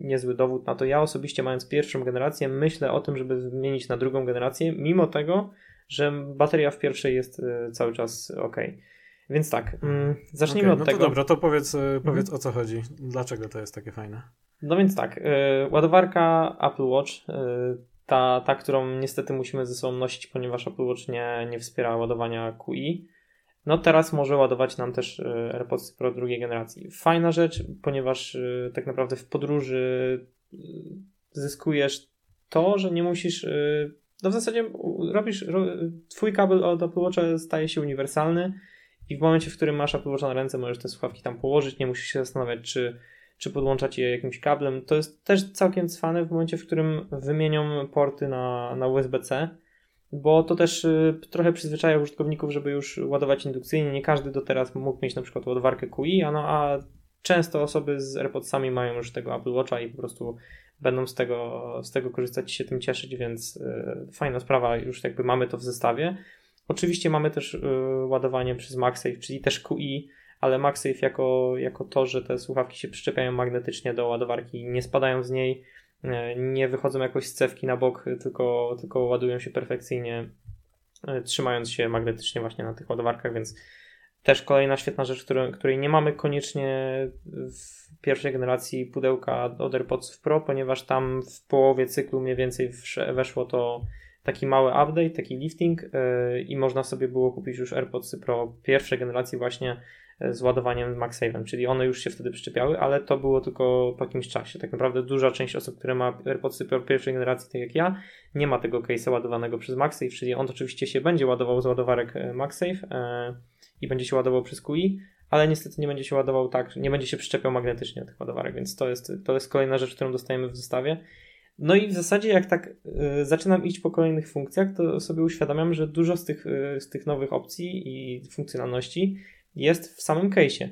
niezły dowód na to, ja osobiście mając pierwszą generację myślę o tym, żeby zmienić na drugą generację, mimo tego, że bateria w pierwszej jest y, cały czas ok. Więc tak, mm, zacznijmy okay, od no tego. No to dobra, to powiedz, e, powiedz mhm. o co chodzi. Dlaczego to jest takie fajne? No więc tak, yy, ładowarka Apple Watch, yy, ta, ta, którą niestety musimy ze sobą nosić, ponieważ Apple Watch nie, nie wspiera ładowania QI. no teraz może ładować nam też AirPods Pro drugiej generacji. Fajna rzecz, ponieważ e, tak naprawdę w podróży zyskujesz to, że nie musisz no w zasadzie robisz, twój kabel od Apple Watcha staje się uniwersalny i w momencie, w którym masz na ręce, możesz te słuchawki tam położyć, nie musisz się zastanawiać, czy, czy podłączać je jakimś kablem. To jest też całkiem cwane w momencie, w którym wymienią porty na, na USB-C, bo to też y, trochę przyzwyczaja użytkowników, żeby już ładować indukcyjnie. Nie każdy do teraz mógł mieć na przykład ładowarkę QI, a, no, a często osoby z AirPodsami mają już tego Apple Watcha i po prostu będą z tego, z tego korzystać i się tym cieszyć, więc y, fajna sprawa, już jakby mamy to w zestawie. Oczywiście mamy też y, ładowanie przez MagSafe, czyli też QI, ale MagSafe jako, jako to, że te słuchawki się przyczepiają magnetycznie do ładowarki, nie spadają z niej, y, nie wychodzą jakoś z cewki na bok, tylko, tylko ładują się perfekcyjnie, y, trzymając się magnetycznie właśnie na tych ładowarkach, więc też kolejna świetna rzecz, której, której nie mamy koniecznie w pierwszej generacji pudełka od AirPods Pro, ponieważ tam w połowie cyklu mniej więcej weszło to taki mały update, taki lifting yy, i można sobie było kupić już AirPods Pro pierwszej generacji właśnie yy, z ładowaniem MagSafe'em, czyli one już się wtedy przyczepiały, ale to było tylko po jakimś czasie. Tak naprawdę duża część osób, które ma AirPods Pro pierwszej generacji, tak jak ja, nie ma tego case'a ładowanego przez MagSafe, czyli on oczywiście się będzie ładował z ładowarek yy, MagSafe i będzie się ładował przez QI, ale niestety nie będzie się ładował tak, nie będzie się przyczepiał magnetycznie do tych ładowarek, więc to jest, to jest kolejna rzecz, którą dostajemy w zestawie. No i w zasadzie jak tak y, zaczynam iść po kolejnych funkcjach, to sobie uświadamiam, że dużo z tych, y, z tych nowych opcji i funkcjonalności jest w samym case'ie.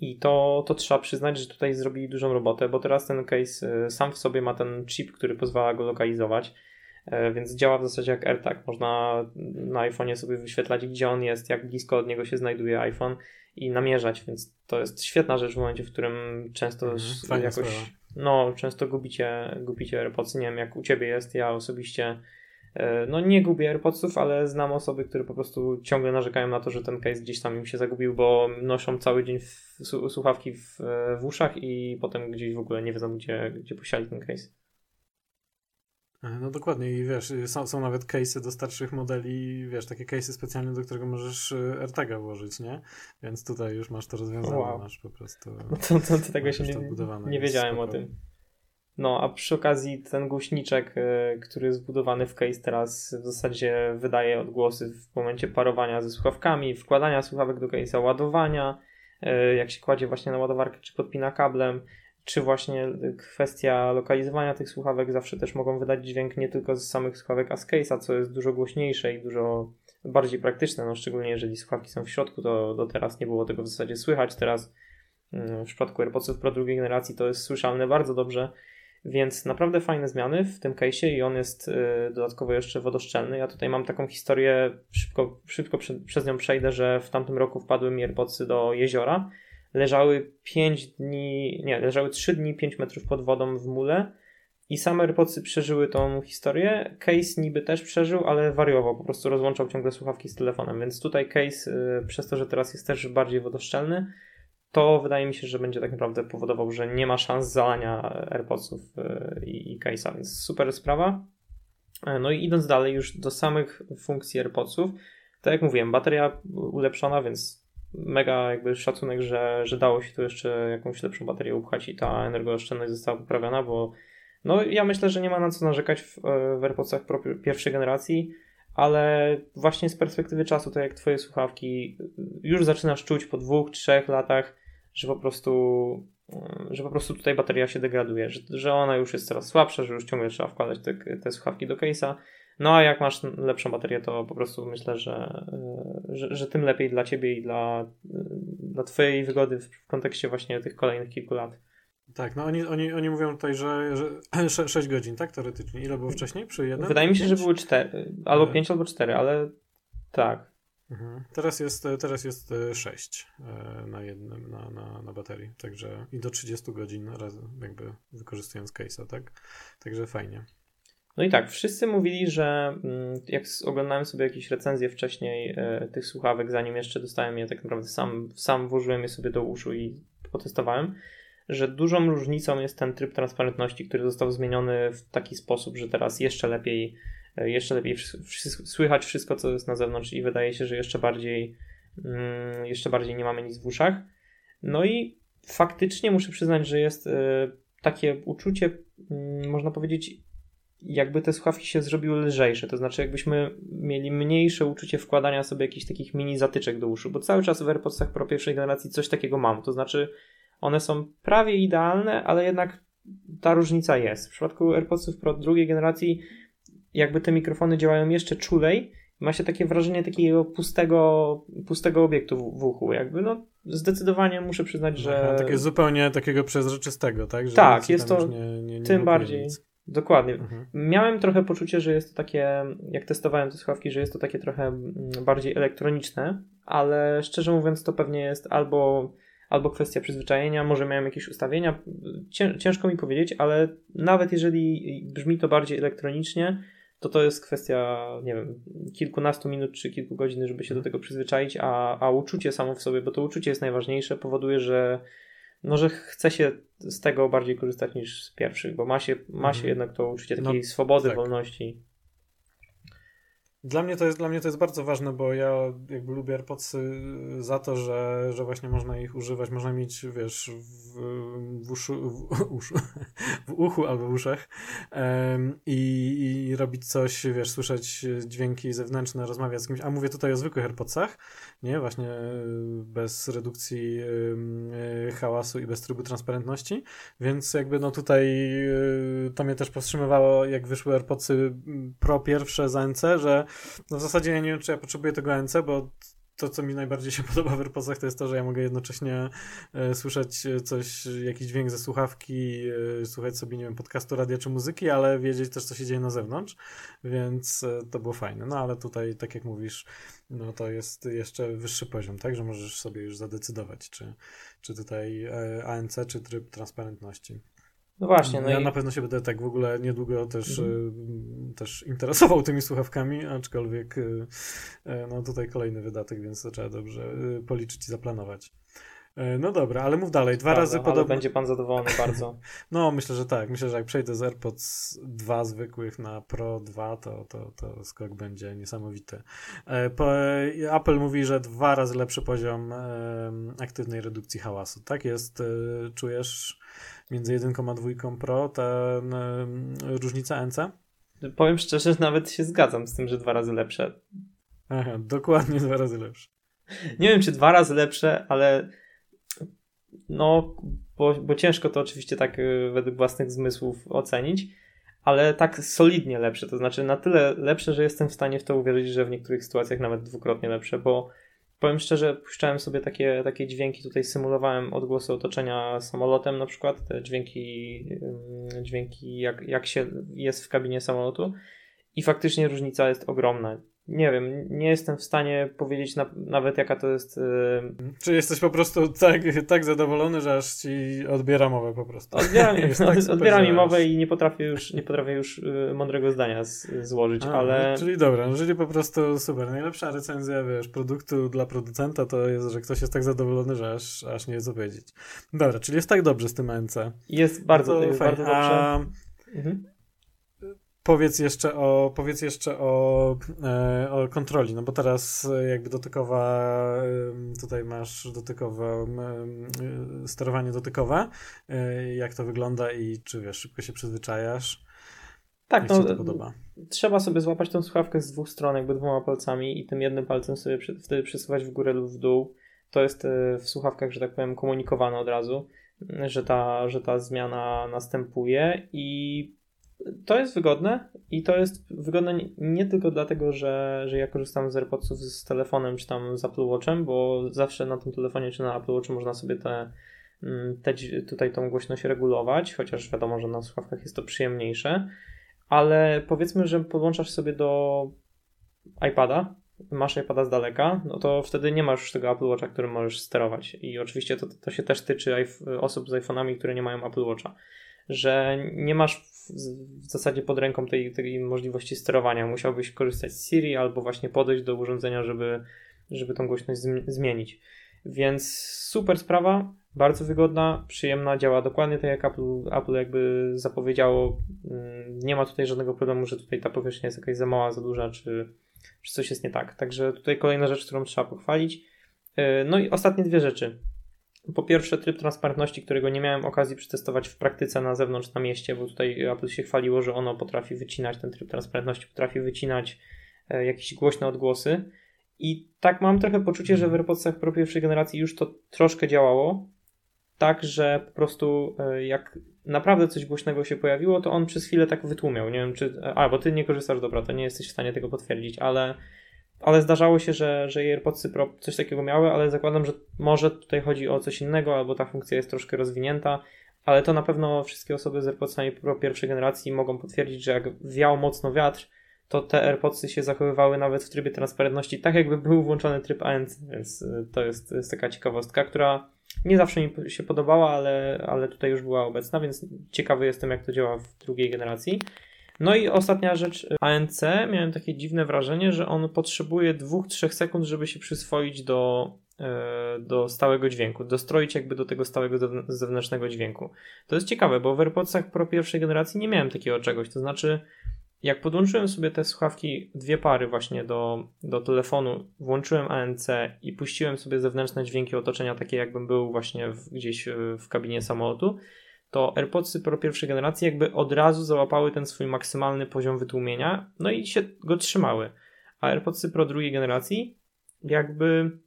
I to, to trzeba przyznać, że tutaj zrobili dużą robotę, bo teraz ten case y, sam w sobie ma ten chip, który pozwala go lokalizować, więc działa w zasadzie jak AirTag. Można na iPhone'ie sobie wyświetlać, gdzie on jest, jak blisko od niego się znajduje iPhone i namierzać, więc to jest świetna rzecz w momencie, w którym często mhm, jakoś sprawa no często gubicie, gubicie AirPods. Nie wiem jak u Ciebie jest, ja osobiście e, no nie gubię AirPodsów, ale znam osoby, które po prostu ciągle narzekają na to, że ten case gdzieś tam im się zagubił, bo noszą cały dzień w, słuchawki w, w uszach i potem gdzieś w ogóle nie wiedzą, gdzie, gdzie posiali ten case. E, no dokładnie i wiesz, są, są nawet case'y do starszych modeli, wiesz, takie case'y specjalne, do którego możesz e, AirTaga włożyć, nie? Więc tutaj już masz to rozwiązane, wow. masz po prostu... No to, to, to tego się nie, nie wiedziałem o tym. No, a przy okazji ten głośniczek, e, który jest wbudowany w case teraz w zasadzie wydaje odgłosy w momencie parowania ze słuchawkami, wkładania słuchawek do case'a, ładowania, jak się kładzie właśnie na ładowarkę czy podpina kablem, czy właśnie kwestia lokalizowania tych słuchawek zawsze też mogą wydać dźwięk nie tylko z samych słuchawek, a z case'a, co jest dużo głośniejsze i dużo bardziej praktyczne, no szczególnie jeżeli słuchawki są w środku, to do teraz nie było tego w zasadzie słychać, teraz mm, w przypadku AirPodsów Pro drugiej generacji to jest słyszalne bardzo dobrze, więc naprawdę fajne zmiany w tym case'ie i on jest y, dodatkowo jeszcze wodoszczelny. Ja tutaj mam taką historię, szybko, szybko przez nią przejdę, że w tamtym roku wpadły mi AirPodsy do jeziora, leżały 5 dni, nie, leżały 3 dni 5 metrów pod wodą w mule i same AirPodsy przeżyły tą historię. Case niby też przeżył, ale wariował, po prostu rozłączał ciągle słuchawki z telefonem, więc tutaj case y, przez to, że teraz jest też bardziej wodoszczelny, to wydaje mi się, że będzie tak naprawdę powodował, że nie ma szans zalania AirPodsów y, i, i case'a, więc super sprawa. E, no i idąc dalej już do samych funkcji AirPodsów, tak jak mówiłem, bateria ulepszona, więc mega jakby szacunek, że, że dało się tu jeszcze jakąś lepszą baterię upchać i ta energooszczędność została poprawiona, bo no ja myślę, że nie ma na co narzekać w, w AirPodsach pierwszej generacji, ale właśnie z perspektywy czasu, tak jak twoje słuchawki, już zaczynasz czuć po dwóch, trzech latach, że po prostu że po prostu tutaj bateria się degraduje, że, że ona już jest coraz słabsza, że już ciągle trzeba wkładać te, te słuchawki do case'a, no a jak masz lepszą baterię, to po prostu myślę, że, że, że tym lepiej dla ciebie i dla, dla twojej wygody w kontekście właśnie tych kolejnych kilku lat. Tak, no oni, oni, oni mówią tutaj, że, że [CLEARS THROAT] 6 godzin, tak, teoretycznie. Ile było wcześniej przy jednym? Wydaje mi się, 5? że były 4, albo 5, albo 4, ale tak. Mhm. Teraz jest, teraz jest 6 e, na jednym, na, na, na baterii, także i do 30 godzin razem, jakby wykorzystując case'a, tak? Także fajnie. No i tak, wszyscy mówili, że mm, jak oglądałem sobie jakieś recenzje wcześniej e, tych słuchawek, zanim jeszcze dostałem je tak naprawdę sam, sam włożyłem je sobie do uszu i potestowałem, że dużą różnicą jest ten tryb transparentności, który został zmieniony w taki sposób, że teraz jeszcze lepiej, e, jeszcze lepiej słychać wszystko, co jest na zewnątrz i wydaje się, że jeszcze bardziej mm, jeszcze bardziej nie mamy nic w uszach. No i faktycznie muszę przyznać, że jest y, takie uczucie, y, można powiedzieć, jakby te słuchawki się zrobiły lżejsze, to znaczy jakbyśmy mieli mniejsze uczucie wkładania sobie jakichś takich mini zatyczek do uszu, bo cały czas w AirPodsach Pro pierwszej generacji coś takiego mam, to znaczy one są prawie idealne, ale jednak ta różnica jest. W przypadku AirPodsów Pro drugiej generacji jakby te mikrofony działają jeszcze czulej, ma się takie wrażenie takiego pustego, pustego obiektu w, w uchu. Jakby no zdecydowanie muszę przyznać, że... Aha, takie zupełnie takiego przezroczystego, tak? Że tak, jest to nie, nie, nie tym bardziej. Nic. Dokładnie. Mhm. Miałem trochę poczucie, że jest to takie, jak testowałem te słuchawki, że jest to takie trochę mm, bardziej elektroniczne, ale szczerze mówiąc to pewnie jest albo, albo kwestia przyzwyczajenia, może miałem jakieś ustawienia, ciężko mi powiedzieć, ale nawet jeżeli brzmi to bardziej elektronicznie, to to jest kwestia, nie wiem, kilkunastu minut czy kilku godzin, żeby się do tego przyzwyczaić, a, a uczucie samo w sobie, bo to uczucie jest najważniejsze, powoduje, że no, że chce się z tego bardziej korzystać niż z pierwszych, bo ma się, ma się mhm. jednak to uczucie takiej no, swobody, tak. wolności. Dla mnie, to jest, dla mnie to jest bardzo ważne, bo ja jakby lubię AirPodsy za to, że, że właśnie można ich używać, można mieć, wiesz, w, w, uszu, w, [LAUGHS] uszu, w uchu albo w uszach um, i, i robić coś, wiesz, słyszeć dźwięki zewnętrzne, rozmawiać z kimś, a mówię tutaj o zwykłych AirPodsach, nie, właśnie bez redukcji y, hałasu i bez trybu transparentności, więc jakby no tutaj y, to mnie też powstrzymywało, jak wyszły AirPodsy Pro pierwsze za NC, że no w zasadzie ja nie wiem, czy ja potrzebuję tego ANC, bo to, co mi najbardziej się [LAUGHS] podoba w AirPodsach, to jest to, że ja mogę jednocześnie e, słyszeć coś, jakiś dźwięk ze słuchawki, e, słuchać sobie, nie wiem, podcastu, radia czy muzyki, ale wiedzieć też, co się dzieje na zewnątrz, więc e, to było fajne. No ale tutaj, tak jak mówisz, no to jest jeszcze wyższy poziom, tak, że możesz sobie już zadecydować, czy, czy tutaj e, ANC, czy tryb transparentności. No właśnie. No ja i... na pewno się będę tak w ogóle niedługo też, mhm. Y, też interesował tymi słuchawkami, aczkolwiek y, y, no tutaj kolejny wydatek, więc to trzeba dobrze policzyć i zaplanować. No dobra, ale mów dalej. Dwa razy podobno. będzie pan zadowolony bardzo. [LAUGHS] no, myślę, że tak. Myślę, że jak przejdę z AirPods 2 zwykłych na Pro 2, to, to, to skok będzie niesamowity. Apple mówi, że dwa razy lepszy poziom aktywnej redukcji hałasu. Tak jest? Czujesz między 1,2 a 2 Pro, ta różnica NC? Powiem szczerze, że nawet się zgadzam z tym, że dwa razy lepsze. Aha, dokładnie dwa razy lepsze. Nie wiem, czy dwa razy lepsze, ale no, bo, bo ciężko to oczywiście tak y, według własnych zmysłów ocenić, ale tak solidnie lepsze, to znaczy na tyle lepsze, że jestem w stanie w to uwierzyć, że w niektórych sytuacjach nawet dwukrotnie lepsze, bo Powiem szczerze, puszczałem sobie takie, takie dźwięki, tutaj symulowałem odgłosy otoczenia samolotem na przykład, te dźwięki, dźwięki jak, jak się jest w kabinie samolotu. I faktycznie różnica jest ogromna nie wiem, nie jestem w stanie powiedzieć na, nawet jaka to jest. Yy... Czy jesteś po prostu tak, tak zadowolony, że aż ci odbiera mowę po prostu? Odbiera mi, [LAUGHS] tak [LAUGHS] odbiera mi mowę i nie potrafię już, nie potrafię już yy, mądrego zdania z, złożyć, A, ale. No, czyli dobra, no, czyli po prostu super. Najlepsza recenzja, wiesz, produktu dla producenta to jest, że ktoś jest tak zadowolony, że aż, aż nie wie co powiedzieć. Dobra, czyli jest tak dobrze z tym ANC. Jest bardzo, no bardzo dobrze. A... Mhm. Powiedz jeszcze o, powiedz jeszcze o, e, o kontroli, no bo teraz e, jakby dotykowa, tutaj masz dotykowe, e, sterowanie dotykowe. Jak to wygląda i czy wiesz, szybko się przyzwyczajasz? Tak, no, to podoba? trzeba sobie złapać tą słuchawkę z dwóch stron, jakby dwoma palcami i tym jednym palcem sobie przy, wtedy przesuwać w górę lub w dół. To jest w słuchawkach, że tak powiem, komunikowane od razu, że ta, że ta zmiana następuje i to jest wygodne i to jest wygodne nie, tylko dlatego, że, że ja korzystam z AirPodsów z telefonem czy tam z Apple Watchem, bo zawsze na tym telefonie czy na Apple Watchu można sobie te, mm, te tutaj tą głośność regulować, chociaż wiadomo, że na słuchawkach jest to przyjemniejsze, ale powiedzmy, że podłączasz sobie do iPada, masz iPada z daleka, no to wtedy nie masz już tego Apple Watcha, którym możesz sterować. I oczywiście to, to się też tyczy osób z iPhone'ami, które nie mają Apple Watcha. Że nie masz w zasadzie pod ręką tej, tej możliwości sterowania. Musiałbyś korzystać z Siri albo właśnie podejść do urządzenia, żeby, żeby tą głośność zmienić. Więc super sprawa, bardzo wygodna, przyjemna, działa dokładnie tak jak Apple, Apple jakby zapowiedziało. Mm, nie ma tutaj żadnego problemu, że tutaj ta powierzchnia jest jakaś za mała, za duża, czy, czy coś jest nie tak. Także tutaj kolejna rzecz, którą trzeba pochwalić. No i ostatnie dwie rzeczy. Po pierwsze, tryb transparentności, którego nie miałem okazji przetestować w praktyce na zewnątrz, na mieście, bo tutaj Apple się chwaliło, że ono potrafi wycinać, ten tryb transparentności potrafi wycinać e, jakieś głośne odgłosy. I tak mam trochę poczucie, że w AirPodsach Pro pierwszej generacji już to troszkę działało. Tak, że po prostu e, jak naprawdę coś głośnego się pojawiło, to on przez chwilę tak wytłumiał. Nie wiem, czy. A, bo ty nie korzystasz, dobra, to nie jesteś w stanie tego potwierdzić, ale ale zdarzało się, że, że AirPodsy Pro coś takiego miały, ale zakładam, że może tutaj chodzi o coś innego, albo ta funkcja jest troszkę rozwinięta, ale to na pewno wszystkie osoby z AirPodsami Pro pierwszej generacji mogą potwierdzić, że jak wiał mocno wiatr, to te AirPodsy się zachowywały nawet w trybie transparentności, tak jakby był włączony tryb ANC, więc y, to jest, to jest taka ciekawostka, która nie zawsze mi się podobała, ale, ale tutaj już była obecna, więc ciekawy jestem, jak to działa w drugiej generacji. No i ostatnia rzecz, ANC, miałem takie dziwne wrażenie, że on potrzebuje 2-3 sekund, żeby się przyswoić do, e, do stałego dźwięku, dostroić jakby do tego stałego zewnętrznego dźwięku. To jest ciekawe, bo w AirPodsach Pro pierwszej generacji nie miałem takiego czegoś, to znaczy jak podłączyłem sobie te słuchawki, dwie pary właśnie do, do telefonu, włączyłem ANC i puściłem sobie zewnętrzne dźwięki otoczenia, takie jakbym był właśnie w, gdzieś e, w kabinie samolotu, to AirPodsy Pro pierwszej generacji jakby od razu załapały ten swój maksymalny poziom wytłumienia, no i się go trzymały. A AirPodsy Pro drugiej generacji jakby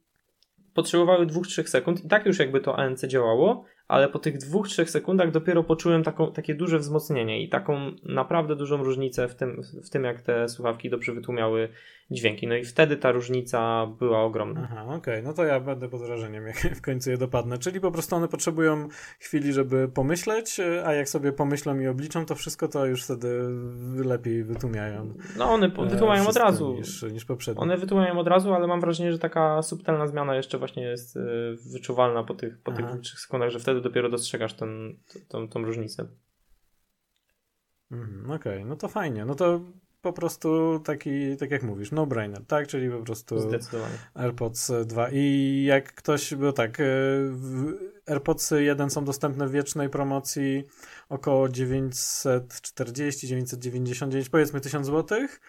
potrzebowały 2-3 sekund i tak już jakby to ANC działało, ale po tych dwóch, trzech sekundach dopiero poczułem taką, takie duże wzmocnienie i taką naprawdę dużą różnicę w tym, w tym, jak te słuchawki dobrze wytłumiały dźwięki. No i wtedy ta różnica była ogromna. Aha, okej, okay. no to ja będę pod wrażeniem, jak w końcu je dopadnę. Czyli po prostu one potrzebują chwili, żeby pomyśleć, a jak sobie pomyślą i obliczą to wszystko, to już wtedy lepiej wytłumiają. No one wytłumają od razu. Niż, niż poprzednio. One wytłumają od razu, ale mam wrażenie, że taka subtelna zmiana jeszcze właśnie jest e, wyczuwalna po tych, po tych trzech sekundach, że wtedy dopiero dostrzegasz ten, tą, tą różnicę. Mm, Okej, okay, no to fajnie. No to po prostu taki, tak jak mówisz, no-brainer, tak? Czyli po prostu AirPods 2. I jak ktoś, bo tak, e, AirPods 1 są dostępne w wiecznej promocji około 940-999, powiedzmy 1000 złotych.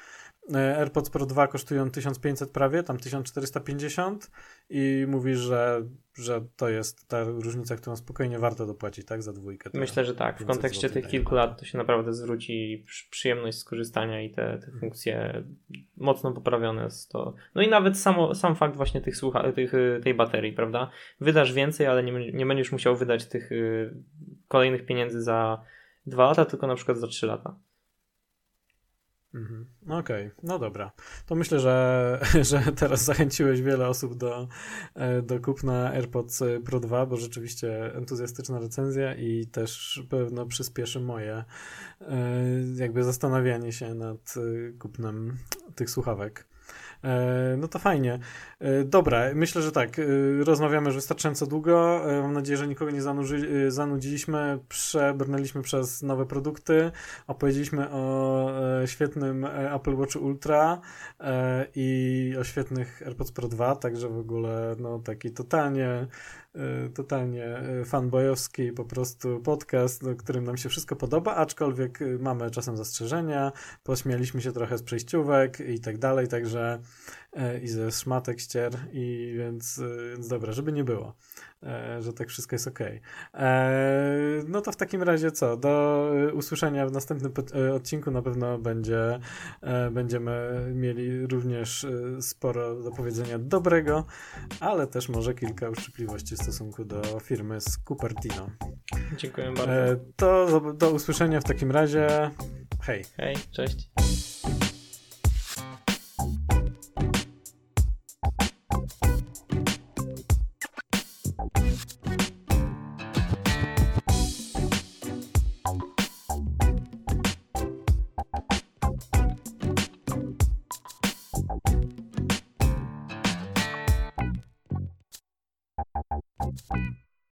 E, AirPods Pro 2 kosztują 1500 prawie, tam 1450 i mówisz, że, że to jest ta różnica, którą spokojnie warto dopłacić, tak, za dwójkę. Myślę, że tak. W kontekście tych kilku lat to się naprawdę zwróci przyjemność skorzystania i te, te mhm. funkcje mocno poprawione jest to. No i nawet samo, sam fakt właśnie tych, słucha tych tej baterii, prawda? Wydasz więcej, ale nie, nie będziesz musiał wydać tych y, kolejnych pieniędzy za dwa lata, tylko na przykład za trzy lata. Mhm. Okej, okay. no dobra. To myślę, że, [LAUGHS] że teraz zachęciłeś wiele osób do, e, do kupna AirPods Pro 2, bo rzeczywiście entuzjastyczna recenzja i też pewno przyspieszy moje e, jakby zastanawianie się nad e, kupnem tych słuchawek. E, no to fajnie. E, dobra, myślę, że tak. E, rozmawiamy już wystarczająco długo. Mam nadzieję, że nikogo nie zanudziliśmy. Przebrnęliśmy przez nowe produkty. Opowiedzieliśmy o świetnym Apple Watch Ultra i o świetnych AirPods Pro 2, także w ogóle no taki totalnie totalnie e, fanboyowski po prostu podcast, do którym nam się wszystko podoba, aczkolwiek e, mamy czasem zastrzeżenia, pośmialiśmy się trochę z przejściówek i tak dalej, także i ze szmatek ścier i więc, więc dobra, żeby nie było. E, że tak wszystko jest ok. E, no to w takim razie co? Do usłyszenia w następnym e, odcinku na pewno będzie, będziemy mieli również sporo do powiedzenia dobrego, ale też może kilka uszczypliwości w stosunku do firmy z Cupertino. Dziękuję bardzo. To do, do usłyszenia w takim razie. Hej. Hej, cześć.